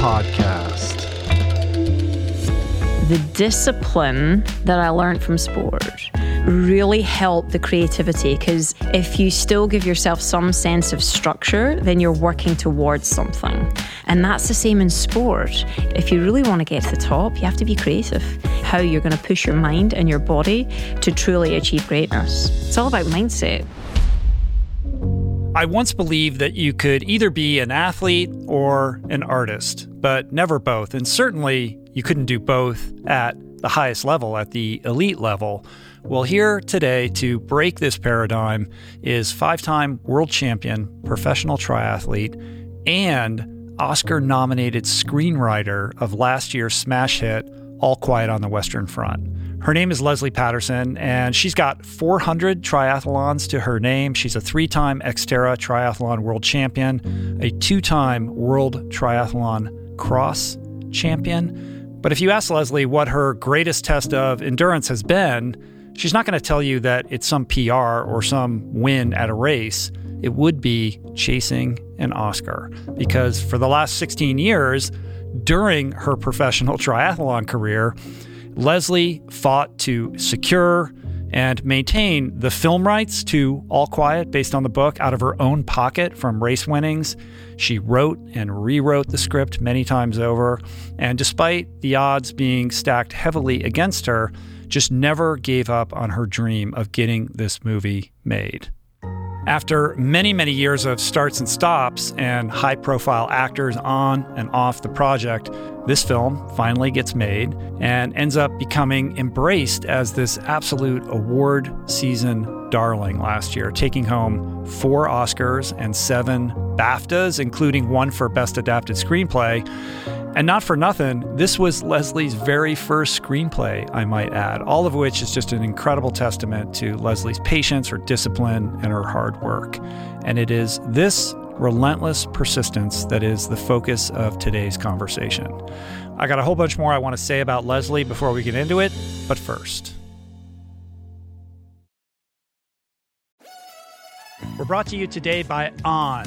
podcast. The discipline that I learned from sport really helped the creativity because if you still give yourself some sense of structure, then you're working towards something. And that's the same in sport. If you really want to get to the top, you have to be creative. How you're going to push your mind and your body to truly achieve greatness. It's all about mindset. I once believed that you could either be an athlete or an artist, but never both. And certainly you couldn't do both at the highest level, at the elite level. Well, here today to break this paradigm is five time world champion, professional triathlete, and Oscar nominated screenwriter of last year's smash hit, All Quiet on the Western Front. Her name is Lesley Paterson, and she's got 400 triathlons to her name. She's a three time Xterra Triathlon World Champion, a two time World Triathlon Cross Champion. But if you ask Lesley what her greatest test of endurance has been, she's not going to tell you that it's some PR or some win at a race. It would be chasing an Oscar. Because for the last 16 years, during her professional triathlon career, Lesley fought to secure and maintain the film rights to All Quiet based on the book out of her own pocket from race winnings. She wrote and rewrote the script many times over, and despite the odds being stacked heavily against her, just never gave up on her dream of getting this movie made. After many, many years of starts and stops and high profile actors on and off the project, this film finally gets made and ends up becoming embraced as this absolute award season darling last year, taking home four Oscars and seven BAFTAs, including one for Best Adapted Screenplay. And not for nothing, this was Lesley's very first screenplay, I might add, all of which is just an incredible testament to Lesley's patience, her discipline, and her hard work. And it is this relentless persistence that is the focus of today's conversation. I got a whole bunch more I want to say about Lesley before we get into it, but first. We're brought to you today by On.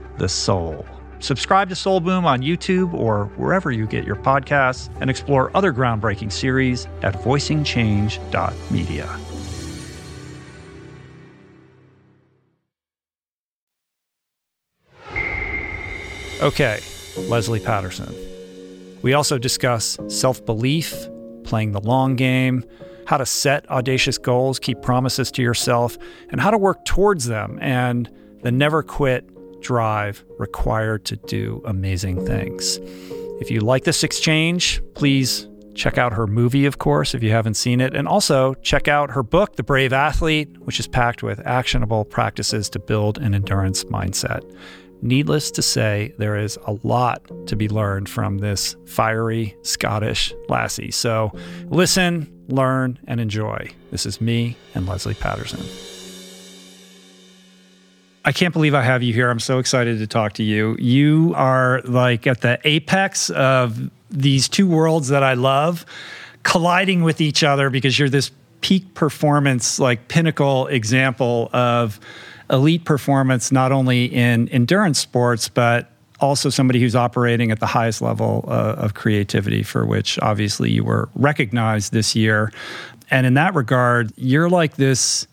the soul. Subscribe to Soul Boom on YouTube or wherever you get your podcasts and explore other groundbreaking series at voicingchange.media. Okay, Lesley Paterson. We also discuss self belief, playing the long game, how to set audacious goals, keep promises to yourself, and how to work towards them, and the never quit drive required to do amazing things. If you like this exchange, please check out her movie, of course, if you haven't seen it. And also check out her book, The Brave Athlete, which is packed with actionable practices to build an endurance mindset. Needless to say, there is a lot to be learned from this fiery Scottish lassie. So listen, learn, and enjoy. This is me and Lesley Paterson. I can't believe I have you here. I'm so excited to talk to you. You are like at the apex of these two worlds that I love colliding with each other because you're this peak performance, like pinnacle example of elite performance, not only in endurance sports, but also somebody who's operating at the highest level uh, of creativity, for which obviously you were recognized this year. And in that regard, you're like this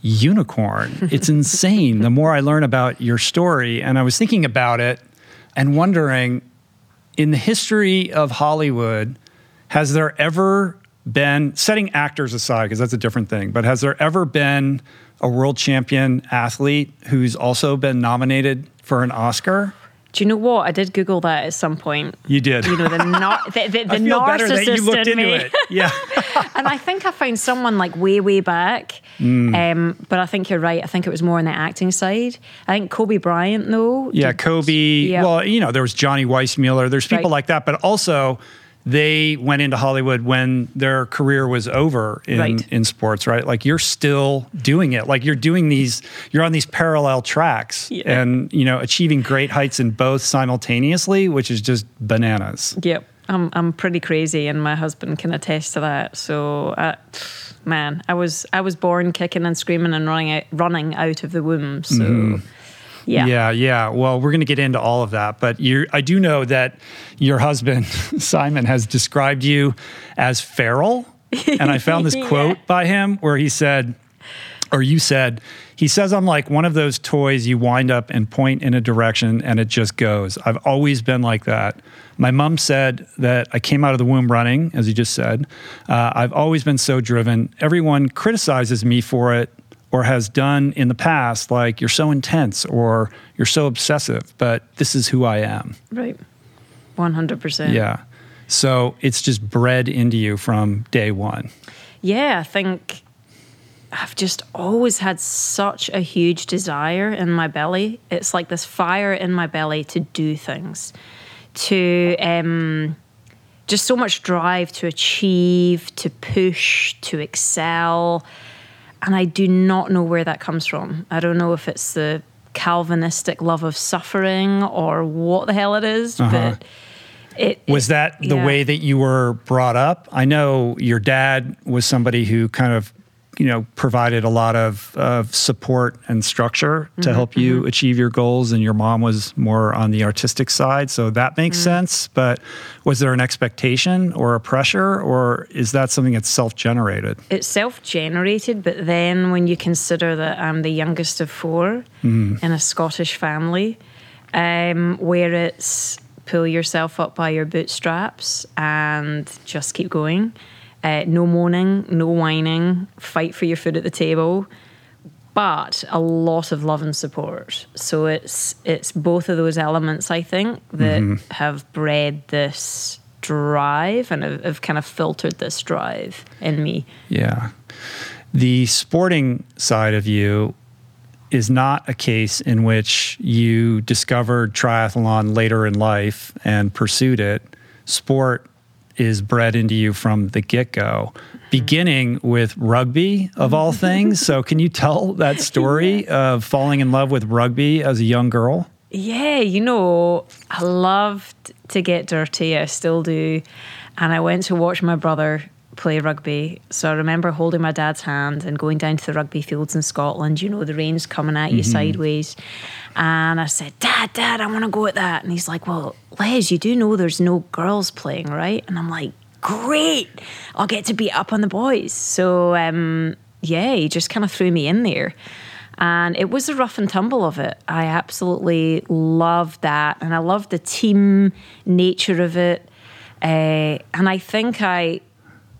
unicorn. It's insane the more I learn about your story. And I was thinking about it and wondering in the history of Hollywood, has there ever been, setting actors aside, because that's a different thing, but has there ever been a world champion athlete who's also been nominated for an Oscar? Do you know what? I did Google that at some point. You did. You know the nar- the, the, the I feel narcissist that you looked in into me. it. Yeah. and I think I found someone like way, way back. Mm. Um, but I think you're right. I think it was more on the acting side. I think Kobe Bryant, though. Yeah, did- Kobe. Yeah. Well, you know, there was Johnny Weissmuller. There's people Right. like that, but also they went into Hollywood when their career was over in Right. in sports, right? Like you're still doing it. Like you're doing these you're on these parallel tracks Yeah. and, you know, achieving great heights in both simultaneously, which is just bananas. Yep. I'm, I'm pretty crazy, and my husband can attest to that. So, uh, man, I was I was born kicking and screaming and running out, running out of the womb. So, Mm-hmm. Yeah. Yeah, yeah. Well, we're going to get into all of that, but you I do know that your husband Simon has described you as feral, and I found this Yeah. quote by him where he said or you said he says I'm like one of those toys you wind up and point in a direction and it just goes. I've always been like that. My mom said that I came out of the womb running, as you just said. Uh, I've always been so driven. Everyone criticizes me for it or has done in the past, like you're so intense or you're so obsessive, but this is who I am. Right. 100%. Yeah. So it's just bred into you from day one. Yeah, I think I've just always had such a huge desire in my belly. It's like this fire in my belly to do things, to um, just so much drive to achieve, to push, to excel. And I do not know where that comes from. I don't know if it's the Calvinistic love of suffering or what the hell it is, uh-huh. but It, was that the yeah. way that you were brought up? I know your dad was somebody who kind of, you know, provided a lot of, of support and structure to Mm-hmm, help you achieve your goals, and your mom was more on the artistic side, so that makes Mm-hmm. sense. But was there an expectation or a pressure, or is that something that's self-generated? it's self-generated but then when you consider that i'm the youngest of 4 in a scottish family um, where it's pull yourself up by your bootstraps and just keep going uh, no moaning no whining fight for your food at the table but a lot of love and support so it's it's both of those elements i think that have bred this drive and have, have kind of filtered this drive in me Yeah. The sporting side of you is not a case in which you discovered triathlon later in life and pursued it. Sport is bred into you from the get go, beginning with rugby, of all things. So, can you tell that story of falling in love with rugby as a young girl? Yeah, you know, I loved to get dirty. I still do. And I went to watch my brother play rugby. So I remember holding my dad's hand and going down to the rugby fields in Scotland. You know, the rain's coming at you sideways. And I said, Dad, Dad, I want to go at that. And he's like, Well, Les, you do know there's no girls playing, right? And I'm like, Great. I'll get to beat up on the boys. So, um, yeah, he just kind of threw me in there. And it was the rough and tumble of it. I absolutely loved that. And I loved the team nature of it. Uh, and I think I,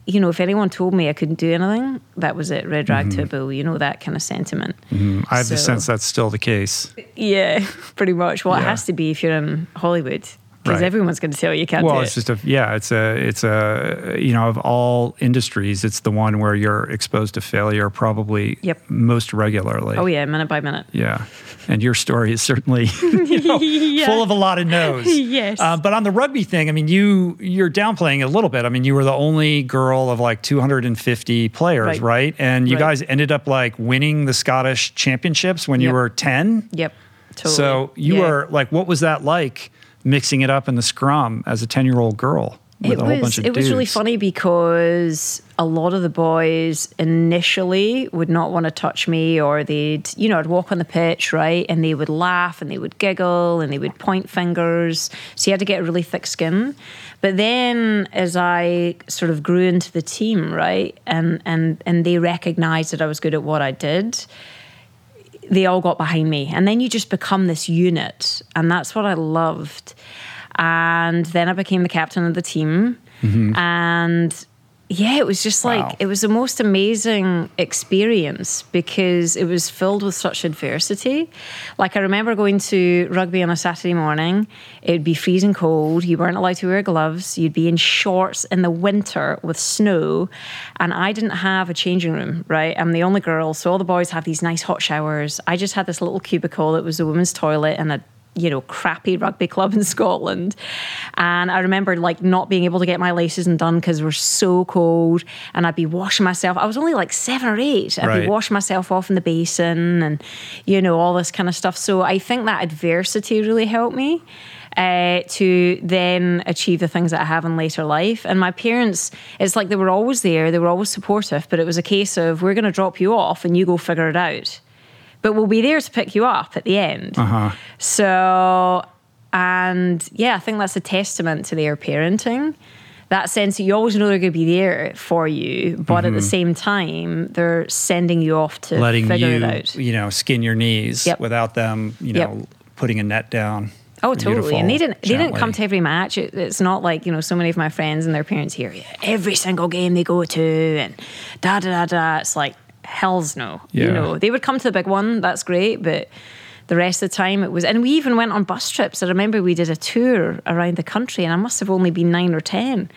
you know, if anyone told me I couldn't do anything, that was it. Red rag to a bull, you know, that kind of sentiment. Mm-hmm. I have the sense that's still the case. Yeah, pretty much. Well, it has to be if you're in Hollywood, because Right. everyone's going to tell you you can't Well, it's it. just a yeah, it's a it's a you know of all industries, it's the one where you're exposed to failure probably Yep. most regularly. oh, yeah, minute by minute. Yeah, and your story is certainly you know, full of a lot of no's. Yes. Uh, but on the rugby thing, I mean, you you're downplaying it a little bit. I mean, you were the only girl of like 250 players, right? Right. And you Right. guys ended up like winning the Scottish championships when you were 10. Yep, totally. So you Yeah. were like, what was that like mixing it up in the scrum as a 10 year old girl with it a whole was bunch of it was really funny because a lot of the boys initially would not want to touch me or they'd you know I'd walk on the pitch right and they would laugh and they would giggle and they would point fingers. So you had to get a really thick skin. But then as I sort of grew into the team right and and and they recognized that I was good at what I did they all got behind me. And then you just become this unit. And that's what I loved. And then I became the captain of the team. Mm-hmm. And yeah, it was just like, Wow. it was the most amazing experience because it was filled with such adversity. Like, I remember going to rugby on a Saturday morning, it would be freezing cold. You weren't allowed to wear gloves. You'd be in shorts in the winter with snow. And I didn't have a changing room, right? I'm the only girl. So all the boys have these nice hot showers. I just had this little cubicle that was a women's toilet and a you know, crappy rugby club in Scotland. And I remember like not being able to get my laces undone because we're so cold. And I'd be washing myself. I was only like seven or eight. I'd Right. be washing myself off in the basin and, you know, all this kind of stuff. So I think that adversity really helped me. Uh, to then achieve the things that I have in later life. And my parents, it's like they were always there, they were always supportive, but it was a case of we're going to drop you off and you go figure it out. But we'll be there to pick you up at the end. Uh-huh. So, and yeah, I think that's a testament to their parenting. That sense that you always know they're going to be there for you, but at the same time, they're sending you off to Mm-hmm. Letting figure you, it out. you know, skin your knees Yep. without them, you know, Yep. putting a net down. Oh, for you to totally. And they didn't. They didn't come to every match. It, it's not like you know so many of my friends and their parents here. Every single game they go to, and da da da da. It's like hell's no. Yeah. You know, they would come to the big one. That's great, but the rest of the time it was. And we even went on bus trips. I remember we did a tour around the country, and I must have only been nine or ten,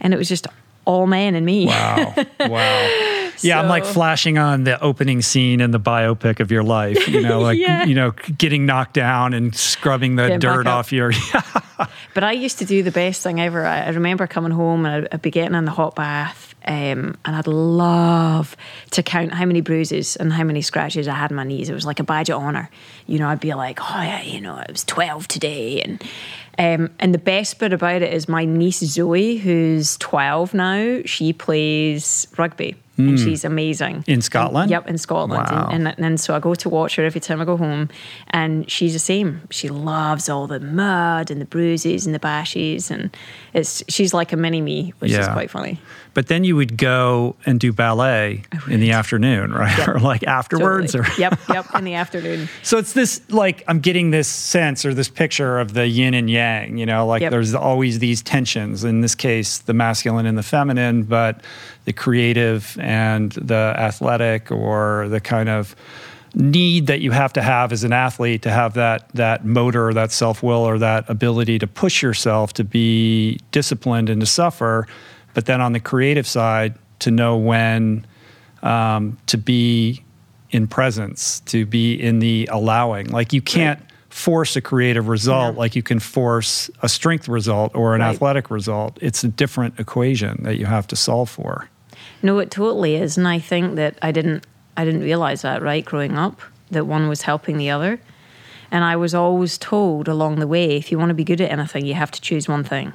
and it was just all men and me. Wow. Wow. Yeah, I'm like flashing on the opening scene in the biopic of your life, you know, like, Yeah. you know, getting knocked down and scrubbing the Getting dirt off your. But I used to do the best thing ever. I, I remember coming home and I'd, I'd be getting in the hot bath Um, and I'd love to count how many bruises and how many scratches I had on my knees. It was like a badge of honor. You know, I'd be like, oh yeah, you know, it was 12 today. And um, and the best bit about it is my niece Zoe, who's 12 now, she plays rugby. Mm. And hmm. she's amazing. In Scotland? And, yep, in Scotland. Wow. And, and, and, so I go to watch her every time I go home. And she's the same. She loves all the mud and the bruises and the bashes. And it's she's like a mini me, which yeah. is quite funny. But then you would go and do ballet in the afternoon, right? Yep. or like afterwards? Totally. Or yep, yep, in the afternoon. So it's this like, I'm getting this sense or this picture of the yin and yang, you know, like yep. there's always these tensions. In this case, the masculine and the feminine, but the creative and the athletic or the kind of need that you have to have as an athlete to have that that motor, that self will, or that ability to push yourself to be disciplined and to suffer. But then on the creative side, to know when um, to be in presence, to be in the allowing. Like you can't right. force a creative result yeah. like you can force a strength result or an right. athletic result. It's a different equation that you have to solve for. No, it totally is, and I think that I didn't I didn't realize that right growing up that one was helping the other. And I was always told along the way, if you want to be good at anything, you have to choose one thing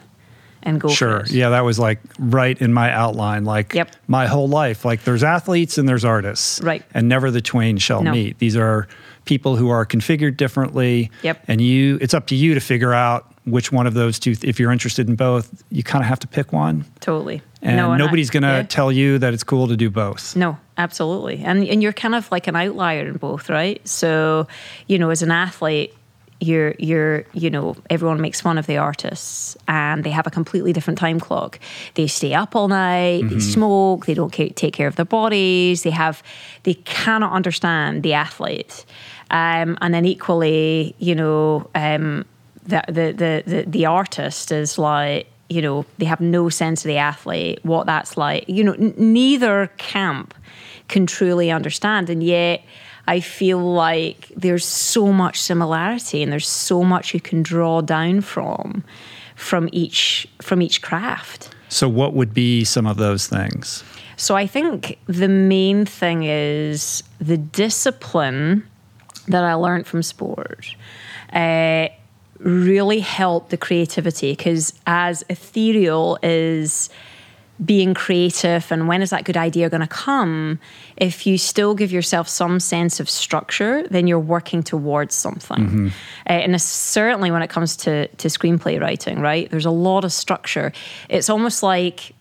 and go sure yeah that was like right in my outline like yep. my whole life like there's athletes and there's artists right and never the twain shall no. meet these are people who are configured differently yep. and you it's up to you to figure out which one of those two if you're interested in both you kind of have to pick one totally and no, nobody's going to yeah. tell you that it's cool to do both. No, absolutely. And and you're kind of like an outlier in both, right? So, you know, as an athlete, you're you're you know everyone makes fun of the artists and they have a completely different time clock they stay up all night mm-hmm. they smoke they don't take care of their bodies they have they cannot understand the athlete um, and then equally you know um, the, the the the the artist is like you know, they have no sense of the athlete, what that's like. You know, n- neither camp can truly understand. And yet, I feel like there's so much similarity and there's so much you can draw down from from each from each craft. So what would be some of those things? So I think the main thing is the discipline that I learned from sport. Uh, really helped the creativity because as ethereal is being creative and when is that good idea going to come if you still give yourself some sense of structure then you're working towards something mm-hmm. uh, and certainly when it comes to, to screenplay writing right there's a lot of structure it's almost like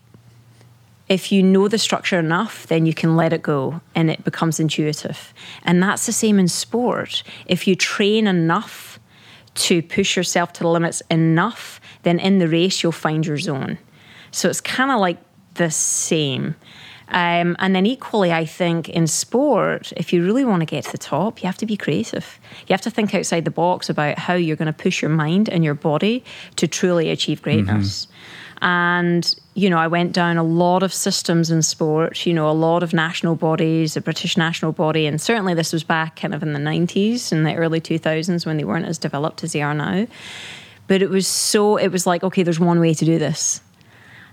if you know the structure enough, then you can let it go and it becomes intuitive. And that's the same in sport. If you train enough to push yourself to the limits enough, then in the race you'll find your zone. So it's kind of like the same. Um, and then equally, I think in sport, if you really want to get to the top, you have to be creative. You have to think outside the box about how you're going to push your mind and your body to truly achieve greatness. Mm-hmm. And, you know, I went down a lot of systems in sport, you know, a lot of national bodies, the British national body, and certainly this was back kind of in the 90s and the early 2000s when they weren't as developed as they are now. But it was so, it was like, okay, there's one way to do this.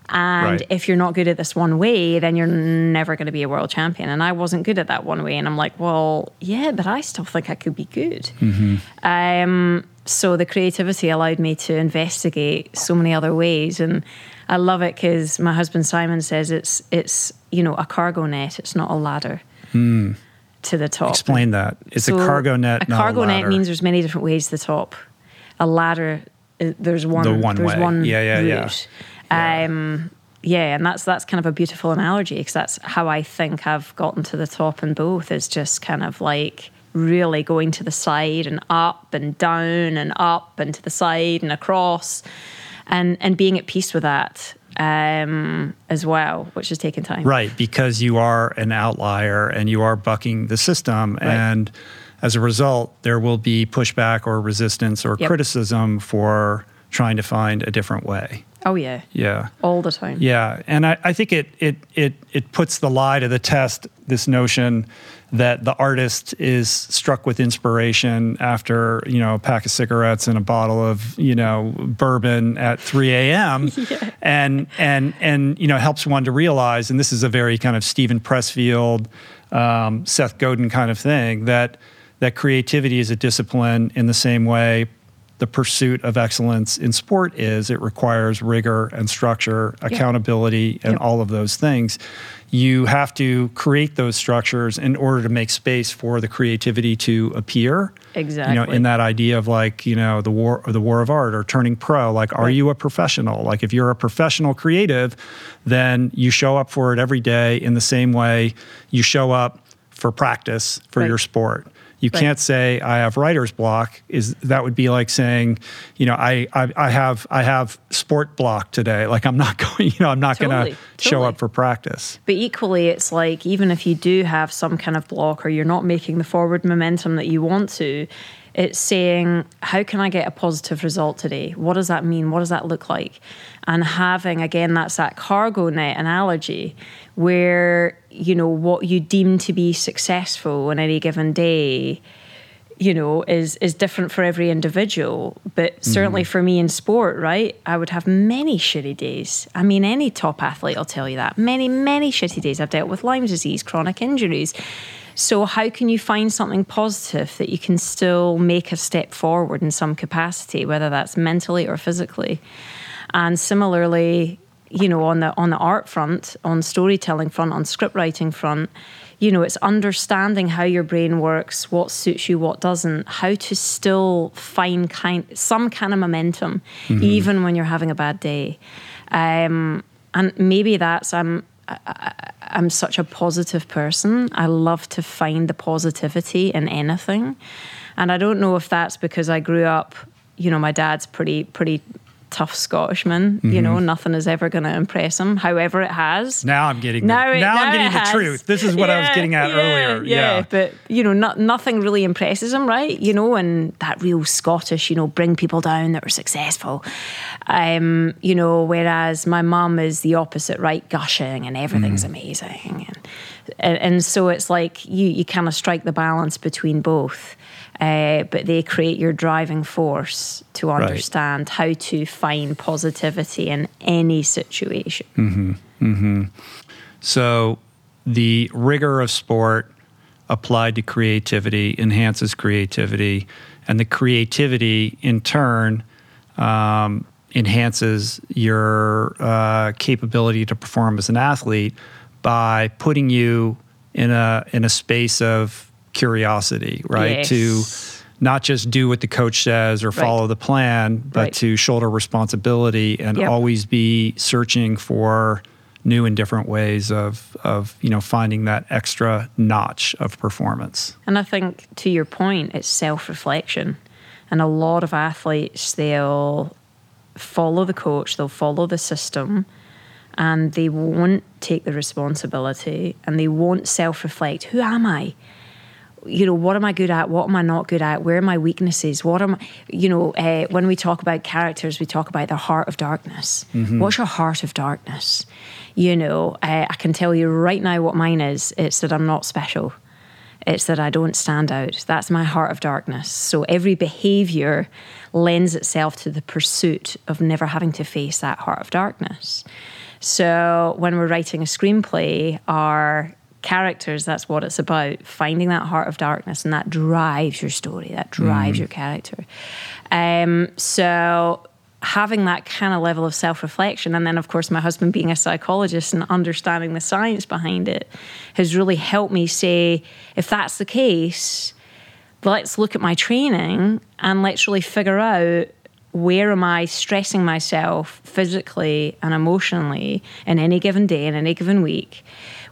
And right. if you're not good at this one way, then you're never going to be a world champion. And I wasn't good at that one way. And I'm like, well, yeah, but I still think I could be good. Mm-hmm. Um, so the creativity allowed me to investigate so many other ways. And I love it because my husband Simon says it's, it's, you know, a cargo net, it's not a ladder. Mm. To the top. Explain that. It's so a cargo net. A cargo a net means there's many different ways to the top. A ladder, uh, there's one. The one there's way. one yeah, yeah, route. yeah. Um, yeah, and that's that's kind of a beautiful analogy because that's how I think I've gotten to the top in both. Is just kind of like really going to the side and up and down and up and to the side and across, and and being at peace with that um, as well, which has taken time. Right, because you are an outlier and you are bucking the system, right. and as a result, there will be pushback or resistance or yep. criticism for trying to find a different way. Oh yeah. Yeah. All the time. Yeah, and I, I think it, it it it puts the lie to the test. This notion that the artist is struck with inspiration after you know a pack of cigarettes and a bottle of you know bourbon at 3 a.m. yeah. and and and you know helps one to realize, and this is a very kind of Steven Pressfield, um, Seth Godin kind of thing that that creativity is a discipline in the same way the pursuit of excellence in sport is it requires rigor and structure, accountability, and all of those things. You have to create those structures in order to make space for the creativity to appear. Exactly. You know, in that idea of like, you know, the war or the war of art or turning pro, like are right. you a professional? Like if you're a professional creative, then you show up for it every day in the same way you show up for practice for right. your sport. You right. can't say I have writer's block. Is that would be like saying, you know, I, I, I have I have sport block today. Like I'm not going, you know, I'm not totally, going to totally. show up for practice. But equally, it's like even if you do have some kind of block or you're not making the forward momentum that you want to, it's saying, how can I get a positive result today? What does that mean? What does that look like? And having, again, that's that cargo net analogy where, you know, what you deem to be successful on any given day you know is is different for every individual but certainly mm-hmm. for me in sport right i would have many shitty days i mean any top athlete will tell you that many many shitty days i've dealt with lyme disease chronic injuries so, how can you find something positive that you can still make a step forward in some capacity, whether that's mentally or physically? And similarly, you know, on the on the art front, on storytelling front, on script writing front, you know, it's understanding how your brain works, what suits you, what doesn't, how to still find kind some kind of momentum, mm-hmm. even when you're having a bad day. Um, and maybe that's I'm I, am such a positive person. I love to find the positivity in anything. And I don't know if that's because I grew up, you know, my dad's pretty pretty tough Scottishman. Mm-hmm. You know, mm-hmm. nothing is ever going to impress him. However, it has. Now I'm getting now, the, now, now I'm getting the has. truth. This is what yeah, I was getting at yeah, earlier. Yeah, yeah, but you know, not, nothing really impresses him, right? You know, and that real Scottish, you know, bring people down that are successful. Um, you know, whereas my mum is the opposite, right? Gushing and everything's mm. amazing, and, and and so it's like you you kind of strike the balance between both uh, but they create your driving force to understand right. how to find positivity in any situation. Mm-hmm. Mm-hmm. So the rigor of sport applied to creativity enhances creativity, and the creativity in turn um, enhances your uh, capability to perform as an athlete by putting you in a in a space of curiosity, right? Yes. To not just do what the coach says or follow right. the plan, but right. to shoulder responsibility and yep. always be searching for new and different ways of of you know finding that extra notch of performance. And I think to your point, it's self reflection. And a lot of athletes they'll follow the coach, they'll follow the system, and they won't take the responsibility and they won't self reflect. Who am I? You know, what am I good at? What am I not good at? Where are my weaknesses? What am I, you know, uh, when we talk about characters, we talk about their heart of darkness. Mm-hmm. What's your heart of darkness? You know, uh, I can tell you right now what mine is. It's that I'm not special. It's that I don't stand out. That's my heart of darkness. So every behavior lends itself to the pursuit of never having to face that heart of darkness. So when we're writing a screenplay, our characters, that's what it's about. Finding that heart of darkness, and that drives your story, that drives mm. your character. Um, so having that kind of level of self reflection, and then, of course, my husband being a psychologist and understanding the science behind it has really helped me say, if that's the case, let's look at my training and let's really figure out where am I stressing myself physically and emotionally in any given day, in any given week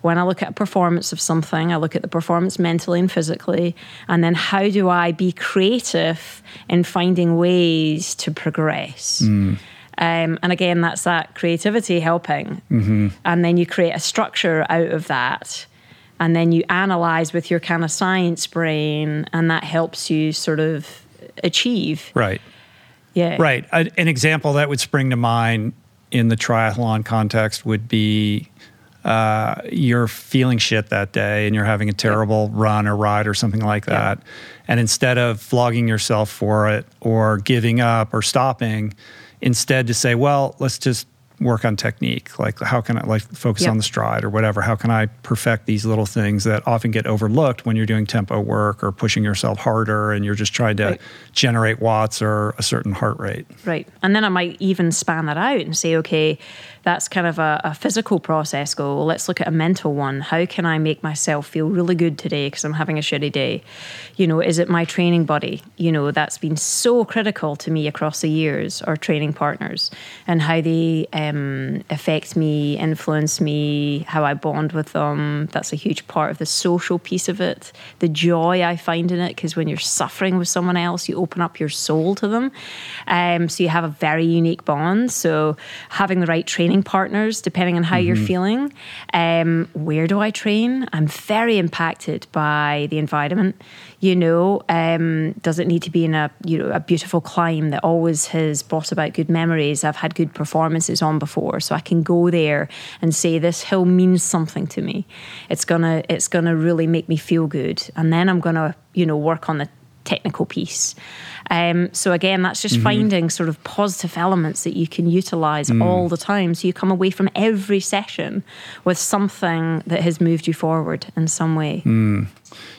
when I look at a performance of something, I look at the performance mentally and physically, and then how do I be creative in finding ways to progress? Mm. Um, and again, that's that creativity helping. Mm-hmm. And then you create a structure out of that. And then you analyze with your kind of science brain, and that helps you sort of achieve. Right. Yeah. Right. An example that would spring to mind in the triathlon context would be uh, you're feeling shit that day and you're having a terrible run or ride or something like that. And instead of flogging yourself for it or giving up or stopping, instead to say, well, let's just work on technique like how can i like focus yep. on the stride or whatever how can i perfect these little things that often get overlooked when you're doing tempo work or pushing yourself harder and you're just trying to right. generate watts or a certain heart rate right and then i might even span that out and say okay that's kind of a, a physical process goal. Let's look at a mental one. How can I make myself feel really good today because I'm having a shitty day? You know, is it my training buddy? You know, that's been so critical to me across the years, or training partners, and how they um, affect me, influence me, how I bond with them. That's a huge part of the social piece of it. The joy I find in it, because when you're suffering with someone else, you open up your soul to them. Um, so you have a very unique bond. So having the right training training partners, depending on how mm-hmm. you're feeling. Um, where do I train? I'm very impacted by the environment. You know, um, does it need to be in a you know a beautiful climb that always has brought about good memories? I've had good performances on before, so I can go there and say this hill means something to me. It's gonna it's gonna really make me feel good, and then I'm gonna you know work on the technical piece. Um, so again, that's just mm-hmm. finding sort of positive elements that you can utilize mm. all the time. So you come away from every session with something that has moved you forward in some way. Mm.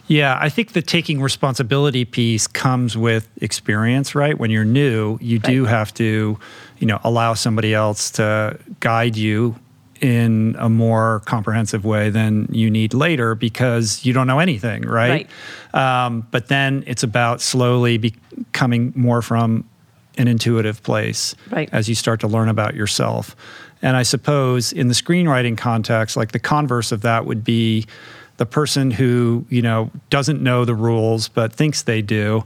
Yeah, I think the taking responsibility piece comes with experience, right? When you're new, you right. do have to, you know, allow somebody else to guide you in a more comprehensive way than you need later because you don't know anything, right? right. Um, but then it's about slowly becoming more from an intuitive place right. as you start to learn about yourself. And I suppose in the screenwriting context, like the converse of that would be the person who, you know, doesn't know the rules but thinks they do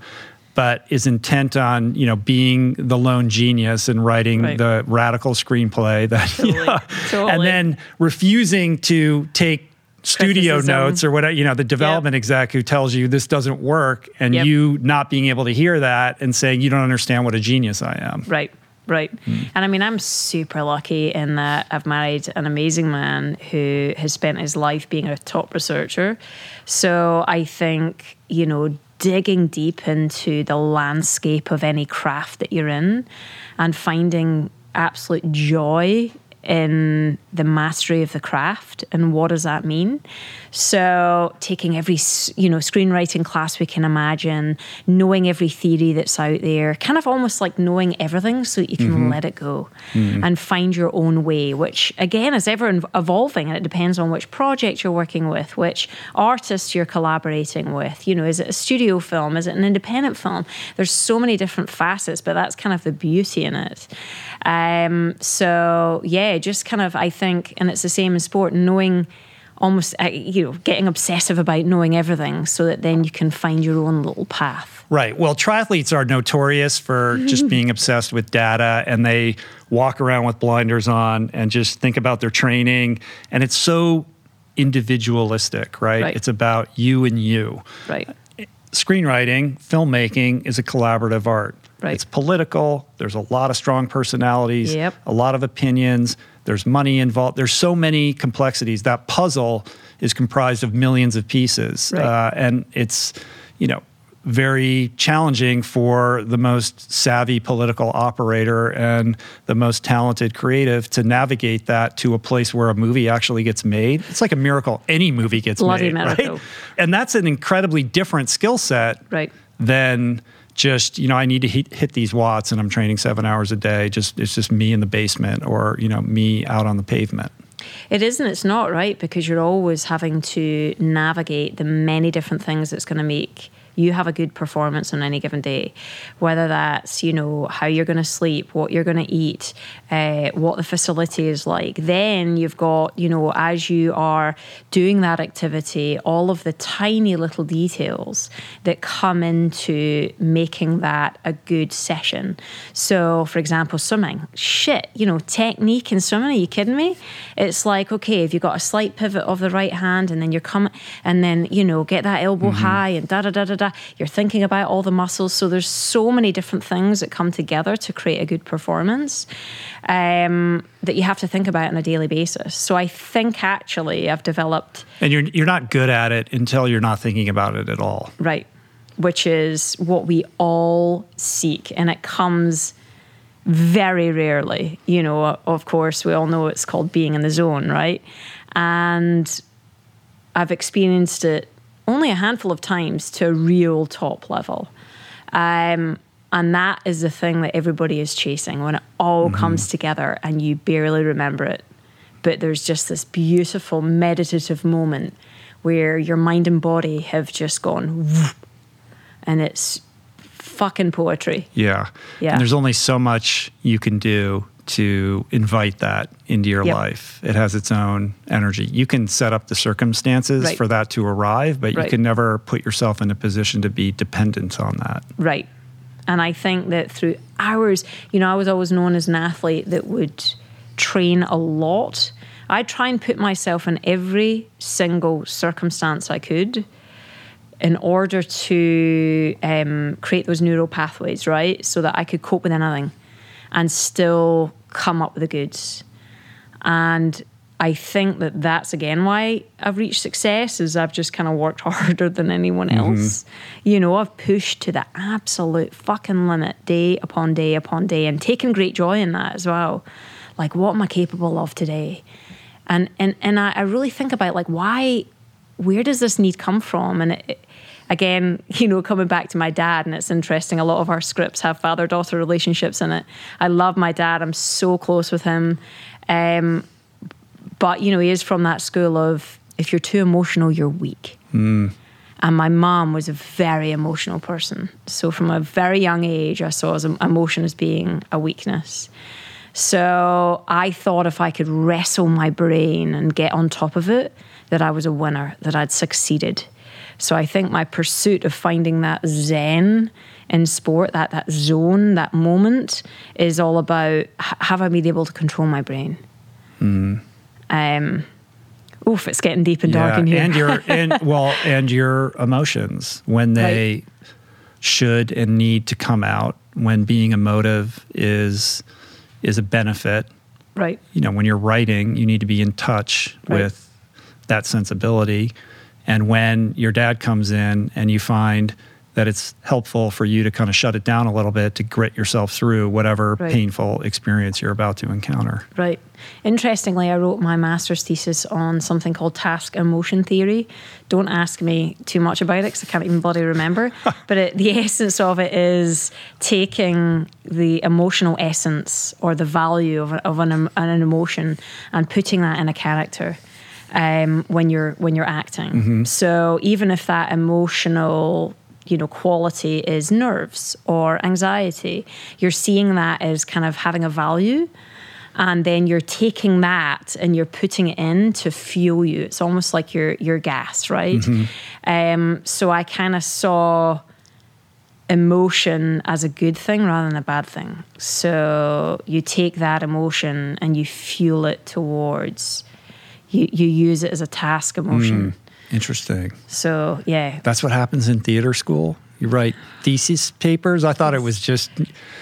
but is intent on you know being the lone genius and writing right. the radical screenplay that totally. yeah, totally. and then refusing to take studio Criticism. notes or whatever you know the development yep. exec who tells you this doesn't work and yep. you not being able to hear that and saying you don't understand what a genius i am right right mm. and i mean i'm super lucky in that i've married an amazing man who has spent his life being a top researcher so i think you know digging deep into the landscape of any craft that you're in and finding absolute joy in the mastery of the craft and what does that mean? So taking every you know screenwriting class we can imagine knowing every theory that's out there kind of almost like knowing everything so that you can mm-hmm. let it go mm-hmm. and find your own way which again is ever evolving and it depends on which project you're working with which artist you're collaborating with. You know is it a studio film? Is it an independent film? There's so many different facets but that's kind of the beauty in it um, so yeah just kind of i think and it's the same in sport knowing almost uh, you know getting obsessive about knowing everything so that then you can find your own little path. Right. Well triathletes are notorious for just being obsessed with data and they walk around with blinders on and just think about their training and it's so individualistic right, right. it's about you and you. Right screenwriting filmmaking is a collaborative art Right. It's political. There's a lot of strong personalities, yep. a lot of opinions. There's money involved. There's so many complexities. That puzzle is comprised of millions of pieces, right. uh, and it's you know very challenging for the most savvy political operator and the most talented creative to navigate that to a place where a movie actually gets made. It's like a miracle any movie gets Bloody made, miracle. right? And that's an incredibly different skill set right. than just you know I need to hit, hit, these watts and I'm training seven hours a day. Just it's just me in the basement or you know me out on the pavement. It is and it's not right because you're always having to navigate the many different things that's going to make you have a good performance on any given day. Whether that's, you know, how you're going to sleep, what you're going to eat, uh, what the facility is like. Then you've got, you know, as you are doing that activity, all of the tiny little details that come into making that a good session. So, for example, swimming. Shit, you know, technique in swimming, are you kidding me? It's like, okay, if you've got a slight pivot of the right hand and then you're coming, and then, you know, get that elbow mm-hmm. high and da da da da da You're thinking about all the muscles. So there's so many different things that come together to create a good performance um, that you have to think about on a daily basis. So I think actually I've developed. And you're you're not good at it until you're not thinking about it at all. Right. Which is what we all seek, and it comes very rarely. You know, of course, we all know it's called being in the zone, right? And I've experienced it only a handful of times to a real top level. Um, and that is the thing that everybody is chasing when it all mm-hmm. comes together and you barely remember it. But there's just this beautiful meditative moment where your mind and body have just gone, and it's fucking poetry. Yeah. Yeah. And there's only so much you can do to invite that into your yep. life. It has its own energy. You can set up the circumstances right. for that to arrive, but right. you can never put yourself in a position to be dependent on that. Right. And I think that through hours, you know, I was always known as an athlete that would train a lot. I try and put myself in every single circumstance I could in order to um, create those neural pathways, right? So that I could cope with anything and still come up with the goods. And I think that that's again why I've reached success is I've just kind of worked harder than anyone mm-hmm. else. Mm-hmm. You know, I've pushed to the absolute fucking limit day upon day upon day and taken great joy in that as well. Like what am I capable of today? And and and I, I really think about like why where does this need come from? And it, again, you know, coming back to my dad, and it's interesting, a lot of our scripts have father daughter relationships in it. I love my dad, I'm so close with him. Um, but, you know, he is from that school of if you're too emotional, you're weak. Mm. And my mom was a very emotional person. So from a very young age, I saw emotion as being a weakness. So I thought if I could wrestle my brain and get on top of it, that I was a winner, that I'd succeeded. So I think my pursuit of finding that zen in sport, that that zone, that moment, is all about have I been able to control my brain? Mm. Um, oof, it's getting deep and dark yeah, in here. and your and well, and your emotions when they right. should and need to come out. When being emotive is is a benefit, right? You know, when you're writing, you need to be in touch right. with that sensibility and when your dad comes in and you find that it's helpful for you to kind of shut it down a little bit to grit yourself through whatever right. painful experience you're about to encounter. Right. Interestingly, I wrote my master's thesis on something called task emotion theory. Don't ask me too much about it because I can't even bloody remember. but it, the essence of it is taking the emotional essence or the value of, of an, an emotion and putting that in a character um, when you're when you're acting. Mm-hmm. So even if that emotional you know quality is nerves or anxiety, you're seeing that as kind of having a value. And then you're taking that and you're putting it in to fuel you. It's almost like your your gas, right? Mm-hmm. Um, so I kind of saw emotion as a good thing rather than a bad thing. So you take that emotion and you fuel it towards you, you use it as a task emotion. Mm, interesting. So, yeah. That's what happens in theater school? You write thesis papers? I thought it was just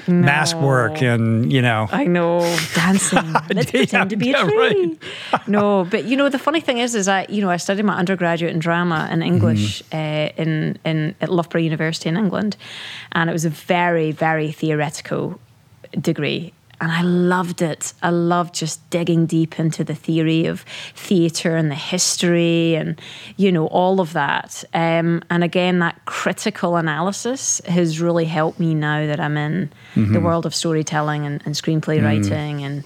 no. mask work and, you know. I know, dancing. Let's yeah, pretend to be a tree. Right. no, but you know, the funny thing is, is I, you know, I studied my undergraduate in drama and English mm. uh, in, in, at Loughborough University in England. And it was a very, very theoretical degree and I loved it. I loved just digging deep into the theory of theatre and the history and, you know, all of that. Um, and again, that critical analysis has really helped me now that I'm in mm-hmm. the world of storytelling and, and screenplay mm. writing. And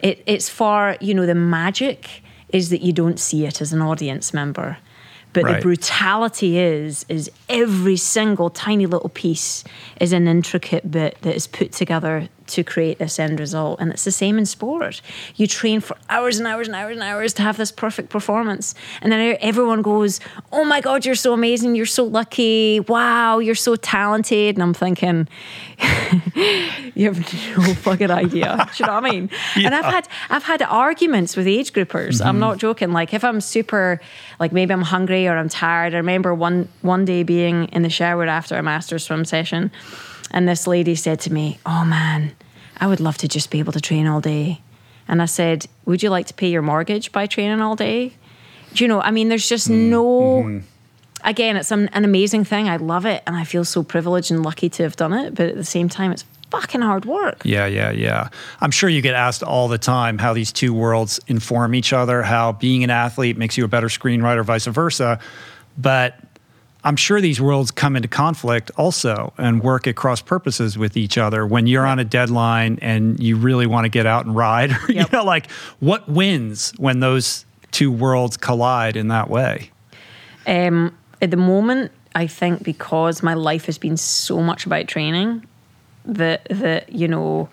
it, it's far, you know, the magic is that you don't see it as an audience member. But right. the brutality is is every single tiny little piece is an intricate bit that is put together to create this end result. And it's the same in sport. You train for hours and hours and hours and hours to have this perfect performance. And then everyone goes, Oh my God, you're so amazing. You're so lucky. Wow, you're so talented. And I'm thinking, You have no fucking idea. Do you know what I mean? Yeah. And I've had I've had arguments with age groupers. Mm-hmm. I'm not joking. Like if I'm super like maybe I'm hungry or I'm tired. I remember one one day being in the shower after a master swim session and this lady said to me, Oh man, I would love to just be able to train all day. And I said, Would you like to pay your mortgage by training all day? Do you know, I mean, there's just mm, no. Mm-hmm. Again, it's an, an amazing thing. I love it. And I feel so privileged and lucky to have done it. But at the same time, it's fucking hard work. Yeah, yeah, yeah. I'm sure you get asked all the time how these two worlds inform each other, how being an athlete makes you a better screenwriter, vice versa. But I'm sure these worlds come into conflict also and work at cross purposes with each other when you're on a deadline and you really want to get out and ride. Yep. you know, like what wins when those two worlds collide in that way? Um, at the moment, I think because my life has been so much about training that that you know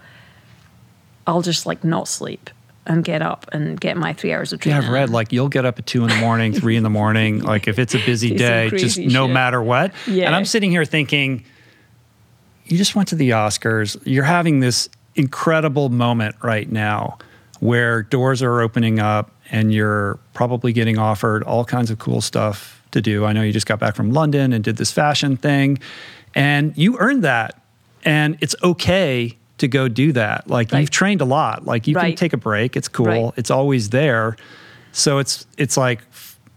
I'll just like not sleep and get up and get my three hours of training. Yeah, I've read like you'll get up at two in the morning, three in the morning. Like if it's a busy day, just no shit. matter what. Yeah. And I'm sitting here thinking, you just went to the Oscars. You're having this incredible moment right now where doors are opening up and you're probably getting offered all kinds of cool stuff to do. I know you just got back from London and did this fashion thing, and you earned that. And it's okay to go do that. Like right. you've trained a lot. Like you right. can take a break. It's cool. Right. It's always there. So it's it's like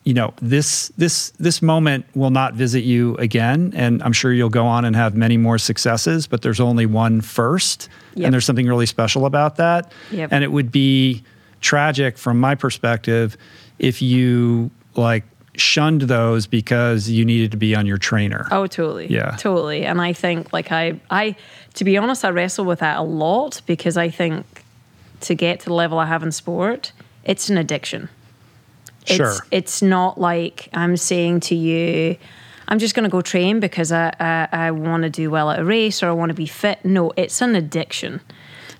you know this this this moment will not visit you again and i'm sure you'll go on and have many more successes but there's only one first yep. and there's something really special about that yep. and it would be tragic from my perspective if you like shunned those because you needed to be on your trainer. Oh, totally. Yeah. Totally. And I think like I I to be honest, I wrestle with that a lot because I think to get to the level I have in sport, it's an addiction. Sure. It's it's not like I'm saying to you, I'm just going to go train because I I, I want to do well at a race or I want to be fit. No, it's an addiction.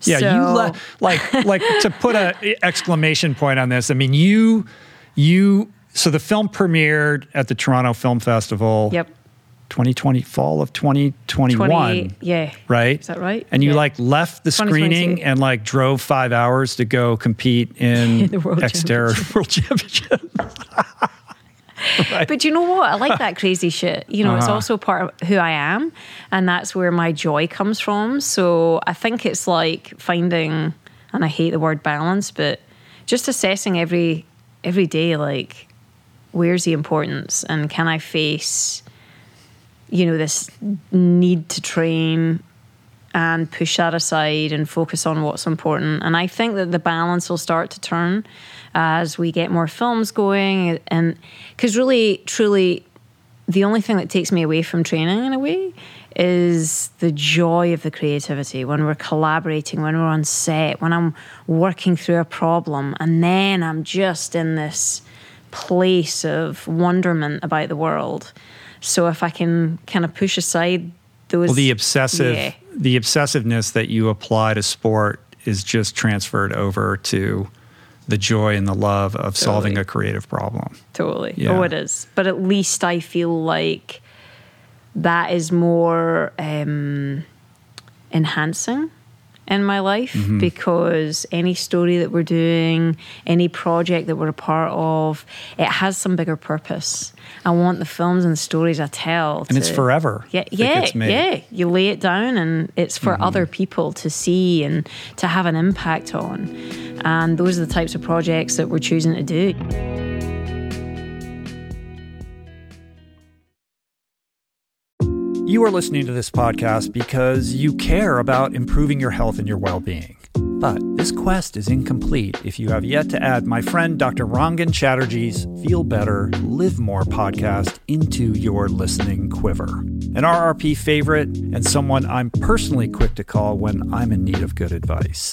Yeah, so, you le- like like to put a exclamation point on this. I mean, you you so the film premiered at the Toronto Film Festival. Yep. 2020 fall of 2021 20, yeah right is that right and you yeah. like left the screening and like drove five hours to go compete in the world Xterra world championship right. but you know what i like that crazy shit you know uh-huh. it's also part of who i am and that's where my joy comes from so i think it's like finding and i hate the word balance but just assessing every every day like where's the importance and can I face, you know, this need to train and push that aside and focus on what's important. And I think that the balance will start to turn as we get more films going. And because really, truly, the only thing that takes me away from training in a way is the joy of the creativity when we're collaborating, when we're on set, when I'm working through a problem, and then I'm just in this place of wonderment about the world. So if I can kind of push aside those, well, the obsessive, yeah. the obsessiveness that you apply to sport is just transferred over to the joy and the love of totally. solving a creative problem. Totally. Yeah. Oh, it is. But at least I feel like that is more um, enhancing in my life mm-hmm. because any story that we're doing, any project that we're a part of, it has some bigger purpose. I want the films and the stories I tell. To, and it's forever. Yeah, yeah, yeah. You lay it down and it's for mm-hmm. other people to see and to have an impact on. And those are the types of projects that we're choosing to do. You are listening to this podcast because you care about improving your health and your well being. But this quest is incomplete if you have yet to add my friend Dr. Rangan Chatterjee's Feel Better, Live More podcast into your listening quiver. An RRP favorite and someone I'm personally quick to call when I'm in need of good advice.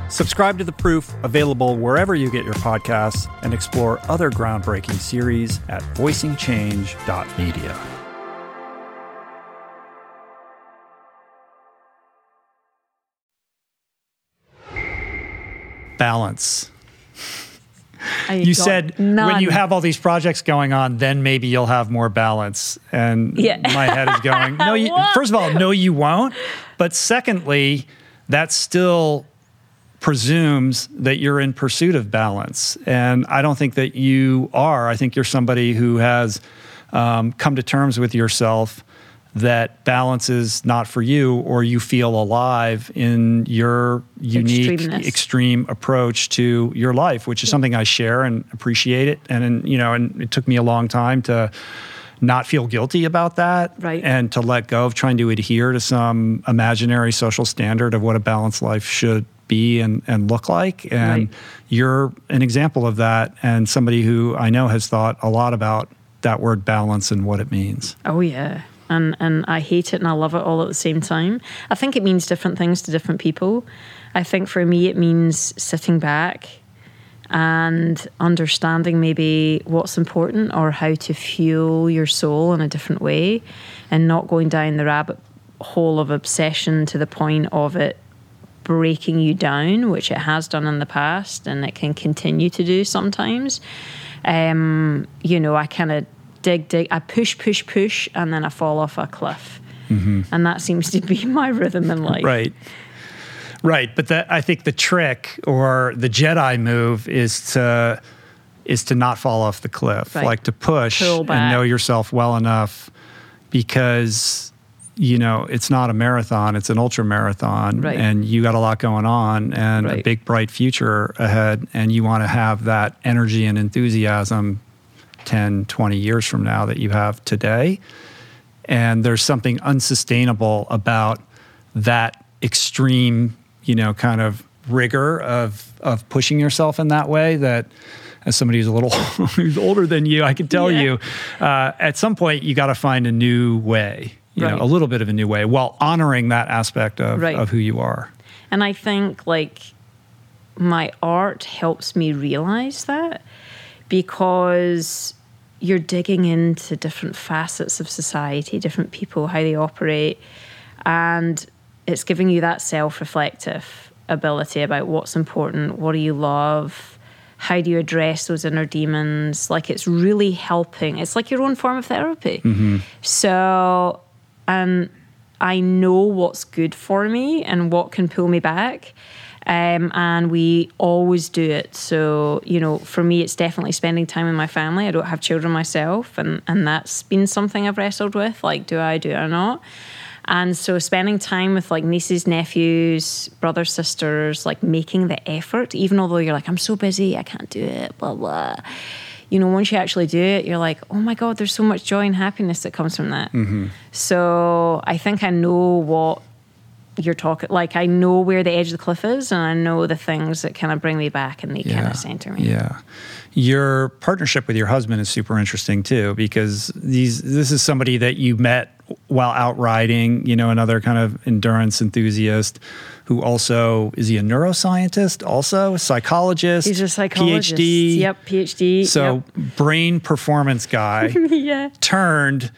Subscribe to The Proof, available wherever you get your podcasts, and explore other groundbreaking series at voicingchange.media. Balance. I You said when you have all these projects going on, then maybe you'll have more balance. And Yeah. my head is going, no, you, first of all, no, you won't. But secondly, that's still presumes that you're in pursuit of balance. And I don't think that you are. I think you're somebody who has um, come to terms with yourself that balance is not for you or you feel alive in your unique extreme approach to your life which is something i share and appreciate it and, and you know and it took me a long time to not feel guilty about that Right. and to let go of trying to adhere to some imaginary social standard of what a balanced life should be and, and look like and Right. you're an example of that and somebody who i know has thought a lot about that word balance and what it means Oh yeah. And and I hate it and I love it all at the same time. I think it means different things to different people. I think for me it means sitting back and understanding maybe what's important or how to fuel your soul in a different way and not going down the rabbit hole of obsession to the point of it breaking you down, which it has done in the past and it can continue to do sometimes. Um, you know, I kind of dig, dig, I push, push, push, and then I fall off a cliff. And that seems to be my rhythm in life. Right. Right, but that I think the trick or the Jedi move is to is to not fall off the cliff, Right. like to push and know yourself well enough because you know it's not a marathon, it's an ultra marathon Right. and you got a lot going on and a big bright future ahead and you want to have that energy and enthusiasm 10, 20 years from now that you have today and there's something unsustainable about that extreme, you know, kind of rigor of of pushing yourself in that way. That as somebody who's a little who's older than you, I can tell Yeah. you, uh, at some point you got to find a new way, you know, a little bit of a new way, while honoring that aspect of Right. of who you are. And I think like my art helps me realize that because you're digging into different facets of society, different people, how they operate, and it's giving you that self reflective ability about what's important, what do you love, how do you address those inner demons. Like it's really helping. It's like your own form of therapy. Mm-hmm. So, and I know what's good for me and what can pull me back. Um, and we always do it. So, you know, for me, it's definitely spending time with my family. I don't have children myself, and, and that's been something I've wrestled with. Like, do I, do it or not? And so, spending time with like nieces, nephews, brothers, sisters, like making the effort, even although you're like, I'm so busy, I can't do it, blah, blah. You know, once you actually do it, you're like, oh my God, there's so much joy and happiness that comes from that. Mm-hmm. So, I think I know what you're talking like I know where the edge of the cliff is and I know the things that kind of bring me back and they kind of center me. Yeah. Your partnership with your husband is super interesting too because these this is somebody that you met while out riding, you know, another kind of endurance enthusiast who also is he a neuroscientist, also a psychologist, He's a psychologist. PhD. Yep, PhD. So yep. brain performance guy yeah. turned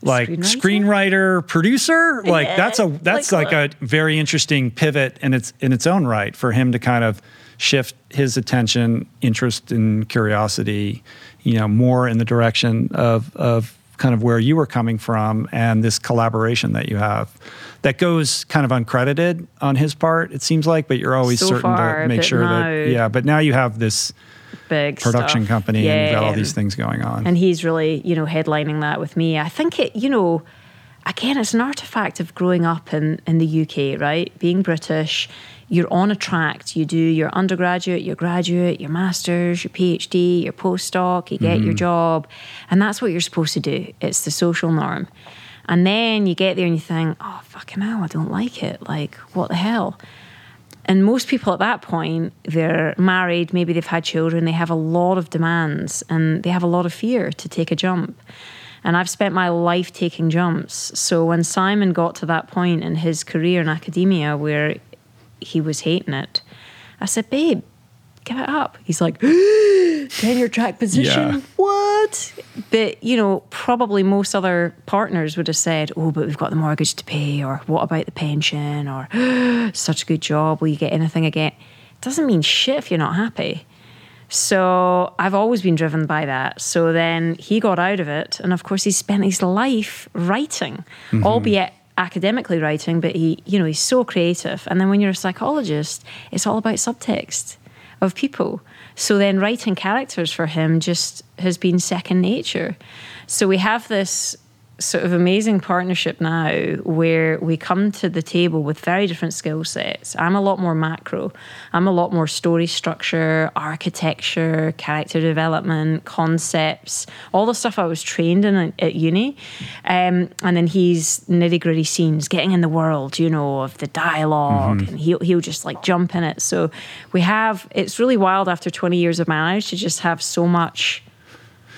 like screenwriter, Screenwriter? producer like Yeah, that's a that's like, like a very interesting pivot in its in its own right for him to kind of shift his attention interest and curiosity you know more in the direction of of kind of where you were coming from and this collaboration that you have that goes kind of uncredited on his part it seems like but you're always So certain far, to make sure now- that yeah but now you have this big production stuff. company yeah, and you've got all these things going on. And he's really you know headlining that with me. I think it you know again it's an artifact of growing up in in the uk right? Being british you're on a track you do your undergraduate your graduate your masters your phd your postdoc you get your mm-hmm. job. And that's what you're supposed to do. It's the social norm and then you get there and you think oh fucking hell i don't like it like what the hell and most people at that point, they're married, maybe they've had children, they have a lot of demands and they have a lot of fear to take a jump. And I've spent my life taking jumps. So when Simon got to that point in his career in academia where he was hating it, I said, babe, give it up. He's like, tenure track position. Yeah. What? But, you know, probably most other partners would have said, oh, but we've got the mortgage to pay, or what about the pension, or such a good job. Will you get anything again? It doesn't mean shit if you're not happy. So I've always been driven by that. So then he got out of it. And of course, he spent his life writing, mm-hmm. albeit academically writing, but he, you know, he's so creative. And then when you're a psychologist, it's all about subtext of people. So then writing characters for him just has been second nature. So we have this sort of amazing partnership now where we come to the table with very different skill sets. I'm a lot more macro. I'm a lot more story structure, architecture, character development, concepts, all the stuff I was trained in at uni. Um, and then he's nitty gritty scenes, getting in the world, you know, of the dialog and he'll, he'll just like jump in it. So we have, it's really wild after 20 years of marriage to just have so much,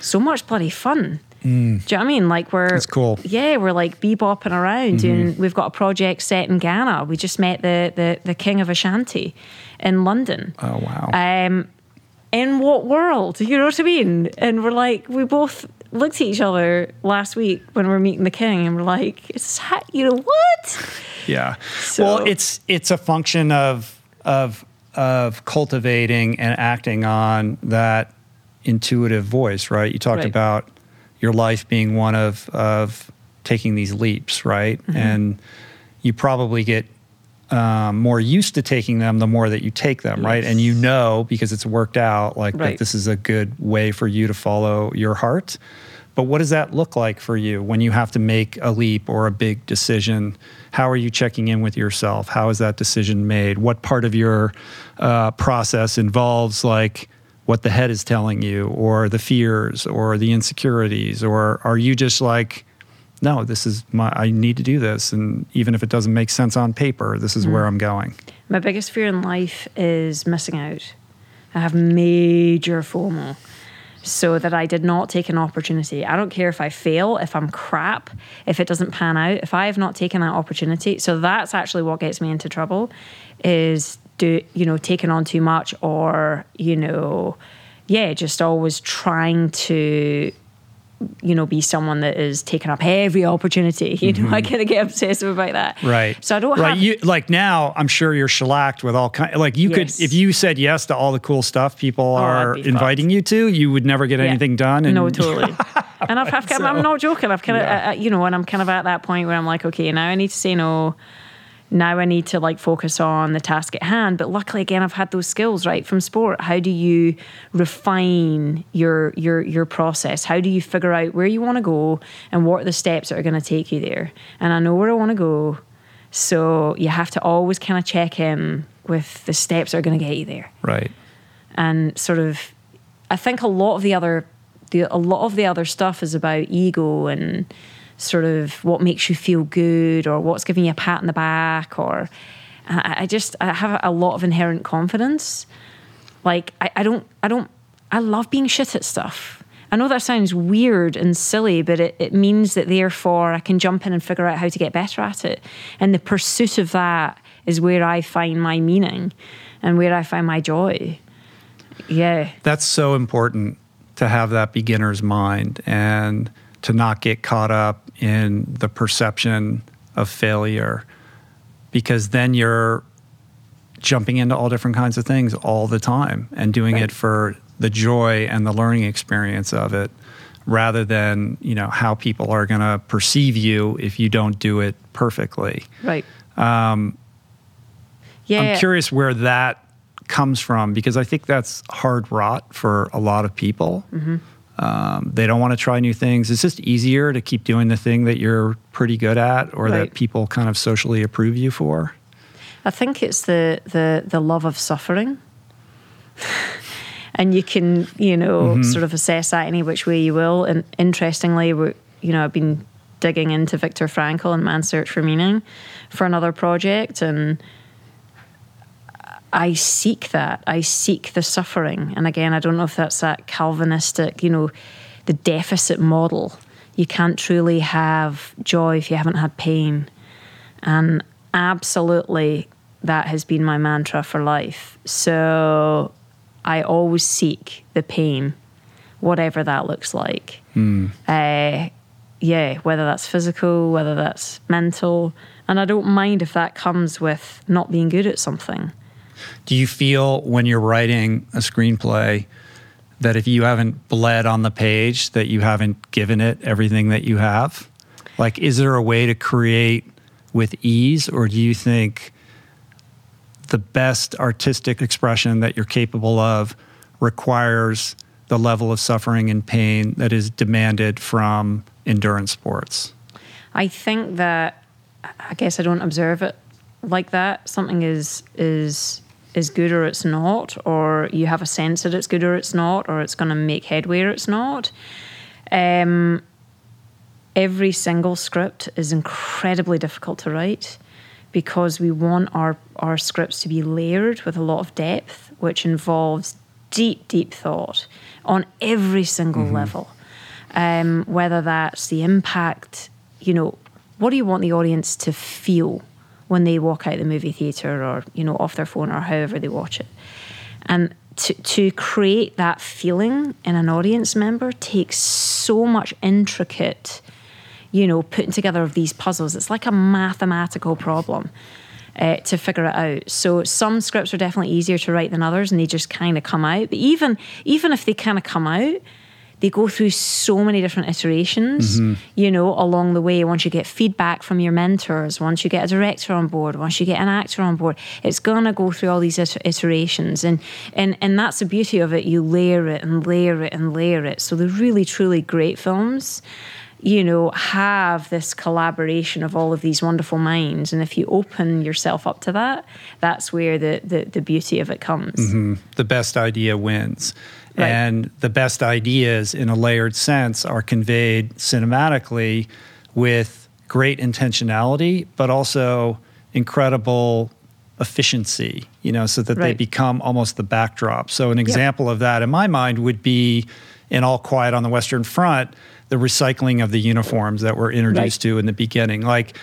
so much bloody fun. Do you know what I mean? Like we're That's cool. Yeah, we're like bebopping around, and we've got a project set in Ghana. We just met the the, the king of Ashanti in London. oh wow Um, in what world? You know what I mean? And we're like, we both looked at each other last week when we were meeting the king, and we're like, "Is that you know what?" Yeah. So- well, it's it's a function of of of cultivating and acting on that intuitive voice, right? You talked Right. about your life being one of of taking these leaps, right? Mm-hmm. And you probably get um, more used to taking them the more that you take them, right? And you know because it's worked out like that this is a good way for you to follow your heart. But what does that look like for you when you have to make a leap or a big decision? How are you checking in with yourself? How is that decision made? What part of your uh, process involves like what the head is telling you, or the fears, or the insecurities, or are you just like, no, this is my, I need to do this, and even if it doesn't make sense on paper, this is where mm-hmm. I'm going. My biggest fear in life is missing out. I have major FOMO. So that I did not take an opportunity. I don't care if I fail, if I'm crap, if it doesn't pan out, if I have not taken that opportunity. So that's actually what gets me into trouble is do you know, taking on too much or, you know, yeah, just always trying to you know, be someone that is taking up every opportunity. You know, I kind of get obsessive about that. Mm-hmm. Right. So I don't right. have You, like now, I'm sure you're shellacked with all kind. Like you Yes. could, if you said yes to all the cool stuff people I'd are inviting you to, you would never get Yeah. anything done. And no, totally. and I've, I've, So- I'm not joking. I've kind of, Yeah. uh, you know, and I'm kind of at that point where I'm like, okay, now I need to say no. Now I need to like focus on the task at hand. But luckily, again, I've had those skills right from sport. How do you refine your your your process? How do you figure out where you want to go and what are the steps that are going to take you there? And I know where I want to go, so you have to always kind of check in with the steps that are going to get you there right. and sort of I think a lot of the other the a lot of the other stuff is about ego and sort of what makes you feel good or what's giving you a pat in the back or I, I just I have a lot of inherent confidence. Like I, I don't I don't I love being shit at stuff. I know that sounds weird and silly, but it, it means that therefore I can jump in and figure out how to get better at it. And the pursuit of that is where I find my meaning and where I find my joy. Yeah. That's so important to have that beginner's mind and to not get caught up in the perception of failure because then you're jumping into all different kinds of things all the time and doing right. it for the joy and the learning experience of it rather than you know how people are going to perceive you if you don't do it perfectly right um, yeah i'm curious where that comes from because i think that's hard wrought for a lot of people mm-hmm. Um, they don't want to try new things it's just easier to keep doing the thing that you're pretty good at or right. that people kind of socially approve you for i think it's the the, the love of suffering and you can you know mm-hmm. sort of assess that any which way you will. And interestingly, we you know I've been digging into Viktor Frankl and Man's Search for Meaning for another project, and I seek that. I seek the suffering. And again, I don't know if that's that Calvinistic, you know, the deficit model. You can't truly have joy if you haven't had pain. And absolutely, that has been my mantra for life. So I always seek the pain, whatever that looks like. Mm. Uh, yeah, whether that's physical, whether that's mental. And I don't mind if that comes with not being good at something. Do you feel when you're writing a screenplay that if you haven't bled on the page, that you haven't given it everything that you have? Like, is there a way to create with ease, or do you think the best artistic expression that you're capable of requires the level of suffering and pain that is demanded from endurance sports? I think that I guess I don't observe it like that. Something is is is good or it's not, or you have a sense that it's good or it's not, or it's going to make headway or it's not. Um, every single script is incredibly difficult to write because we want our, our scripts to be layered with a lot of depth, which involves deep, deep thought on every single mm-hmm. level. Um, whether that's the impact, you know, what do you want the audience to feel when they walk out the movie theatre or, you know, off their phone or however they watch it? And to, to create that feeling in an audience member takes so much intricate you know, putting together of these puzzles. It's like a mathematical problem. Uh, to figure it out. So some scripts are definitely easier to write than others, and they just kind of come out. But even even if they kind of come out, they go through so many different iterations. Mm-hmm. You know, along the way. Once you get feedback from your mentors, once you get a director on board, once you get an actor on board, it's gonna go through all these iterations, and and and that's the beauty of it. You layer it and layer it and layer it. So they're really truly great films you know, have this collaboration of all of these wonderful minds. And if you open yourself up to that, that's where the, the, the beauty of it comes. Mm-hmm. The best idea wins. Right. And the best ideas, in a layered sense, are conveyed cinematically with great intentionality, but also incredible efficiency, you know, so that right. they become almost the backdrop. So, an example of that in my mind would be in All Quiet on the Western Front the recycling of the uniforms that we're introduced right. to in the beginning. Like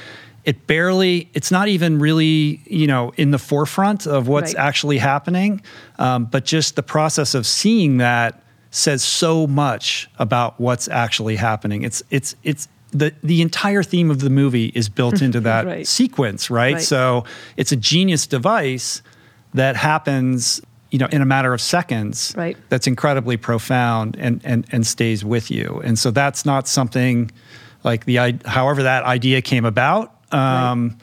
it barely, it's not even really, you know, in the forefront of what's right. actually happening. Um, but just the process of seeing that says so much about what's actually happening. It's, it's, it's, the, the entire theme of the movie is built into that right. sequence, right? So it's a genius device that happens you know in a matter of seconds right. that's incredibly profound and, and and stays with you and so that's not something like the however that idea came about um, right.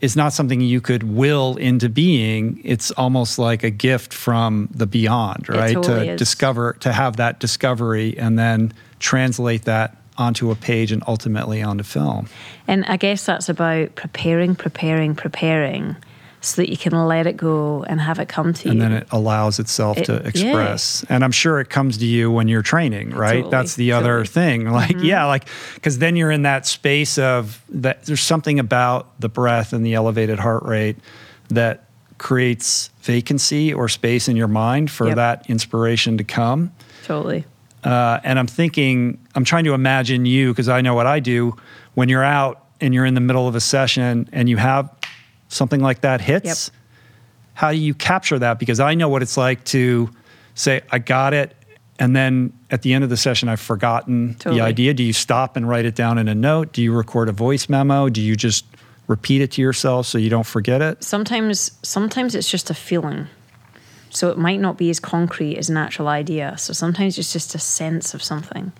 is not something you could will into being it's almost like a gift from the beyond right totally to is. discover to have that discovery and then translate that onto a page and ultimately onto film and i guess that's about preparing preparing preparing so that you can let it go and have it come to and you. And then it allows itself It- to yeah. express and i'm sure it comes to you when you're training right Totally, that's the other totally. thing like yeah like because then you're in that space of that there's something about the breath and the elevated heart rate that creates vacancy or space in your mind for Yep. that inspiration to come totally. uh, and I'm thinking, I'm trying to imagine you because I know what I do when you're out and you're in the middle of a session and you have something like that hits. Yep. How do you capture that? Because I know what it's like to say, I got it. And then at the end of the session, I've forgotten Totally. the idea. Do you stop and write it down in a note? Do you record a voice memo? Do you just repeat it to yourself so you don't forget it? Sometimes, sometimes it's just a feeling. So it might not be as concrete as an actual idea. So sometimes it's just a sense of something.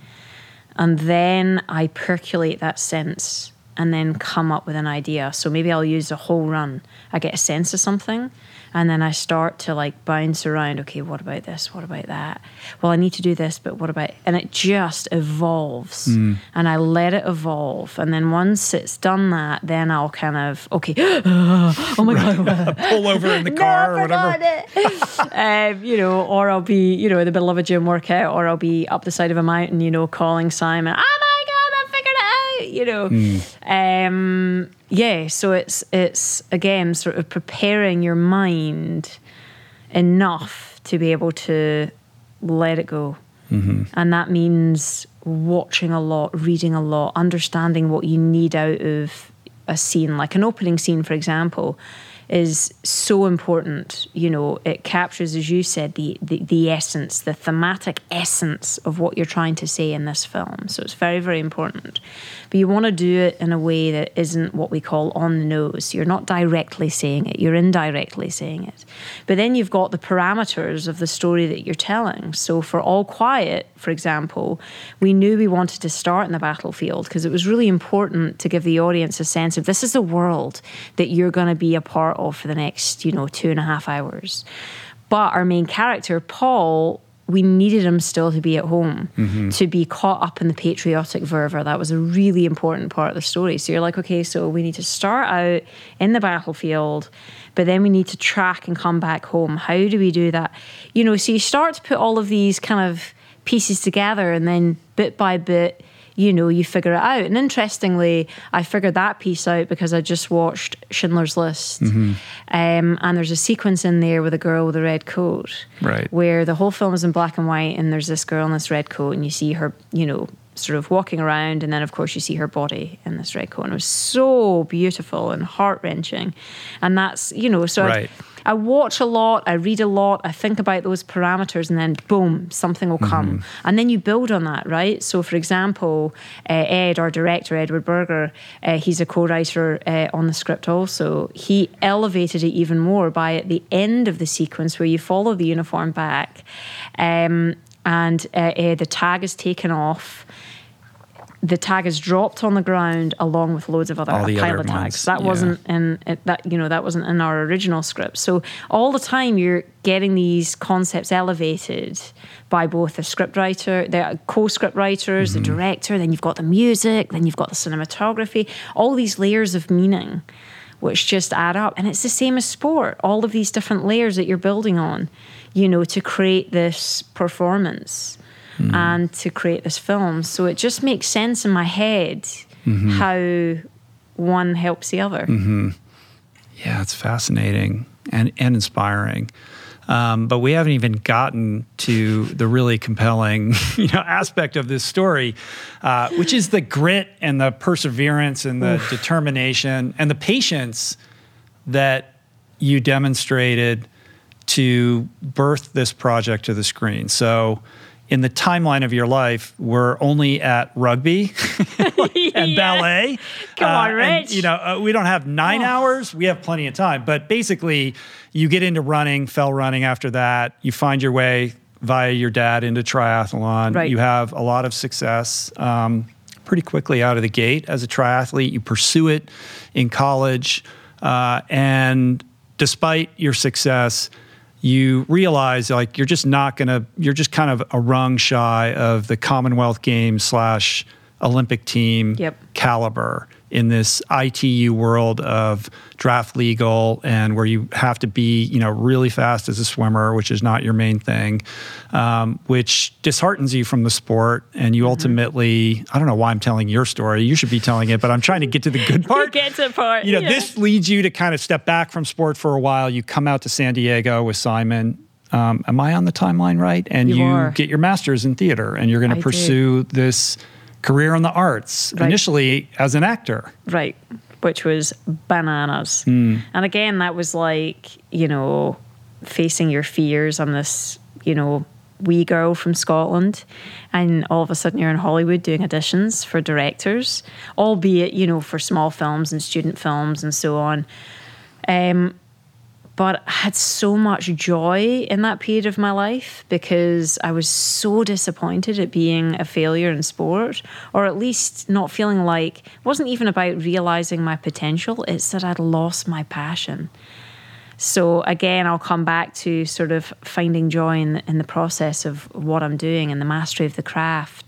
And then I percolate that sense and then come up with an idea. So maybe I'll use a whole run. I get a sense of something and then I start to like bounce around. Okay, what about this? What about that? Well, I need to do this, but what about and it just evolves and I let it evolve. And then once it's done that, then I'll kind of okay, oh my god, Pull over in the car or whatever. um, you know, or I'll be, you know, in the middle of a gym workout, or I'll be up the side of a mountain, you know, calling Simon, oh my God, I figured it out, you know. Um, yeah, so it's, it's again, sort of preparing your mind enough to be able to let it go. And that means watching a lot, reading a lot, understanding what you need out of a scene. Like an opening scene, for example, is so important. You know, it captures, as you said, the, the, the essence, the thematic essence of what you're trying to say in this film. So it's very, very important. But you want to do it in a way that isn't what we call on the nose. You're not directly saying it, you're indirectly saying it. But then you've got the parameters of the story that you're telling. So for All Quiet, for example, we knew we wanted to start in the battlefield because it was really important to give the audience a sense of this is the world that you're going to be a part of for the next, you know, two and a half hours. But our main character, Paul, we needed him still to be at home, mm-hmm. to be caught up in the patriotic fervor. That was a really important part of the story. So you're like, okay, so we need to start out in the battlefield, but then we need to track and come back home. How do we do that? You know, so you start to put all of these kind of pieces together, and then bit by bit, you know, you figure it out. And interestingly, I figured that piece out because I just watched Schindler's List. Um, and there's a sequence in there with a girl with a red coat. Right. Where the whole film is in black and white, and there's this girl in this red coat, and you see her, you know, sort of walking around, and then of course you see her body in this red coat. And it was so beautiful and heart wrenching. And that's, you know, so I- Right. I watch a lot, I read a lot, I think about those parameters, and then boom, something will come. And then you build on that, right? So, for example, uh, Ed, our director, Edward Berger, uh, he's a co writer uh, on the script also. He elevated it even more by at the end of the sequence where you follow the uniform back um, and uh, uh, the tag is taken off the tag is dropped on the ground along with loads of other All other pilot tags. That yeah. wasn't in it, that you know that wasn't in our original script. So all the time you're getting these concepts elevated by both the scriptwriter, the co-script writers, Mm-hmm. the director. Then you've got the music. Then you've got the cinematography. All these layers of meaning, which just add up. And it's the same as sport. All of these different layers that you're building on, you know, to create this performance and to create this film. So it just makes sense in my head how one helps the other. Yeah, it's fascinating and, and inspiring. Um, but we haven't even gotten to the really compelling, you know, aspect of this story, uh, which is the grit and the perseverance and the determination and the patience that you demonstrated to birth this project to the screen. So, in the timeline of your life, we're only at rugby and Yeah. ballet. Come on, and, Rich. you know, uh, we don't have nine Oh. hours. We have plenty of time. But basically, you get into running, fell running after that. You find your way via your dad into triathlon. Right. You have a lot of success um, pretty quickly out of the gate as a triathlete. You pursue it in college. Uh, and despite your success, you realize like you're just not gonna you're just kind of a rung shy of the commonwealth games slash olympic team Yep. caliber in this ITU world of draft legal and where you have to be, you know, really fast as a swimmer, which is not your main thing, um, which disheartens you from the sport. And you mm-hmm. ultimately, I don't know why I'm telling your story. You should be telling it, but I'm trying to get to the good part. get to part. You know, yeah. this leads you to kind of step back from sport for a while. You come out to San Diego with Simon. Um, am I on the timeline right? And you, you get your master's in theater, and you're going to pursue did. this career in the arts, right. initially as an actor. Right, which was bananas. Mm. And again, that was like, you know, facing your fears on this, you know, wee girl from Scotland, and all of a sudden you're in Hollywood doing auditions for directors, albeit, you know, for small films and student films and so on. Um, but I had so much joy in that period of my life because I was so disappointed at being a failure in sport, or at least not feeling like it wasn't even about realizing my potential, it's that I'd lost my passion. So again, I'll come back to sort of finding joy in, in the process of what I'm doing and the mastery of the craft.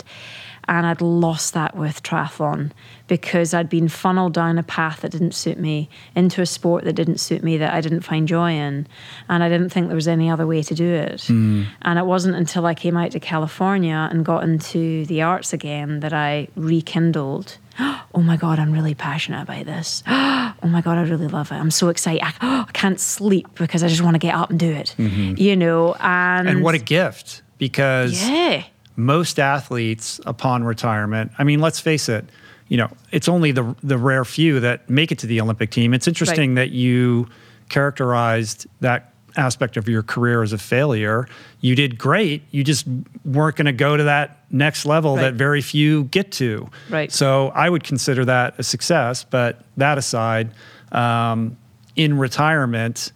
And I'd lost that with triathlon because I'd been funneled down a path that didn't suit me, into a sport that didn't suit me, that I didn't find joy in. And I didn't think there was any other way to do it. Mm. And it wasn't until I came out to California and got into the arts again that I rekindled. Oh my God, I'm really passionate about this. Oh my God, I really love it. I'm so excited. I, can't sleep because I just want to get up and do it. Mm-hmm. You know, and. And what a gift because. Yeah most athletes upon retirement, I mean, let's face it, you know, it's only the the rare few that make it to the Olympic team. It's interesting right. that you characterized that aspect of your career as a failure. You did great. You just weren't going to go to that next level right. that very few get to. Right. So I would consider that a success. But that aside, um, in retirement,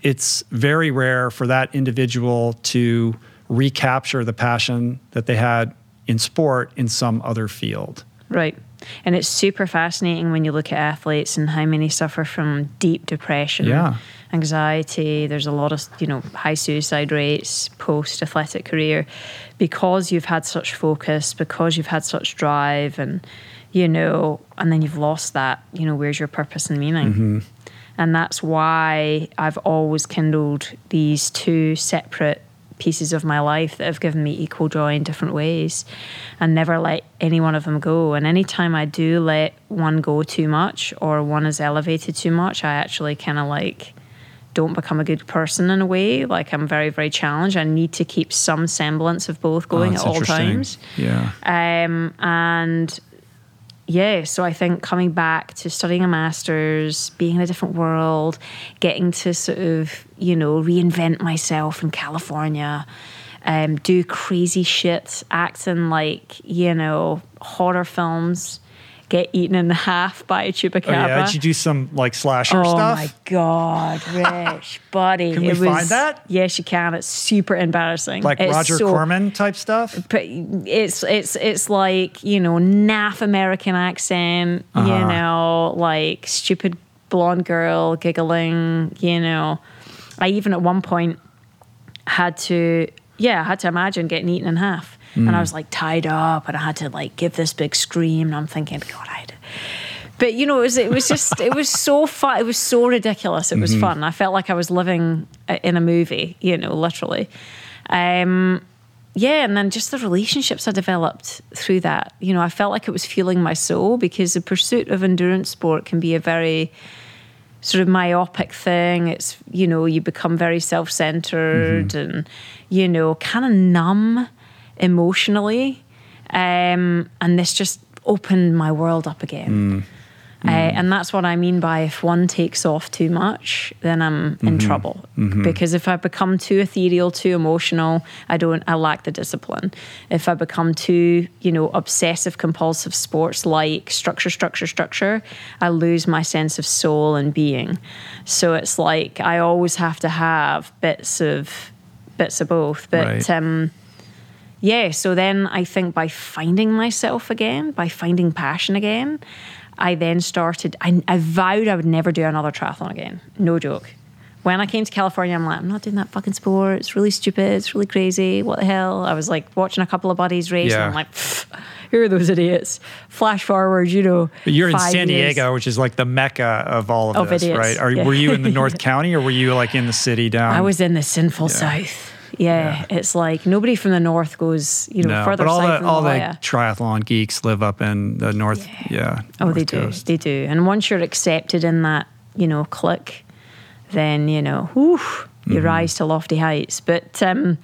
it's very rare for that individual to recapture the passion that they had in sport in some other field. Right. And it's super fascinating when you look at athletes and how many suffer from deep depression, yeah. anxiety. There's a lot of, you know, high suicide rates post athletic career because you've had such focus, because you've had such drive and you know, and then you've lost that, you know, where's your purpose and meaning? Mm-hmm. And that's why I've always kindled these two separate pieces of my life that have given me equal joy in different ways and never let any one of them go. And anytime I do let one go too much or one is elevated too much, I actually kind of like don't become a good person in a way. Like I'm very, very challenged. I need to keep some semblance of both going oh, at all times. Yeah. Um, and yeah, so I think coming back to studying a master's, being in a different world, getting to sort of, you know, reinvent myself in California, um, do crazy shit, acting like, you know, horror films get eaten in half by a chupacabra. Oh, yeah, did you do some like slasher oh, stuff? Oh my god, Rich, buddy! Can we was, find that? Yes, you can. It's super embarrassing. Like it's Roger so, Corman type stuff. But it's it's it's like you know naff American accent. Uh-huh. You know, like stupid blonde girl giggling. You know, I even at one point had to yeah I had to imagine getting eaten in half Mm. And I was like tied up and I had to like give this big scream. And I'm thinking, God, I had but you know, it was it was just it was so fun. It was so ridiculous. It was mm-hmm. fun. I felt like I was living uh, in a movie. You know, literally. Um, yeah, and then just the relationships I developed through that. You know, I felt like it was fueling my soul because the pursuit of endurance sport can be a very sort of myopic thing. It's you know, you become very self centered mm-hmm. and you know, kind of numb emotionally. Um, and this just opened my world up again. Mm. Uh, mm. and that's what I mean by if one takes off too much, then I'm mm-hmm. in trouble. Mm-hmm. Because if I become too ethereal, too emotional, I don't. I lack the discipline. If I become too, you know, obsessive compulsive sports like structure, structure, structure, I lose my sense of soul and being. So it's like I always have to have bits of bits of both. But right. um, yeah, so then I think by finding myself again, by finding passion again, I then started, I, I vowed I would never do another triathlon again. No joke. when I came to California, I'm like, I'm not doing that fucking sport. It's really stupid. It's really crazy. What the hell? I was like watching a couple of buddies race, Yeah. and I'm like, "Pfft, here are those idiots. Flash forward, you know. But you're in San years. Diego, which is like the mecca of all of, Of this, idiots, right? Are, yeah. Were you in the North County or were you like in the city down? I was in the sinful south. Yeah, it's like nobody from the north goes, you know, no, further but all south the all the triathlon geeks live up in the north. Yeah. Oh, north they do. They do. And once you're accepted in that, you know, clique, then, you know, whew, you Mm-hmm. rise to lofty heights. But um,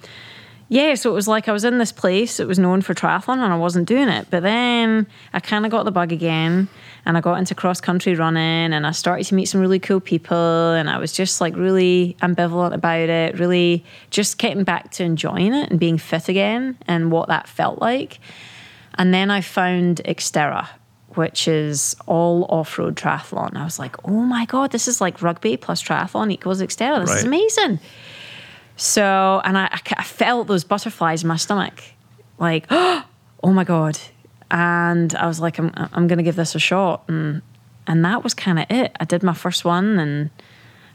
yeah, so it was like I was in this place that was known for triathlon and I wasn't doing it. But then I kind of got the bug again and I got into cross country running and I started to meet some really cool people and I was just like really ambivalent about it, really just getting back to enjoying it and being fit again and what that felt like. And then I found Xterra, which is all off road triathlon. I was like, oh my God, this is like rugby plus triathlon equals Xterra. This is amazing. So, and I, I felt those butterflies in my stomach, like, oh my God. And I was like, I'm, I'm going to give this a shot. And, and that was kind of it. I did my first one and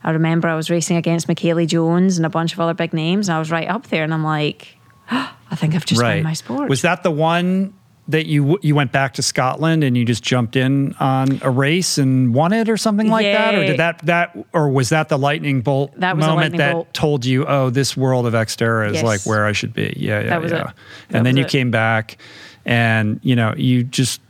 I remember I was racing against Michaela Jones and a bunch of other big names. And I was right up there and I'm like, I think I've just right. found my sport. Was that the one that you you went back to Scotland and you just jumped in on a race and won it or something like that, or did that that or was that the lightning bolt That was moment lightning that bolt. told you, oh, this world of Xterra is Yes. like where I should be? Yeah, yeah, yeah. it. That And then you it. came back, and you know you just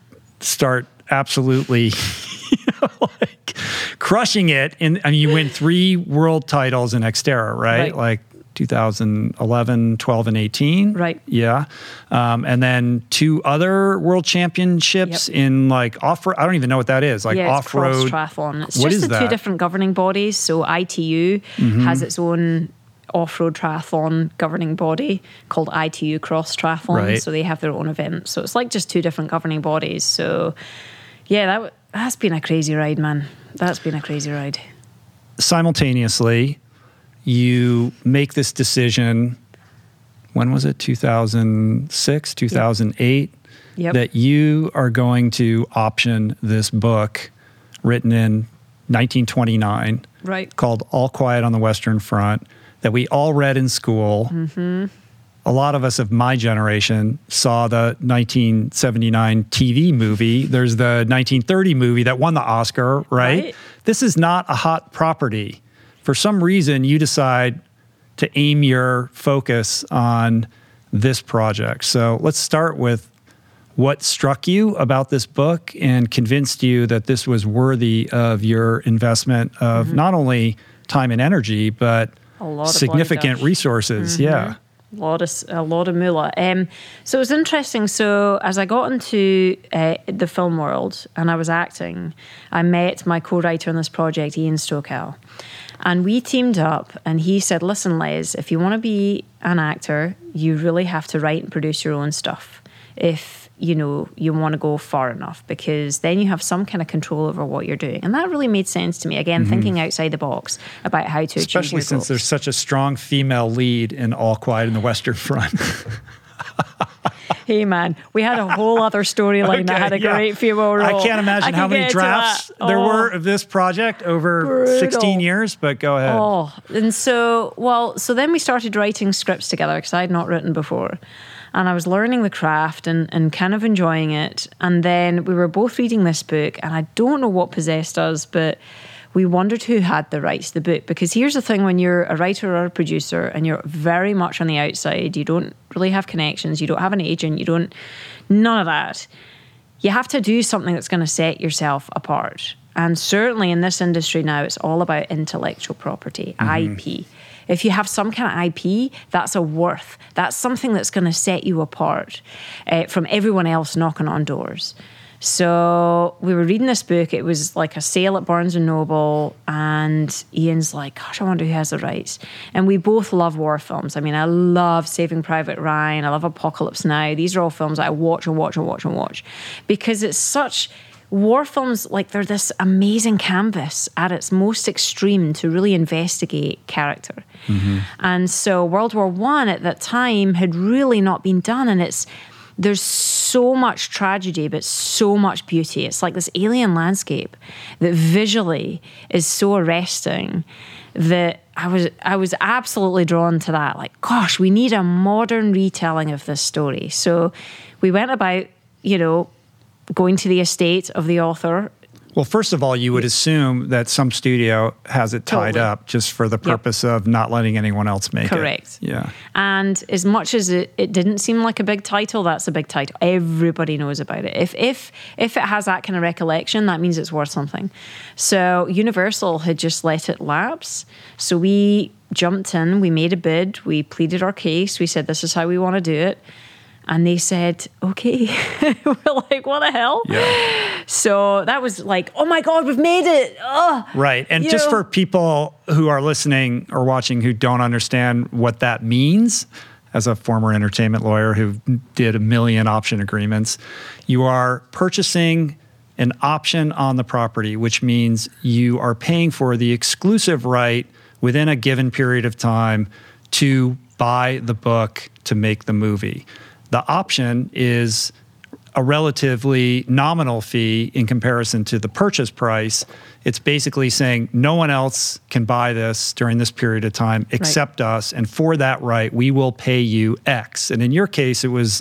start absolutely. you know, like crushing it in I mean you win three world titles in Xterra, right? Right. Like 2011, 12 and 18. Right. Yeah. Um, and then two other world championships Yep. in like off road. I don't even know what that is. Like yeah, off road. triathlon. It's What just the that? Mm-hmm. two different governing bodies. So ITU has its own off-road triathlon governing body called ITU Cross Triathlon. Right. So they have their own event. So it's like just two different governing bodies. So yeah, that w- that's been a crazy ride, man. That's been a crazy ride. Simultaneously, you make this decision. When was it? 2006, 2008. Yep. That you are going to option this book written in 1929 Right. called All Quiet on the Western Front that we all read in school. Mm-hmm. A lot of us of my generation saw the 1979 TV movie. There's the 1930 movie that won the Oscar, right? Right. This is not a hot property. For some reason, you decide to aim your focus on this project. So let's start with what struck you about this book and convinced you that this was worthy of your investment of not only time and energy, but Mm-hmm. A lot of significant body Mm-hmm. resources. Yeah. A lot of a lot of moolah. Um, so it was interesting. So as I got into uh, the film world and I was acting, I met my co-writer on this project, Ian Stokell, and we teamed up. And he said, "Listen, Les, if you want to be an actor, you really have to write and produce your own stuff. If you know you want to go far enough, because then you have some kind of control over what you're doing." And that really made sense to me. Again, thinking outside the box about how to achieve Mm-hmm. Especially since goals. there's such a strong female lead in All Quiet in the Western Front. Hey man, we had a whole other storyline that had a yeah. great female role. I can't imagine I how many drafts that. there Oh, were of this project over Brutal. 16 years, but go ahead. Oh, and so well, so then we started writing scripts together because I had not written before. And I was learning the craft and, and kind of enjoying it. And then we were both reading this book, and I don't know what possessed us, but we wondered who had the rights to the book. Because here's the thing when you're a writer or a producer and you're very much on the outside, you don't really have connections, you don't have an agent, you don't, none of that. You have to do something that's going to set yourself apart. And certainly in this industry now, it's all about intellectual property, IP. If you have some kind of IP, that's a worth. That's something that's going to set you apart uh, from everyone else knocking on doors. So we were reading this book. It was like a sale at Barnes and Noble, and Ian's like, "Gosh, I wonder who has the rights." And we both love war films. I mean, I love Saving Private Ryan. I love Apocalypse Now. These are all films I watch and watch and watch and watch because it's such war films like they're this amazing canvas at its most extreme to really investigate character mm-hmm. and so world war one at that time had really not been done and it's there's so much tragedy, but so much beauty. It's like this alien landscape that visually is so arresting that I was I was absolutely drawn to that. Like, gosh, we need a modern retelling of this story. So we went about, you know, going to the estate of the author well, first of all, you would assume that some studio has it tied Totally. up just for the purpose of not letting anyone else make it. Correct. Yeah. And as much as it, it didn't seem like a big title, that's a big title. Everybody knows about it. If if if it has that kind of recollection, that means it's worth something. So Universal had just let it lapse. So we jumped in, we made a bid, we pleaded our case, we said this is how we want to do it. And they said, okay. We're like, what the hell? Yeah. So that was like, oh my God, we've made it. Oh, Right. And You just know- for people who are listening or watching who don't understand what that means, as a former entertainment lawyer who did a million option agreements, you are purchasing an option on the property, which means you are paying for the exclusive right within a given period of time to buy the book to make the movie. The option is a relatively nominal fee in comparison to the purchase price. It's basically saying no one else can buy this during this period of time except us. And for that right, we will pay you X. And in your case, it was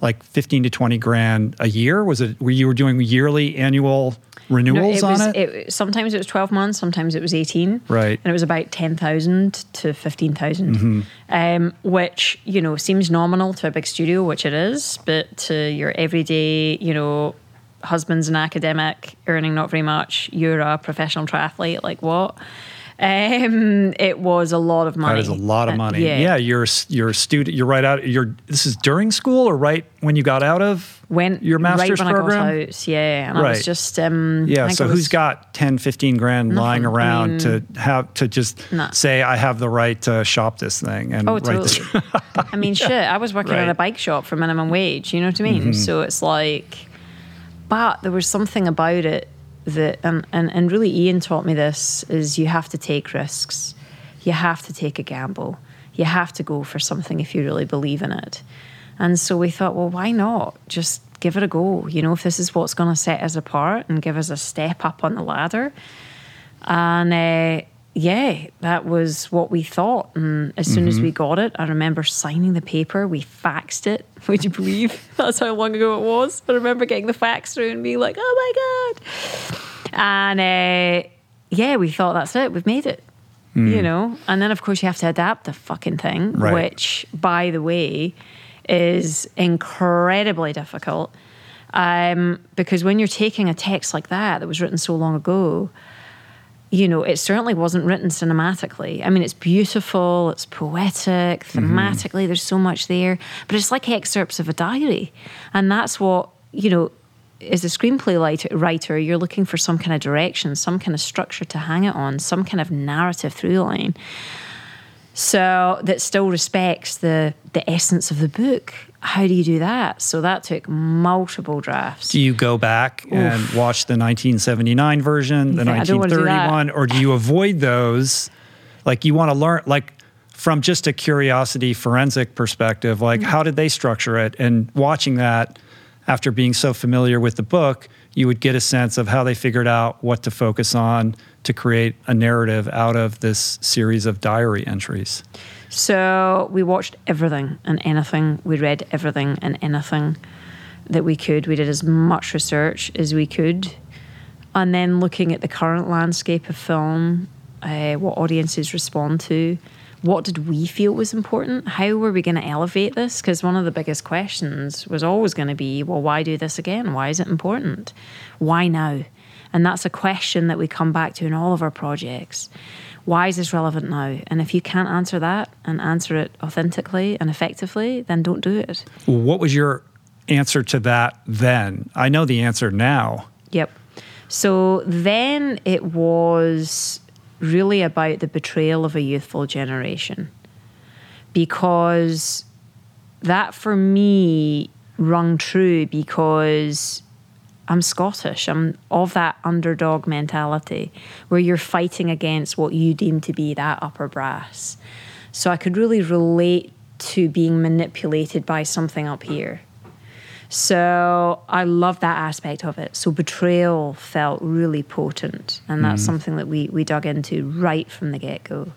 like 15 to 20 grand a year. Was it where you were doing yearly annual No, renewals it on was, it? it? Sometimes it was 12 months, sometimes it was 18. Right. And it was about 10,000 to 15,000, Mm-hmm. um, which, you know, seems nominal to a big studio, which it is, but to your everyday, you know, husband's an academic earning not very much, you're a professional triathlete, like what? Um, it was a lot of money. That is a lot of Uh, money. yeah. yeah, you're you're a student. You're right out. You're this is during school or right when you got out of When, your master's right program. I out, yeah. And I Right. was just, um, I Yeah. So I who's was- got 10, 15 grand lying Nothing. I around mean- to have to just Nah. say I have the right to shop this thing and Oh, totally. this. I mean, shit, I was working at a bike shop for minimum wage, you know what I mean? So it's like, but there was something about it that, and, and, and really Ian taught me this, is you have to take risks. You have to take a gamble. You have to go for something if you really believe in it. And so we thought, well, why not? Just give it a go. You know, if this is what's going to set us apart and give us a step up on the ladder. And uh, yeah, that was what we thought. And as soon as we got it, I remember signing the paper. We faxed it. Would you believe that's how long ago it was? But I remember getting the fax through and being like, oh my God. And uh, yeah, we thought that's it. We've made it. You know? And then, of course, you have to adapt the fucking thing, Right. which, by the way, is incredibly difficult. Um, because when you're taking a text like that that was written so long ago, you know, it certainly wasn't written cinematically. I mean, it's beautiful, it's poetic, thematically, there's so much there, but it's like excerpts of a diary. And that's what, you know, as a screenplay writer, you're looking for some kind of direction, some kind of structure to hang it on, some kind of narrative through line. So that still respects the the essence of the book. How do you do that? So that took multiple drafts. Do you go back and watch the 1979 version, the do 1931, or do you avoid those? Like you want to learn, like from just a curiosity forensic perspective, like Mm-hmm. how did they structure it? And watching that after being so familiar with the book, you would get a sense of how they figured out what to focus on to create a narrative out of this series of diary entries. So we watched everything and anything. We read everything and anything that we could. We did as much research as we could. And then looking at the current landscape of film, uh, what audiences respond to, what did we feel was important? How were we going to elevate this? Because one of the biggest questions was always going to be, well, why do this again? Why is it important? Why now? And that's a question that we come back to in all of our projects. Why is this relevant now? And if you can't answer that and answer it authentically and effectively, then don't do it. What was your answer to that then? I know the answer now. Yep. So then it was really about the betrayal of a youthful generation because that for me rung true because I'm Scottish. I'm of that underdog mentality where you're fighting against what you deem to be that upper brass. So I could really relate to being manipulated by something up here. So I love that aspect of it. So betrayal felt really potent, and that's mm. something that we we dug into right from the get go.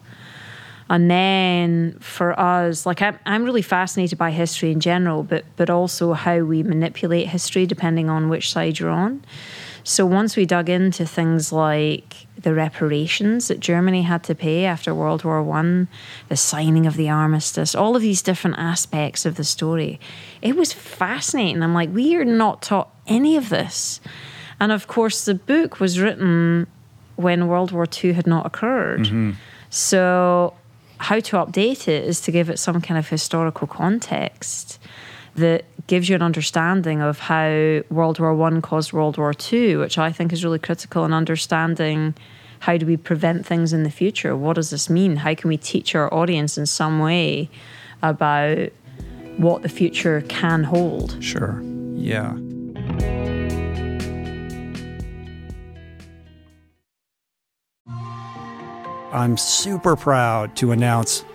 And then for us, like I'm, I'm really fascinated by history in general, but but also how we manipulate history depending on which side you're on. So once we dug into things like the reparations that Germany had to pay after World War One, the signing of the armistice, all of these different aspects of the story, it was fascinating. I'm like, we are not taught any of this. And of course, the book was written when World War II had not occurred. Mm-hmm. So, how to update it is to give it some kind of historical context that gives you an understanding of how World War One caused World War Two, which I think is really critical in understanding how do we prevent things in the future? What does this mean? How can we teach our audience in some way about what the future can hold? Sure. Yeah. I'm super proud to announce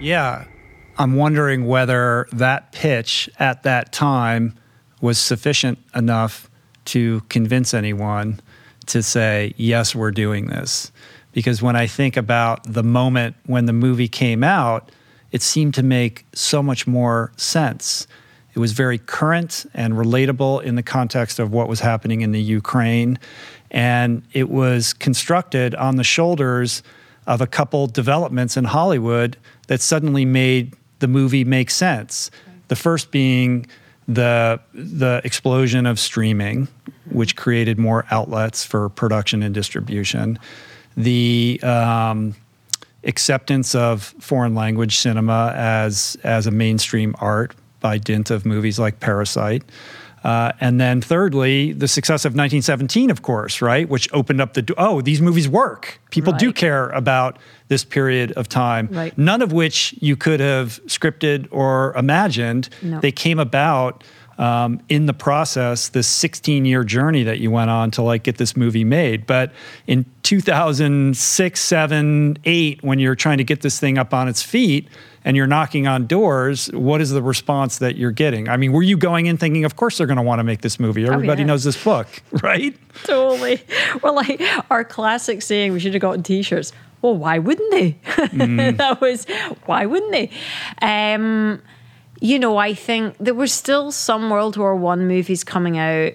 Yeah, I'm wondering whether that pitch at that time was sufficient enough to convince anyone to say, yes, we're doing this. Because when I think about the moment when the movie came out, it seemed to make so much more sense. It was very current and relatable in the context of what was happening in the Ukraine. And it was constructed on the shoulders of a couple developments in Hollywood that suddenly made the movie make sense. The first being the the explosion of streaming, which created more outlets for production and distribution. The um, acceptance of foreign language cinema as as a mainstream art by dint of movies like Parasite. Uh, and then thirdly, the success of 1917, of course, right, which opened up the do- oh, these movies work. People right. do care about this period of time. Right. None of which you could have scripted or imagined. No. They came about um, in the process, this 16 year journey that you went on to like get this movie made. But in 2006, 7, 8, when you're trying to get this thing up on its feet and you're knocking on doors, what is the response that you're getting? I mean, were you going in thinking, of course they're going to want to make this movie? Oh, Everybody oh, yeah. knows this book, right? Totally. Well, like our classic saying, we should have gotten t shirts. Well, why wouldn't they? Mm. that was, why wouldn't they? Um, you know, I think there were still some World War One movies coming out,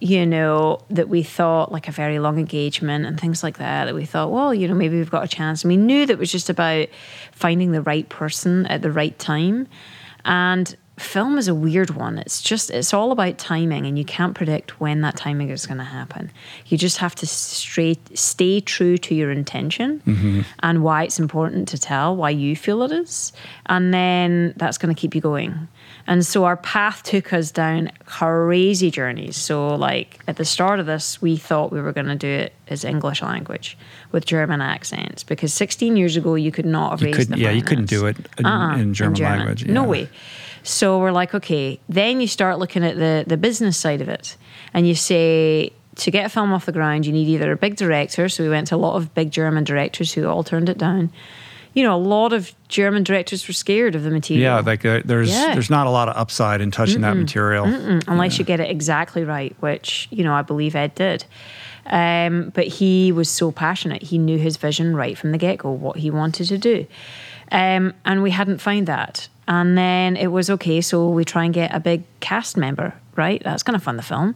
you know, that we thought like a very long engagement and things like that. That we thought, well, you know, maybe we've got a chance. And we knew that it was just about finding the right person at the right time. And film is a weird one. It's just it's all about timing, and you can't predict when that timing is going to happen. You just have to straight stay true to your intention mm-hmm. and why it's important to tell, why you feel it is, and then that's going to keep you going. And so our path took us down crazy journeys. So like at the start of this, we thought we were going to do it as English language with German accents because 16 years ago you could not have you raised the Yeah, you couldn't do it in, uh-uh, in, German, in German, language. Yeah. No way. So we're like, okay, then you start looking at the, the business side of it and you say, to get a film off the ground, you need either a big director. So we went to a lot of big German directors who all turned it down. You know, a lot of German directors were scared of the material. Yeah, like uh, there's yeah. there's not a lot of upside in touching mm-mm, that material unless yeah. you get it exactly right, which you know I believe Ed did. Um, but he was so passionate; he knew his vision right from the get go, what he wanted to do, um, and we hadn't found that. And then it was okay, so we try and get a big cast member, right? That's going to fund the film.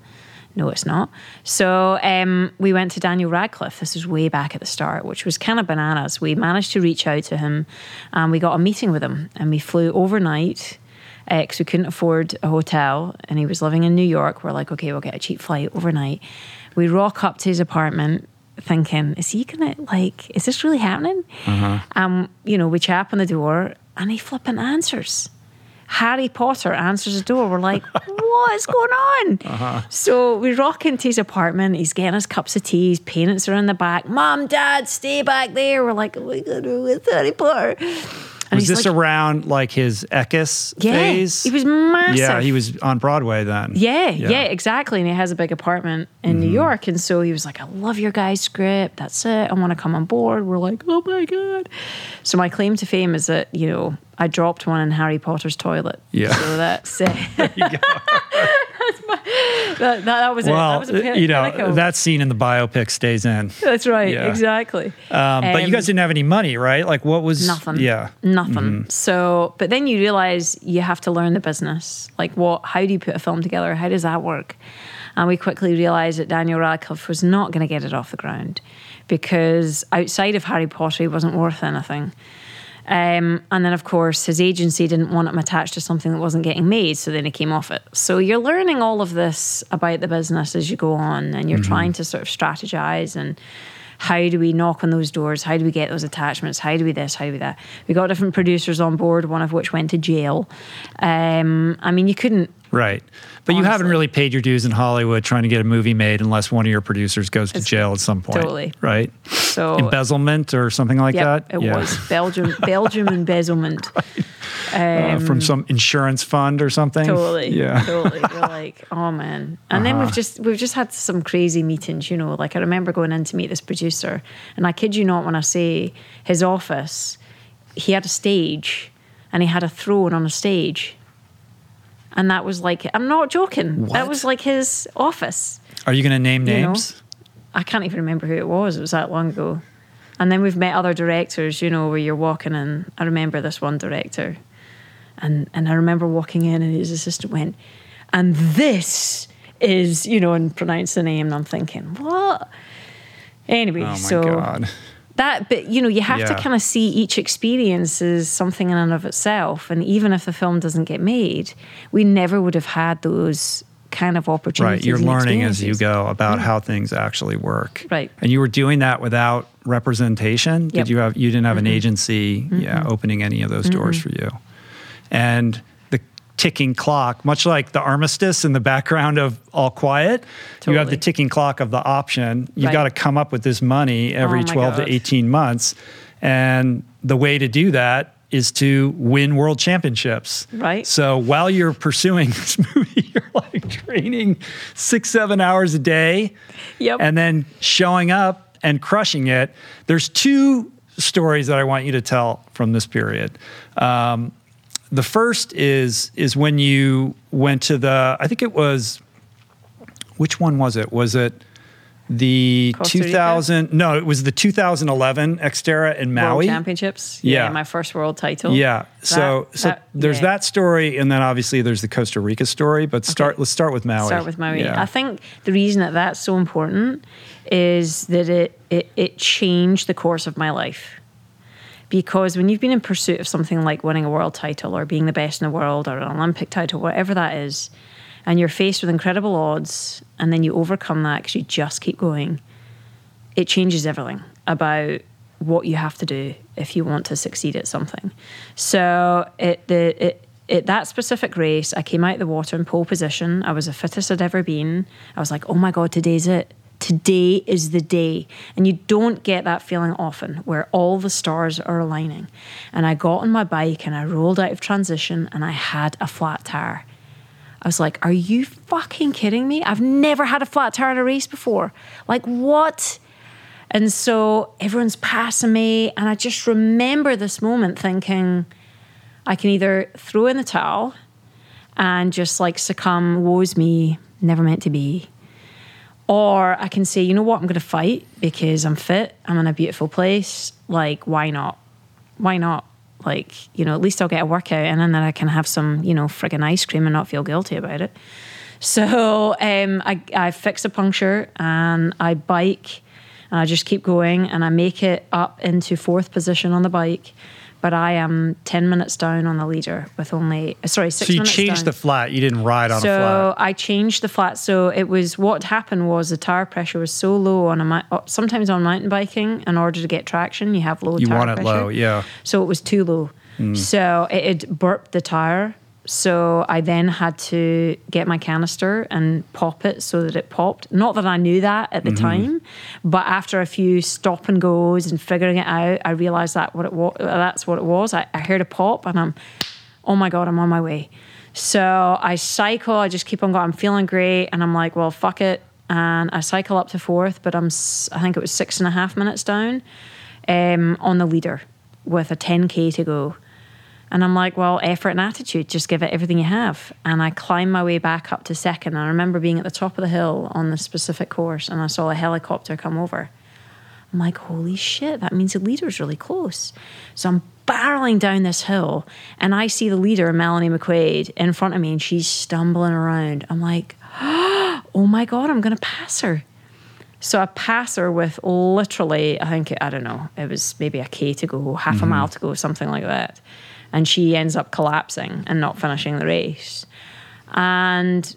No, it's not. So um, we went to Daniel Radcliffe. This was way back at the start, which was kind of bananas. We managed to reach out to him and we got a meeting with him and we flew overnight because uh, we couldn't afford a hotel and he was living in New York. We're like, okay, we'll get a cheap flight overnight. We rock up to his apartment thinking, is he gonna like? Is this really happening? Uh-huh. Um, you know, we chap on the door, and he flipping answers. Harry Potter answers the door. We're like, what is going on? Uh-huh. So we rock into his apartment. He's getting his cups of tea. His parents are in the back. Mom, Dad, stay back there. We're like, oh my God, it's Harry Potter. And Was this like, around like his Equus yeah, phase? he was massive. Yeah, he was on Broadway then. Yeah, yeah, exactly. And he has a big apartment in Mm-hmm. New York. And so he was like, I love your guys' script. That's it. I want to come on board. We're like, oh my God. So my claim to fame is that, you know, I dropped one in Harry Potter's toilet. Yeah. So that's it. that's my, that, that, was it. That Well, was a you know, pinnacle. that scene in the biopic stays in. That's right. Yeah. Exactly. Um, but you Um, guys didn't have any money, right? Like, what was Nothing. Yeah, Nothing. Mm-hmm. So, but then you realize you have to learn the business. Like, what? How do you put a film together? How does that work? And we quickly realized that Daniel Radcliffe was not going to get it off the ground because outside of Harry Potter, he wasn't worth anything. Um, and then, of course, his agency didn't want him attached to something that wasn't getting made, so then he came off it. So you're learning all of this about the business as you go on, and you're trying to sort of strategize and how do we knock on those doors? How do we get those attachments? How do we this? How do we that? We got different producers on board, one of which went to jail. Um, I mean, you couldn't. Right. But you haven't really paid your dues in Hollywood trying to get a movie made unless one of your producers goes to jail at some point. Totally. Right. So Embezzlement or something like Yep, that. it was Belgium, Belgium embezzlement. Uh, from some insurance fund or something. Totally. Yeah. Totally. We're like, oh man. And then Uh-huh. we've just we've just had some crazy meetings, you know. Like I remember going in to meet this producer, and I kid you not when I say his office, he had a stage and he had a throne on a stage. And that was like I'm not joking. That was like his office. Are you going to name You know. names? I can't even remember who it was. It was that long ago. And then we've met other directors, you know, where you're walking in. I remember this one director. And and I remember walking in and his assistant went, and this is, you know, and pronounced the name and I'm thinking, what? Anyway, Oh my so God. That but you know, you have to kind of see each experience as something in and of itself. And even if the film doesn't get made, we never would have had those kind of opportunities. Right. You're learning as you go about mm. how things actually work. Right. And you were doing that without representation. Yep. Did you have? You didn't have an Mm-hmm. agency, yeah, mm-hmm. opening any of those doors mm-hmm. for you. And ticking clock, much like the armistice in the background of All Quiet, you have the ticking clock of the option. You've Right. got to come up with this money every Oh 12 God. to 18 months. And the way to do that is to win world championships. Right. So while you're pursuing this movie, you're like training six, seven hours a day Yep. and then showing up and crushing it. There's two stories that I want you to tell from this period. Um, the first is is when you went to the. I think it was. Which one was it? Was it the Costa Rica? 2000? No, it was the 2011 Xterra in Maui World. Championships. Yeah. my first world title. Yeah. So That- so that- there's yeah. that story, and then obviously there's the Costa Rica story. But start. Let's start with Maui. Start with Maui. Yeah. I think the reason that that's so important is that it, it it changed the course of my life. Because when you've been in pursuit of something like winning a world title or being the best in the world or an Olympic title, whatever that is, and you're faced with incredible odds, and then you overcome that because you just keep going, it changes everything about what you have to do if you want to succeed at something. So it the it, it that specific race, I came out of the water in pole position. I was the fittest I'd ever been. I was like, oh my god, today's it. Today is the day. And you don't get that feeling often where all the stars are aligning. And I got on my bike and I rolled out of transition and I had a flat tire. I was like, are you fucking kidding me? I've never had a flat tire in a race before. Like, what? And so everyone's passing me. And I just remember this moment thinking, I can either throw in the towel and just like succumb, woe's me, never meant to be. Or I can say, you know what, I'm going to fight because I'm fit, I'm in a beautiful place. Like, why not? Why not? Like, you know, at least I'll get a workout and then I can have some, you know, friggin' ice cream and not feel guilty about it. So um, I, I fix a puncture and I bike and I just keep going and I make it up into fourth position on the bike. But I am 10 minutes down on the leader with only, sorry, six So you changed down. the flat. You didn't ride on so a flat. I changed the flat. So it was what happened was the tire pressure was so low on a sometimes on mountain biking. In order to get traction, you have low. You tire want it pressure. low, yeah. So it was too low. Hmm. So it had burped the tire. So I then had to get my canister and pop it so that it popped. Not that I knew that at the time, but after a few stop and goes and figuring it out, I realized that what it was. That's what it was. I, I heard a pop and I'm, oh my god, I'm on my way. So I cycle. I just keep on going. I'm feeling great, and I'm like, well, fuck it. And I cycle up to fourth, but I'm I think it was six and a half minutes down um, on the leader with a 10k to go. And I'm like, well, effort and attitude, just give it everything you have. And I climb my way back up to second. And I remember being at the top of the hill on the specific course, and I saw a helicopter come over. I'm like, holy shit, that means the leader's really close. So I'm barreling down this hill, and I see the leader, Melanie McQuaid, in front of me, and she's stumbling around. I'm like, oh my God, I'm going to pass her. So I pass her with literally, I think, I don't know, it was maybe a K to go, half a mm-hmm. mile to go, something like that. And she ends up collapsing and not finishing the race. And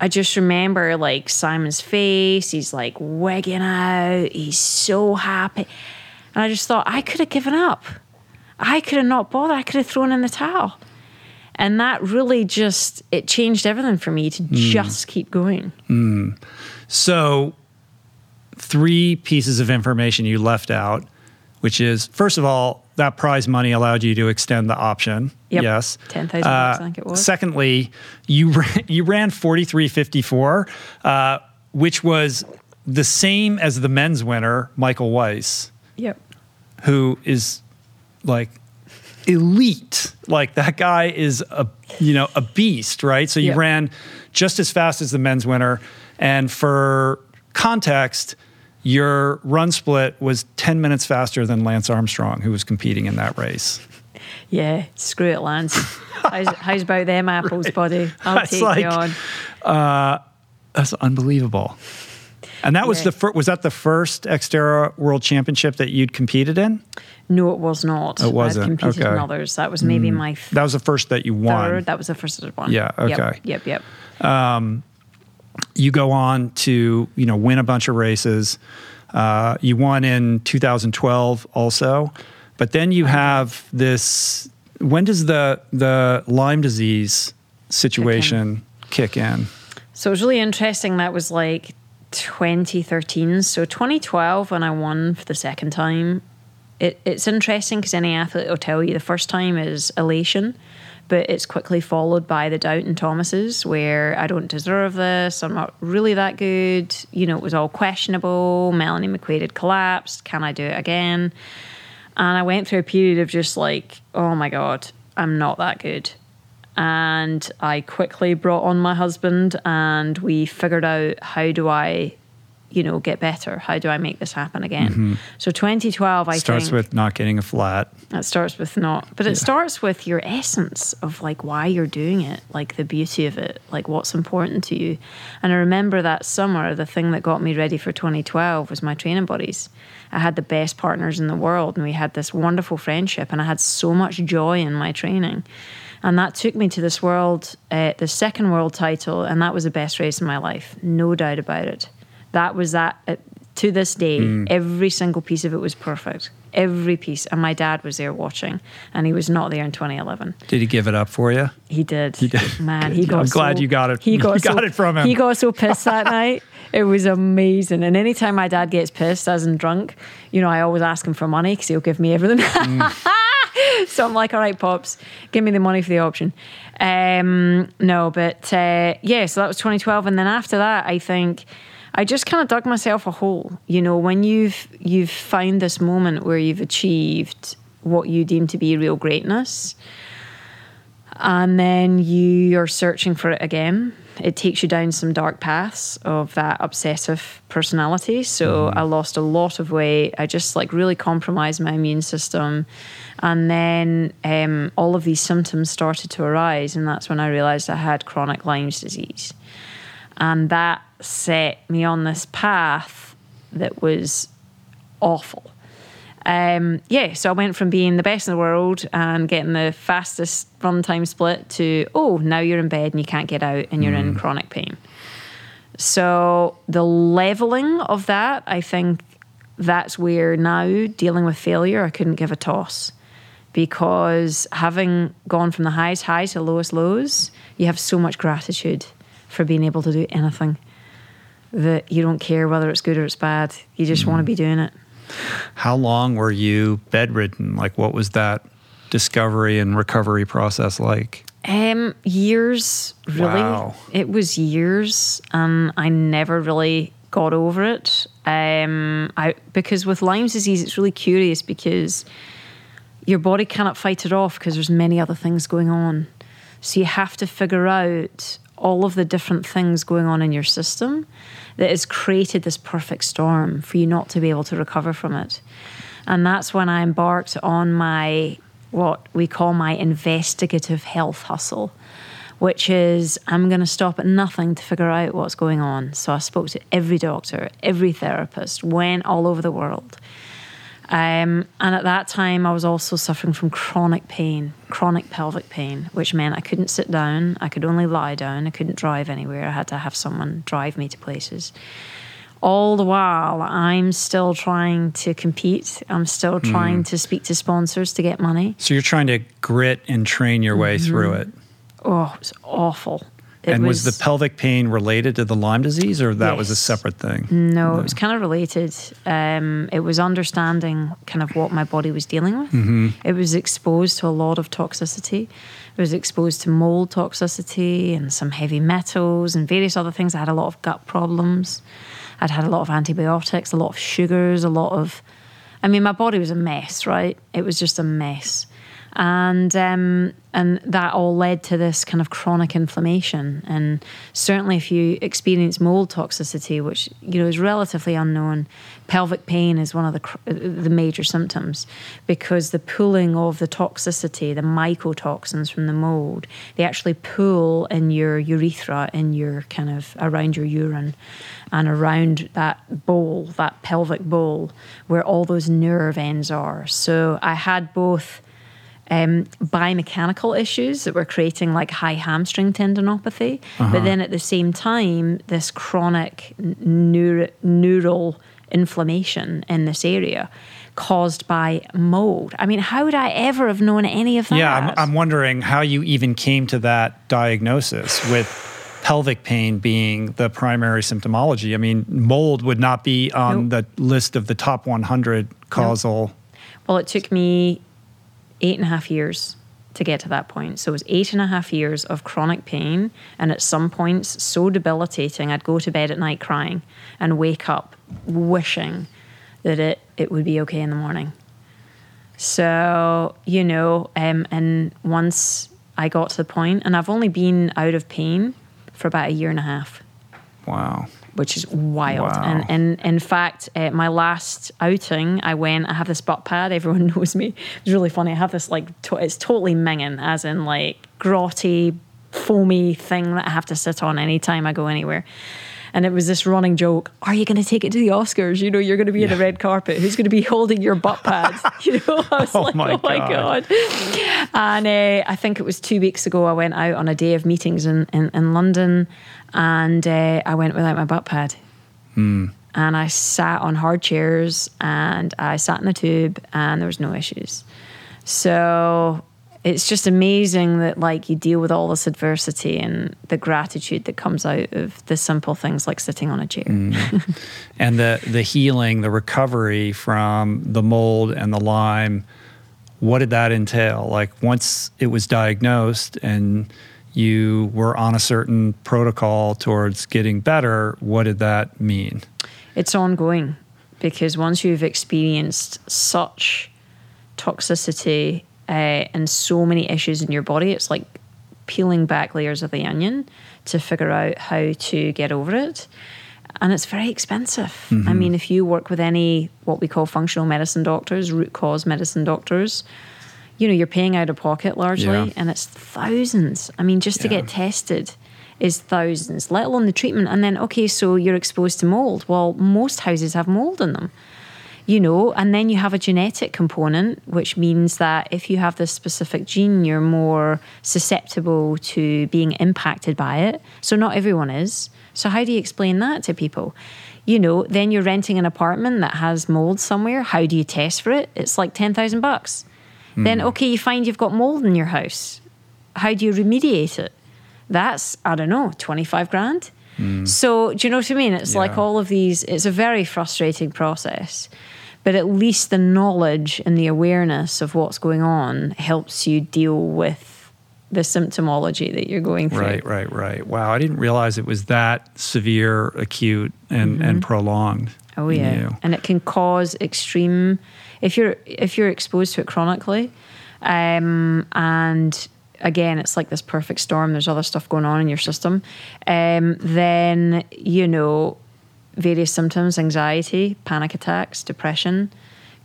I just remember like Simon's face, he's like wigging out, he's so happy. And I just thought, I could have given up. I could have not bothered, I could have thrown in the towel. And that really just, it changed everything for me to hmm. just keep going. Hmm. So, three pieces of information you left out, which is first of all, that prize money allowed you to extend the option. Yep. Yes, 10,000 bucks, I think it was. Secondly, you ran, you ran forty three fifty four, uh, which was the same as the men's winner, Michael Weiss, Yep. who is like elite. Like that guy is a you know a beast, right? So you Yeah. ran just as fast as the men's winner, and for context, your run split was ten minutes faster than Lance Armstrong, who was competing in that race. Yeah, screw it, Lance. how's, how's about them apples, buddy? I'll That's take like- you on. Uh, that's unbelievable. And that was Yeah. the fir- was that the first Xterra World Championship that you'd competed in? No, it was not. It wasn't? I'd competed in Okay. others. That was maybe hmm. my th- That was the first that you won. third. That was the first one. Yeah, Yep, okay. Yep, yep. Um, you go on to you know win a bunch of races. Uh, you won in 2012 also, but then you have this. When does the the Lyme disease situation kick in? So it was really interesting. That was like 2013. So 2012, when I won for the second time, it, it's interesting because any athlete will tell you the first time is elation, but it's quickly followed by the doubt and Thomas's, where I don't deserve this. I'm not really that good. You know, it was all questionable. Melanie McQuaid had collapsed. Can I do it again? And I went through a period of just like, oh my God, I'm not that good. And I quickly brought on my husband and we figured out how do I, you know, get better? How do I make this happen again? So 2012, I Starts think. with not getting a flat. It starts with not, but it starts with your essence of like why you're doing it, like the beauty of it, like what's important to you. And I remember that summer, the thing that got me ready for 2012 was my training buddies. I had the best partners in the world, and we had this wonderful friendship, and I had so much joy in my training. And that took me to this world, uh, the second world title, and that was the best race in my life, no doubt about it. That was that. Uh, to this day, every single piece of it was perfect. Every piece. And my dad was there watching, and he was not there in 2011. Did he give it up for you? He did. He did. Man, he got I'm glad you got it- He you got, got so, it from him. He got so pissed that night. It was amazing. And anytime my dad gets pissed, as in drunk, you know, I always ask him for money because he'll give me everything. so I'm like, all right, pops, give me the money for the option. Um, no, but uh, yeah, so that was 2012, and then after that, I think. I just kind of dug myself a hole. You know, when you've you've found this moment where you've achieved what you deem to be real greatness, and then you are searching for it again. It takes you down some dark paths of that obsessive personality. So I lost a lot of weight. I just like really compromised my immune system. And then um, all of these symptoms started to arise. And that's when I realized I had chronic Lyme's disease. And that set me on this path that was awful. Um, yeah, so I went from being the best in the world and getting the fastest runtime split to, oh, now you're in bed and you can't get out and you're mm. in chronic pain. So the leveling of that, I think that's where now dealing with failure, I couldn't give a toss because having gone from the highest highs to lowest lows, you have so much gratitude for being able to do anything that you don't care whether it's good or it's bad. You just mm. want to be doing it. How long were you bedridden? Like, what was that discovery and recovery process like? Um, years, really. Wow. It was years, and I never really got over it. Um, I because with Lyme's disease, it's really curious because your body cannot fight it off because there's many other things going on. So you have to figure out all of the different things going on in your system that has created this perfect storm for you not to be able to recover from it. And that's when I embarked on my, what we call my investigative health hustle, which is I'm going to stop at nothing to figure out what's going on. So I spoke to every doctor, every therapist, went all over the world um, and at that time, I was also suffering from chronic pain, chronic pelvic pain, which meant I couldn't sit down. I could only lie down. I couldn't drive anywhere. I had to have someone drive me to places. All the while, I'm still trying to compete. I'm still hmm. trying mm. to speak to sponsors to get money. So you're trying to grit and train your way mm-hmm. through it. Oh, it's awful. It and was, was, the pelvic pain related to the Lyme disease, or that yes. was a separate thing? No, no, it was kind of related. Um, it was understanding kind of what my body was dealing with. Mm-hmm. It was exposed to a lot of toxicity. It was exposed to mold toxicity and some heavy metals and various other things. I had a lot of gut problems. I'd had a lot of antibiotics, a lot of sugars, a lot of. I mean, my body was a mess, right? It was just a mess and um, and that all led to this kind of chronic inflammation. And certainly, if you experience mold toxicity, which you know is relatively unknown, pelvic pain is one of the the major symptoms because the pooling of the toxicity, the mycotoxins from the mold, they actually pool in your urethra, in your kind of around your urine, and around that bowl, that pelvic bowl, where all those nerve ends are. So I had both um, biomechanical issues that were creating like high hamstring tendinopathy, uh-huh. but then at the same time, this chronic neur- neural inflammation in this area caused by mold. I mean, how would I ever have known any of that? Yeah, I'm, I'm wondering how you even came to that diagnosis with pelvic pain being the primary symptomology. I mean, mold would not be on nope. the list of the top 100 causal. Nope. Well, it took me eight and a half years to get to that point. So it was eight and a half years of chronic pain, and at some points so debilitating, I'd go to bed at night crying and wake up wishing that it, it would be okay in the morning. So, you know, um, and once I got to the point, and I've only been out of pain for about a year and a half. Wow which is wild. Wow. And, and in fact, uh, my last outing, I went, I have this butt pad. Everyone knows me. It's really funny. I have this like, to- it's totally minging, as in like grotty, foamy thing that I have to sit on anytime I go anywhere. And it was this running joke: Are you going to take it to the Oscars? You know, you're going to be yeah. in the red carpet. Who's going to be holding your butt pad? you know, I was oh like, my oh my god! And uh, I think it was two weeks ago. I went out on a day of meetings in in, in London, and uh, I went without my butt pad. Mm. And I sat on hard chairs, and I sat in the tube, and there was no issues. So it's just amazing that like you deal with all this adversity and the gratitude that comes out of the simple things like sitting on a chair. Mm. and the the healing, the recovery from the mold and the Lyme, what did that entail? Like once it was diagnosed and you were on a certain protocol towards getting better, what did that mean? It's ongoing because once you've experienced such toxicity uh, and so many issues in your body. It's like peeling back layers of the onion to figure out how to get over it. And it's very expensive. Mm-hmm. I mean, if you work with any what we call functional medicine doctors, root cause medicine doctors, you know, you're paying out of pocket largely, yeah. and it's thousands. I mean, just to get tested is thousands, let alone the treatment. And then, okay, so you're exposed to mold. Well, most houses have mold in them you know, and then you have a genetic component, which means that if you have this specific gene, you're more susceptible to being impacted by it. So not everyone is. So how do you explain that to people? You know, then you're renting an apartment that has mold somewhere. How do you test for it? It's like ten thousand bucks. Mm. Then okay, you find you've got mold in your house. How do you remediate it? That's I don't know, twenty five grand. Mm. So do you know what I mean? It's yeah. like all of these. It's a very frustrating process but at least the knowledge and the awareness of what's going on helps you deal with the symptomology that you're going through. Right, right, right. Wow, I didn't realize it was that severe, acute, and, mm-hmm. and prolonged. Oh yeah, and it can cause extreme if you're if you're exposed to it chronically, um, and again, it's like this perfect storm. There's other stuff going on in your system. Um, then you know various symptoms anxiety, panic attacks, depression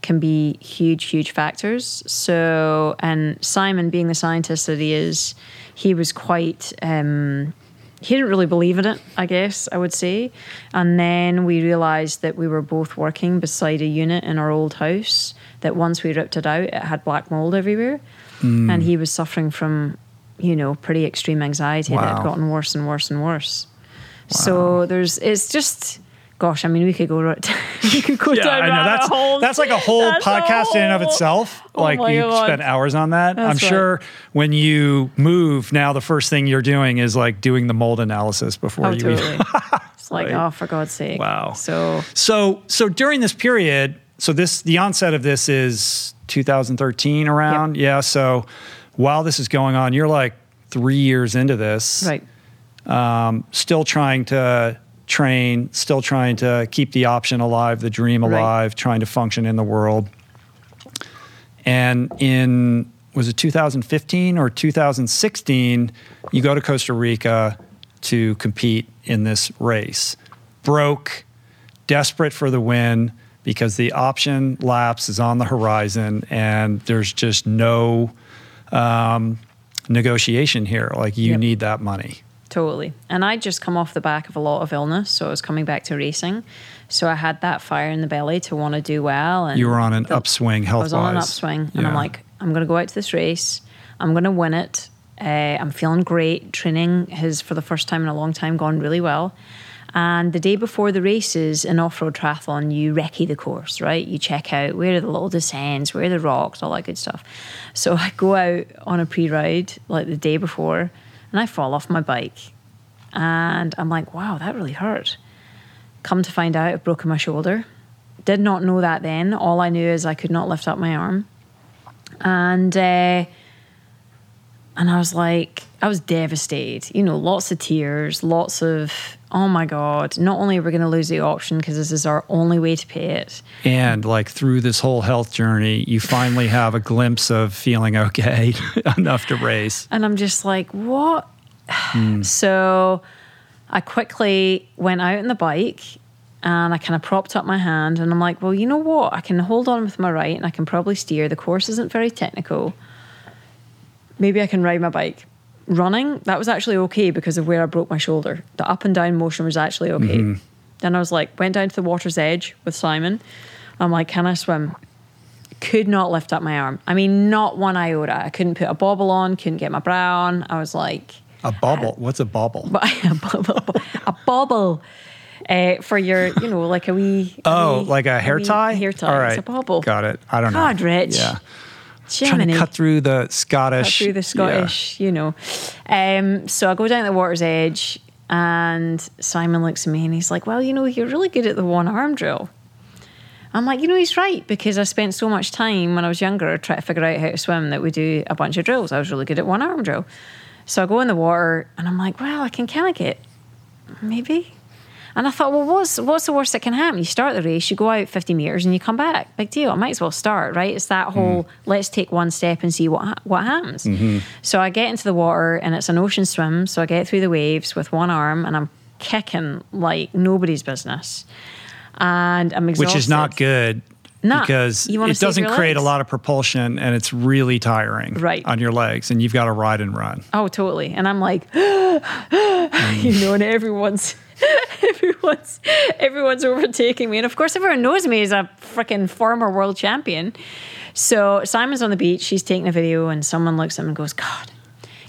can be huge, huge factors. So, and Simon, being the scientist that he is, he was quite. Um, he didn't really believe in it, I guess I would say. And then we realised that we were both working beside a unit in our old house. That once we ripped it out, it had black mold everywhere, mm. and he was suffering from, you know, pretty extreme anxiety wow. that had gotten worse and worse and worse. Wow. So there's, it's just gosh, I mean, we could go we could go yeah, down I know that's holes. that's like a whole that's podcast a whole, in and of itself. Oh like you God. spend hours on that. That's I'm right. sure when you move now, the first thing you're doing is like doing the mold analysis before oh, you. Totally. it's like right. oh, for God's sake! Wow. So so so during this period, so this the onset of this is 2013 around. Yep. Yeah. So while this is going on, you're like three years into this, right? Um, still trying to train, still trying to keep the option alive, the dream alive, right. trying to function in the world. And in was it 2015 or 2016, you go to Costa Rica to compete in this race. Broke, desperate for the win because the option lapse is on the horizon and there's just no um, negotiation here. Like you yep. need that money. Totally. And I'd just come off the back of a lot of illness, so I was coming back to racing. So I had that fire in the belly to want to do well. And you were on an the, upswing health. I was on an upswing, and I'm like, I'm going to go out to this race. I'm going to win it. Uh, I'm feeling great. Training has, for the first time in a long time, gone really well. And the day before the races in off road triathlon, you recce the course, right? You check out where are the little descents, where are the rocks, all that good stuff. So I go out on a pre ride like the day before and I fall off my bike. And I'm like, wow, that really hurt. Come to find out, I've broken my shoulder. Did not know that then. All I knew is I could not lift up my arm. And uh, and I was like, I was devastated. You know, lots of tears, lots of, oh my God, not only are we going to lose the option because this is our only way to pay it. And like through this whole health journey, you finally have a glimpse of feeling okay enough to race. And I'm just like, what? Mm. So I quickly went out on the bike and I kind of propped up my hand and I'm like, well, you know what? I can hold on with my right and I can probably steer. The course isn't very technical maybe I can ride my bike. Running, that was actually okay because of where I broke my shoulder. The up and down motion was actually okay. Mm-hmm. Then I was like, went down to the water's edge with Simon. I'm like, can I swim? Could not lift up my arm. I mean, not one iota. I couldn't put a bobble on, couldn't get my bra on. I was like, a bobble. What's a bobble? a bobble. a bobble. Uh, for your, you know, like a wee. A oh, wee, like a hair a tie? Hair tie. All right. It's a bobble. Got it. I don't God, know. God, Rich. Yeah. Trying to cut through the Scottish. Cut through the Scottish, yeah. you know. Um, so I go down the water's edge, and Simon looks at me and he's like, Well, you know, you're really good at the one arm drill. I'm like, you know, he's right because I spent so much time when I was younger trying to figure out how to swim that we do a bunch of drills. I was really good at one arm drill. So I go in the water and I'm like, well, I can kind of get maybe and I thought, well, what's what's the worst that can happen? You start the race, you go out 50 meters, and you come back. Big deal. I might as well start, right? It's that whole mm. let's take one step and see what what happens. Mm-hmm. So I get into the water, and it's an ocean swim. So I get through the waves with one arm, and I'm kicking like nobody's business, and I'm exhausted. Which is not good Nah, because it doesn't create a lot of propulsion and it's really tiring Right. on your legs and you've got to ride and run. Oh, totally. And I'm like, you know, and everyone's everyone's everyone's overtaking me. And of course everyone knows me as a freaking former world champion. So Simon's on the beach, she's taking a video, and someone looks at him and goes, God.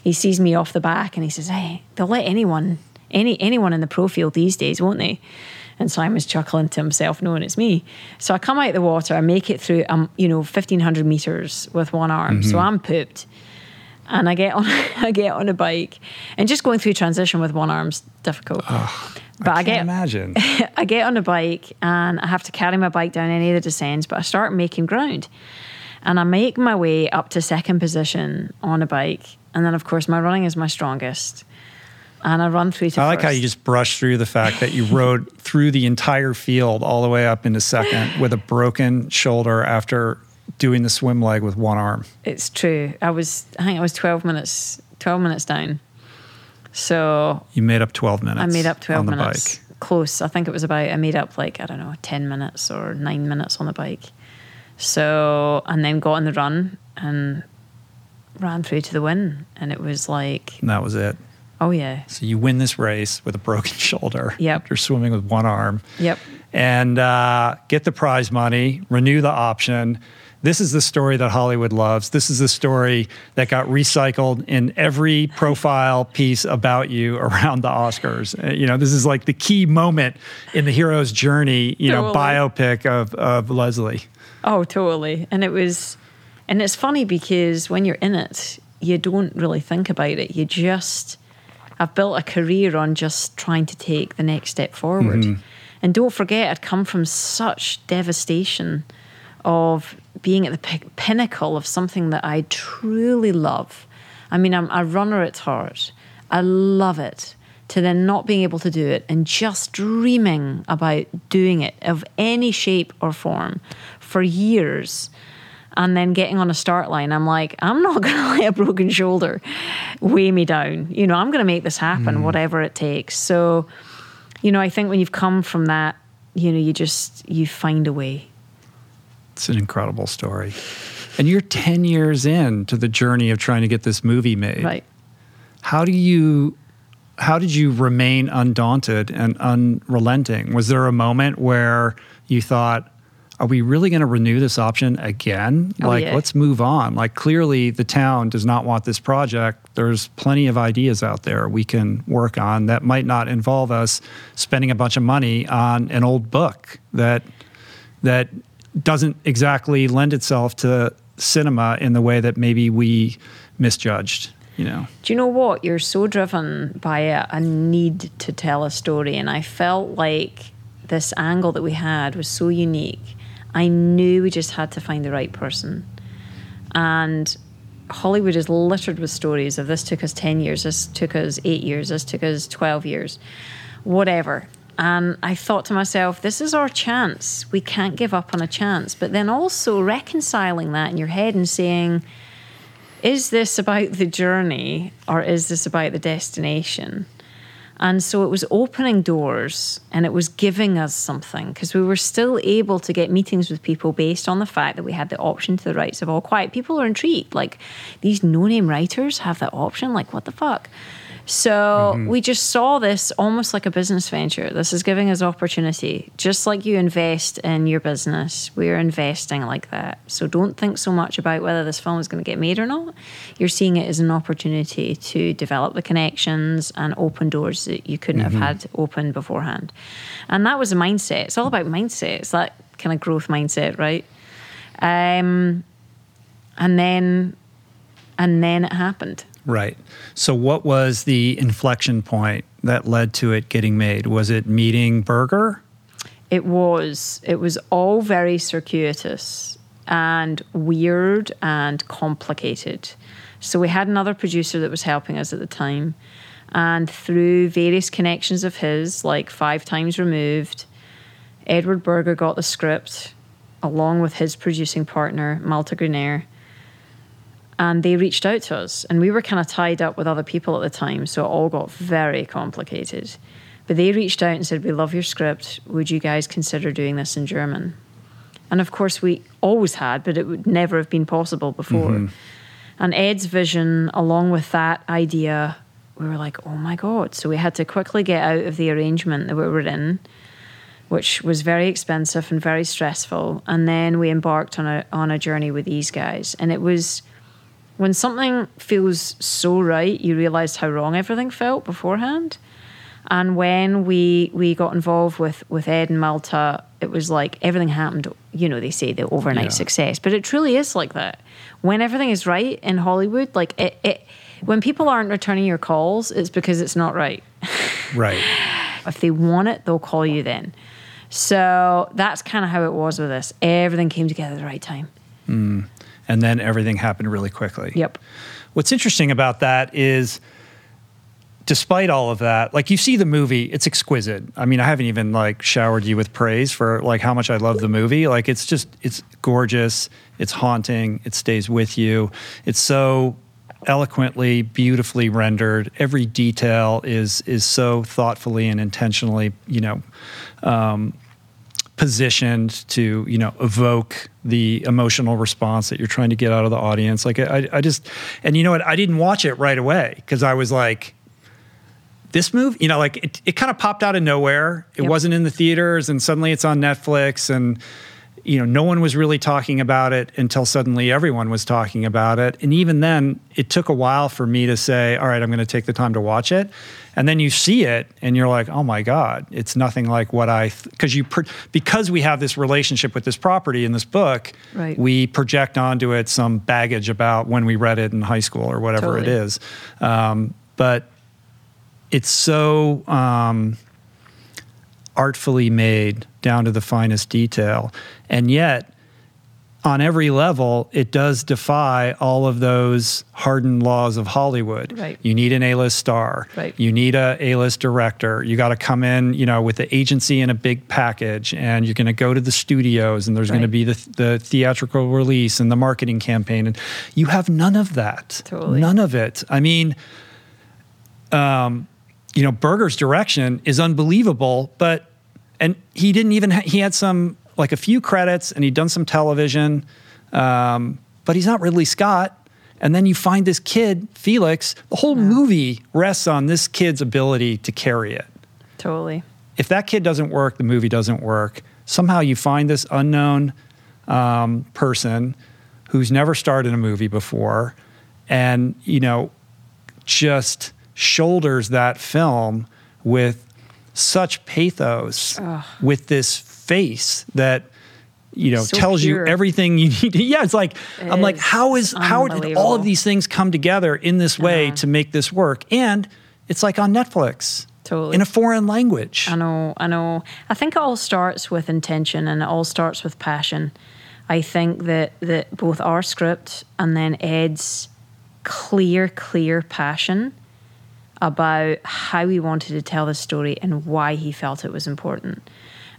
He sees me off the back and he says, Hey, they'll let anyone any anyone in the pro field these days, won't they? And Simon's chuckling to himself, knowing it's me. So I come out of the water, I make it through, um, you know, fifteen hundred meters with one arm. So I'm pooped, and I get on, I get on a bike, and just going through transition with one arm's difficult. but I, I get imagine. I get on a bike and I have to carry my bike down any of the descents, but I start making ground. And I make my way up to second position on a bike. And then, of course, my running is my strongest. And I run through to I like how you just brush through the fact that you rode through the entire field all the way up into second with a broken shoulder after doing the swim leg with one arm. It's true. I was, I think I was 12 minutes, 12 minutes down. So You made up 12 minutes. I made up 12 on the minutes. bike. Close. I think it was about, I made up like, I don't know, 10 minutes or nine minutes on the bike. So, and then got on the run and ran through to the win. And it was like, And that was it. oh yeah, So you win this race with a broken shoulder Yep. after swimming with one arm. yep. and uh, get the prize money, renew the option. This is the story that Hollywood loves. This is the story that got recycled in every profile piece about you around the Oscars. Uh, You know, this is like the key moment in the hero's journey, you know, Totally. biopic of, of Lesley. Oh, totally. And it was, and it's funny because when you're in it, you don't really think about it. You just, I've built a career on just trying to take the next step forward. And don't forget, I'd come from such devastation of being at the pi- pinnacle of something that I truly love. I mean, I'm a runner at heart. I love it. To then not being able to do it and just dreaming about doing it of any shape or form for years and then getting on a start line, I'm like, I'm not going to let a broken shoulder weigh me down. You know, I'm going to make this happen, mm. whatever it takes. So, you know, I think when you've come from that, you know, you just you find a way. It's an incredible story. And you're 10 years in to the journey of trying to get this movie made. Right. How do you how did you remain undaunted and unrelenting? Was there a moment where you thought, are we really going to renew this option again? Oh, like, yeah. let's move on. Like, clearly the town does not want this project. There's plenty of ideas out there we can work on that might not involve us spending a bunch of money on an old book that that doesn't exactly lend itself to cinema in the way that maybe we misjudged, you know. Do you know what? You're so driven by a, a need to tell a story. And I felt like this angle that we had was so unique. I knew we just had to find the right person. And Hollywood is littered with stories of this took us 10 years, this took us eight years, this took us 12 years, whatever. And I thought to myself, this is our chance. We can't give up on a chance. But then also reconciling that in your head and saying, is this about the journey or is this about the destination? And so it was opening doors and it was giving us something because we were still able to get meetings with people based on the fact that we had the option to the rights of all quiet. People are intrigued. Like these no name writers have that option. Like, what the fuck? So we just saw this almost like a business venture. This is giving us opportunity. Just like you invest in your business, we're investing like that. So don't think so much about whether this film is going to get made or not. You're seeing it as an opportunity to develop the connections and open doors that you couldn't have had open beforehand. And that was a mindset. It's all about mindset. It's that kind of growth mindset, right? Um, and then, and then it happened. Right. So, what was the inflection point that led to it getting made? Was it meeting Berger? It was. It was all very circuitous and weird and complicated. So we had another producer that was helping us at the time. And through various connections of his, like five times removed, Edward Berger got the script along with his producing partner, Malte Grenier. And they reached out to us. And we were kind of tied up with other people at the time. So it all got very complicated. But they reached out and said, We love your script. Would you guys consider doing this in German? And of course, we always had, but it would never have been possible before. Mm-hmm. And Ed's vision, along with that idea, we were like, oh my God. So we had to quickly get out of the arrangement that we were in, which was very expensive and very stressful. And then we embarked on a, on a journey with these guys. And it was when something feels so right, you realize how wrong everything felt beforehand. And when we we got involved with with Ed and Malte, it was like everything happened. You know, they say the overnight Yeah. success, but it truly is like that. When everything is right in Hollywood, like it, it when people aren't returning your calls, it's because it's not right. Right. If they want it, they'll call you then. So that's kind of how it was with us. Everything came together at the right time. Hmm. And then everything happened really quickly. Yep. What's interesting about that is, despite all of that, like you see the movie, it's exquisite. I mean, I haven't even like showered you with praise for like how much I love the movie. Like it's just, it's gorgeous, it's haunting, it stays with you. It's so eloquently, beautifully rendered. Every detail is is so thoughtfully and intentionally, you know, um, positioned to you know evoke the emotional response that you're trying to get out of the audience. Like i, I just and you know what? I didn't watch it right away because i was like this movie you know like it, it kind of popped out of nowhere. It Yep. wasn't in the theaters and suddenly it's on netflix and you know no one was really talking about it until suddenly everyone was talking about it and even then it took a while for me to say all right i'm going to take the time to watch it and then you see it and you're like oh my god it's nothing like what i because you pro- because we have this relationship with this property in this book Right. we project onto it some baggage about when we read it in high school or whatever it Totally. is um, but it's so um, artfully made down to the finest detail. And yet, on every level, it does defy all of those hardened laws of Hollywood. Right. You need an A-list star. Right. You need a A-list director. You got to come in, you know, with the agency and a big package, and you're going to go to the studios, and there's going to be the, the theatrical release and the marketing campaign, and you have none of that. Totally. None of it. I mean, um, you know, Berger's direction is unbelievable, but and he didn't even ha- he had some like a few credits and he'd done some television, um, but he's not Ridley Scott. And then you find this kid Felix. The whole movie rests on this kid's ability to carry it. Totally. If that kid doesn't work, the movie doesn't work. Somehow you find this unknown um, person who's never starred in a movie before, and you know, just shoulders that film with such pathos, with this face that you know So tells pure. you everything you need. To, yeah, it's like I'm like, how is how did all of these things come together in this way Uh-huh. to make this work? And it's like on Netflix, Totally. in a foreign language. I know, I know. I think it all starts with intention and it all starts with passion. I think that, that both our script and then Ed's clear, clear passion about how he wanted to tell the story and why he felt it was important.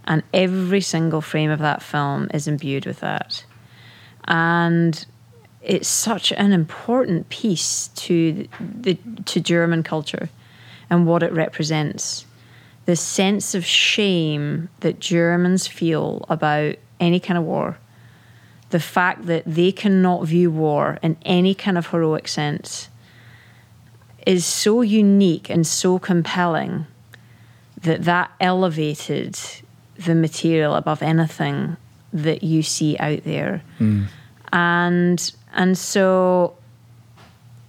And every single frame of that film is imbued with that. And it's such an important piece to the to German culture and what it represents. The sense of shame that Germans feel about any kind of war, the fact that they cannot view war in any kind of heroic sense, is so unique and so compelling that that elevated the material above anything that you see out there. Hmm. And and so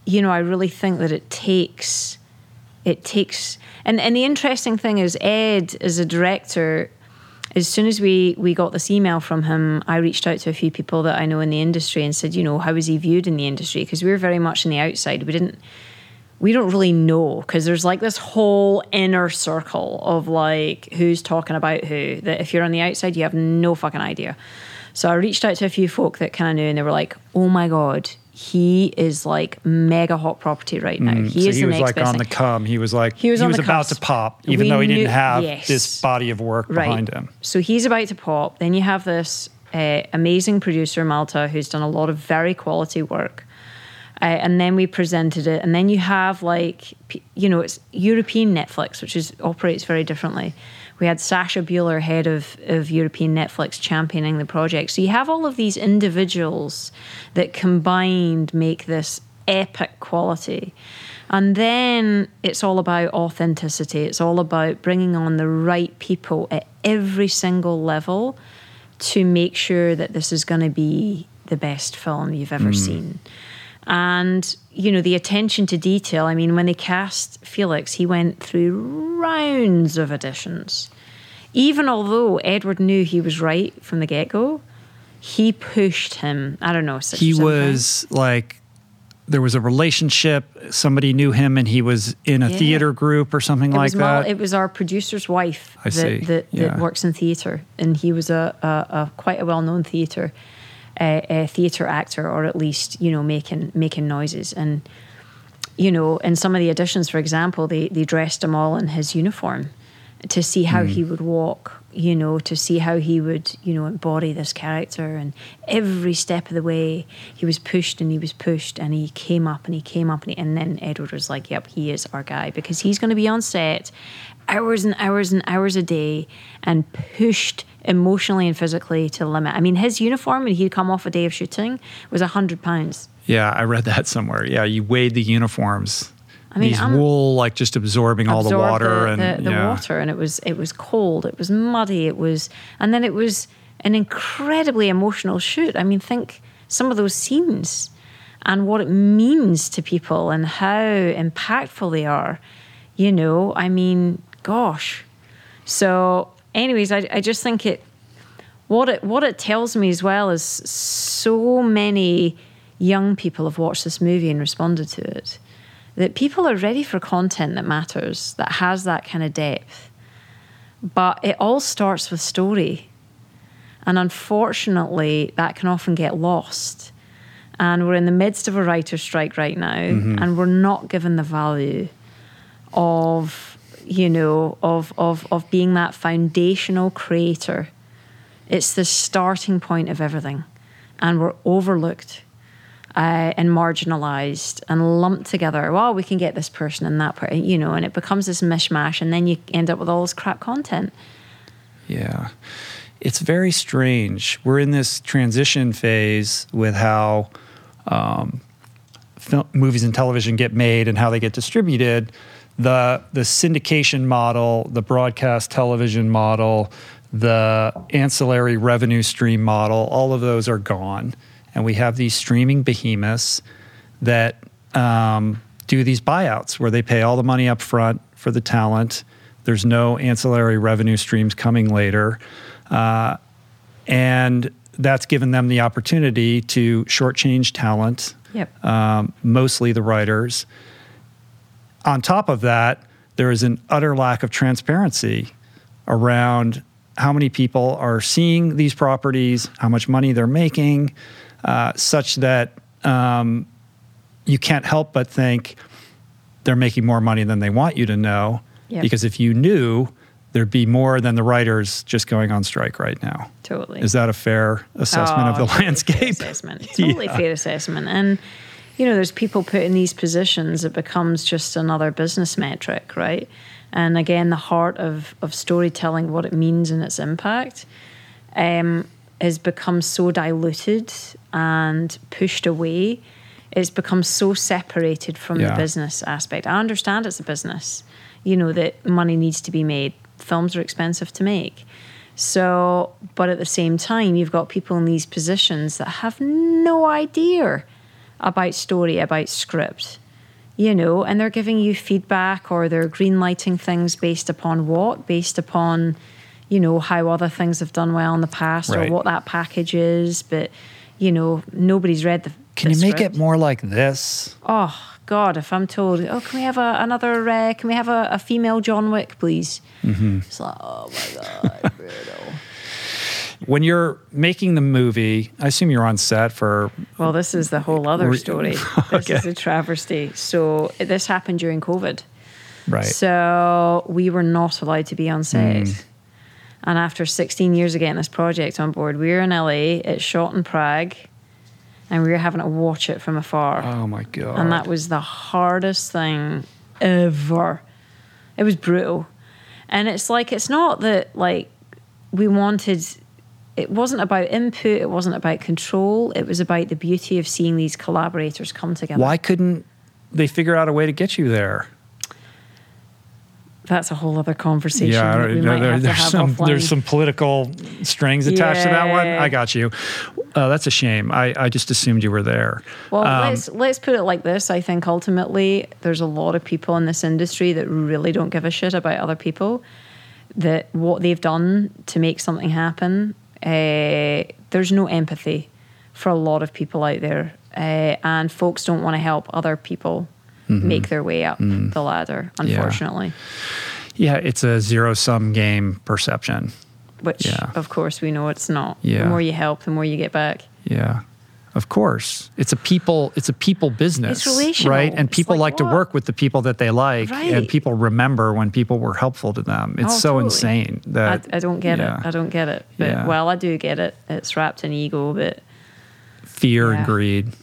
you know i really think that it takes it takes and and the interesting thing is ed as a director as soon as we we got this email from him i reached out to a few people that i know in the industry and said you know how is he viewed in the industry? Because we were very much on the outside. We didn't we don't really know because there's like this whole inner circle of like who's talking about who that if you're on the outside you have no fucking idea so i reached out to a few folk that kind of knew and they were like oh my god he is like mega hot property right now he Mm, so is he the was next like on the come. He was like He was on the about to pop, even We though he knew- didn't have yes. this body of work behind him. So he's about to pop. Then you have this uh, amazing producer, Malte, who's done a lot of very quality work. Uh, and then we presented it, and then you have like, you know, it's European Netflix, which is operates very differently. We had Sasha Bühler, head of, of European Netflix, championing the project. So you have all of these individuals that combined make this epic quality. And then it's all about authenticity. It's all about bringing on the right people at every single level to make sure that this is going to be the best film you've ever seen. And, you know, the attention to detail. I mean, when they cast Felix, he went through rounds of auditions. Even although Edward knew he was right from the get go, he pushed him. I don't know. He was like, there was a relationship. Somebody knew him, and he was in a Yeah. theater group or something It like was Mal- that. it was our producer's wife I that, see. that, Yeah. that works in theatre, and he was a, a, a quite a well known theatre uh, a theatre actor, or at least you know making making noises. And you know, in some of the auditions, for example, they they dressed him all in his uniform to see how Hmm. he would walk. You know, to see how he would you know embody this character, and every step of the way he was pushed and he was pushed, and he came up and he came up, and, he, and then Edward was like, "Yep, he is our guy," because he's going to be on set hours and hours and hours a day and pushed emotionally and physically to the limit. I mean, his uniform when he'd come off a day of shooting was a hundred pounds. yeah, I read that somewhere. Yeah, you weighed the uniforms. I mean, These I'm- wool, like just absorbing all the water the, and the, the yeah. water, and it was it was cold, it was muddy, it was, and then it was an incredibly emotional shoot. I mean, think some of those scenes and what it means to people and how impactful they are. You know, I mean, gosh. So, anyways, I, I just think it what it what it tells me as well is so many young people have watched this movie and responded to it that people are ready for content that matters that has that kind of depth. But it all starts with story. And unfortunately that can often get lost. And we're in the midst of a writer's strike right now mm-hmm. and we're not given the value of you know of of of being that foundational creator it's the starting point of everything and we're overlooked uh, and marginalized and lumped together well we can get this person and that person you know and it becomes this mishmash and then you end up with all this crap content Yeah. It's very strange. We're in this transition phase with how um, film, movies and television get made and how they get distributed. The, the syndication model, the broadcast television model, the ancillary revenue stream model, all of those are gone. And we have these streaming behemoths that um, do these buyouts where they pay all the money up front for the talent. There's no ancillary revenue streams coming later. Uh, and that's given them the opportunity to shortchange talent, Yep. um, mostly the writers. On top of that, there is an utter lack of transparency around how many people are seeing these properties, how much money they're making, uh, such that um, you can't help but think they're making more money than they want you to know. Yep. Because if you knew, there'd be more than the writers just going on strike right now. totally Is that a fair assessment of Oh, the totally landscape? Fair assessment. Totally Yeah. fair assessment. And you know, there's people put in these positions. It becomes just another business metric, right? And again, the heart of of storytelling, what it means and its impact, um, has become so diluted and pushed away. It's become so separated from Yeah. the business aspect. I understand it's a business, you know, that money needs to be made. Films are expensive to make. So, but at the same time, you've got people in these positions that have no idea about story, about script, you know, and they're giving you feedback or they're green lighting things based upon what? Based upon, you know, how other things have done well in the past Right. or what that package is. But, you know, nobody's read the. Can the you make script. it more like this? Oh God! If I'm told, oh, can we have a, another? Uh, can we have a, a female John Wick, please? Mm-hmm. It's like, oh my God. When you're making the movie, I assume you're on set for Well, this is the whole other story. This is a travesty. So this happened during COVID. right. So we were not allowed to be on set. Mm. And after 16 years of getting this project on board, we were in LA. It's shot in Prague. and we were having to watch it from afar. Oh my god. and that was the hardest thing ever. It was brutal. And it's like it's not that like we wanted it wasn't about input, it wasn't about control, it was about the beauty of seeing these collaborators come together. Why couldn't they figure out a way to get you there? That's a whole other conversation. Yeah, there- might there- have to there's some there's some political strings attached to that one. I got you. Uh, that's a shame. I, I just assumed you were there. Well, Um, let's let's put it like this. I think ultimately there's a lot of people in this industry that really don't give a shit about other people. That what they've done to make something happen, uh, there's no empathy for a lot of people out there, uh, and folks don't want to help other people Mm-hmm. make their way up the ladder. Unfortunately, yeah, it's a zero sum game perception. which Yeah. of course we know it's not. Yeah. The more you help, the more you get back. Yeah. Of course. It's a people it's a people business. It's. Right? And It's people like like, to work with the people that they like and people remember when people were helpful to them. It's Oh, so totally. insane that I don't get yeah, it. I don't get it. But Yeah. well, I do get it. It's wrapped in ego, but fear Yeah. and greed.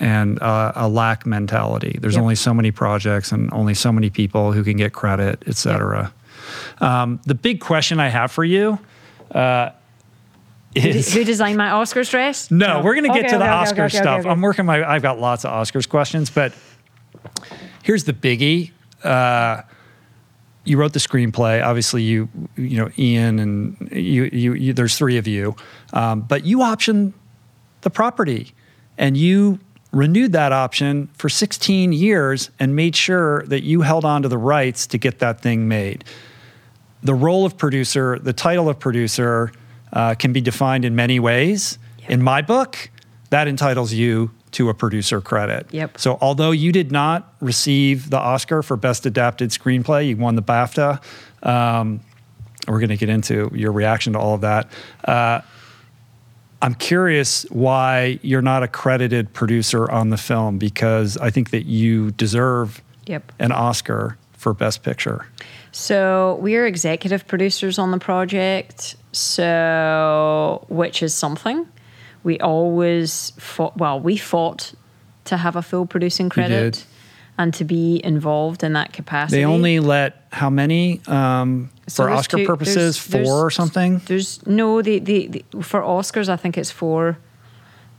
And uh, a lack mentality. There's Yep. only so many projects and only so many people who can get credit, et cetera. Um, the big question I have for you uh, is Who designed my Oscars dress? No, we're going to get Okay, to the okay, Oscar okay, stuff. I'm working my. I've got lots of Oscars questions, but here's the biggie. Uh, you wrote the screenplay. Obviously, you you know Ian and you. You, you there's three of you, um, but you optioned the property, and you renewed that option for 16 years and made sure that you held on to the rights to get that thing made the role of producer, the title of producer, uh, can be defined in many ways. In my book, that entitles you to a producer credit. Yep. So, although you did not receive the Oscar for Best Adapted Screenplay, you won the BAFTA. Um, we're going to get into your reaction to all of that. Uh, I'm curious why you're not a credited producer on the film because I think that you deserve Yep. an Oscar for Best Picture. So we're executive producers on the project. So, which is something we always fought. Well, we fought to have a full producing credit and to be involved in that capacity. They only let how many um, So for Oscar two- purposes? there's- Four there's- or something? There's no the, the the for Oscars. I think it's four,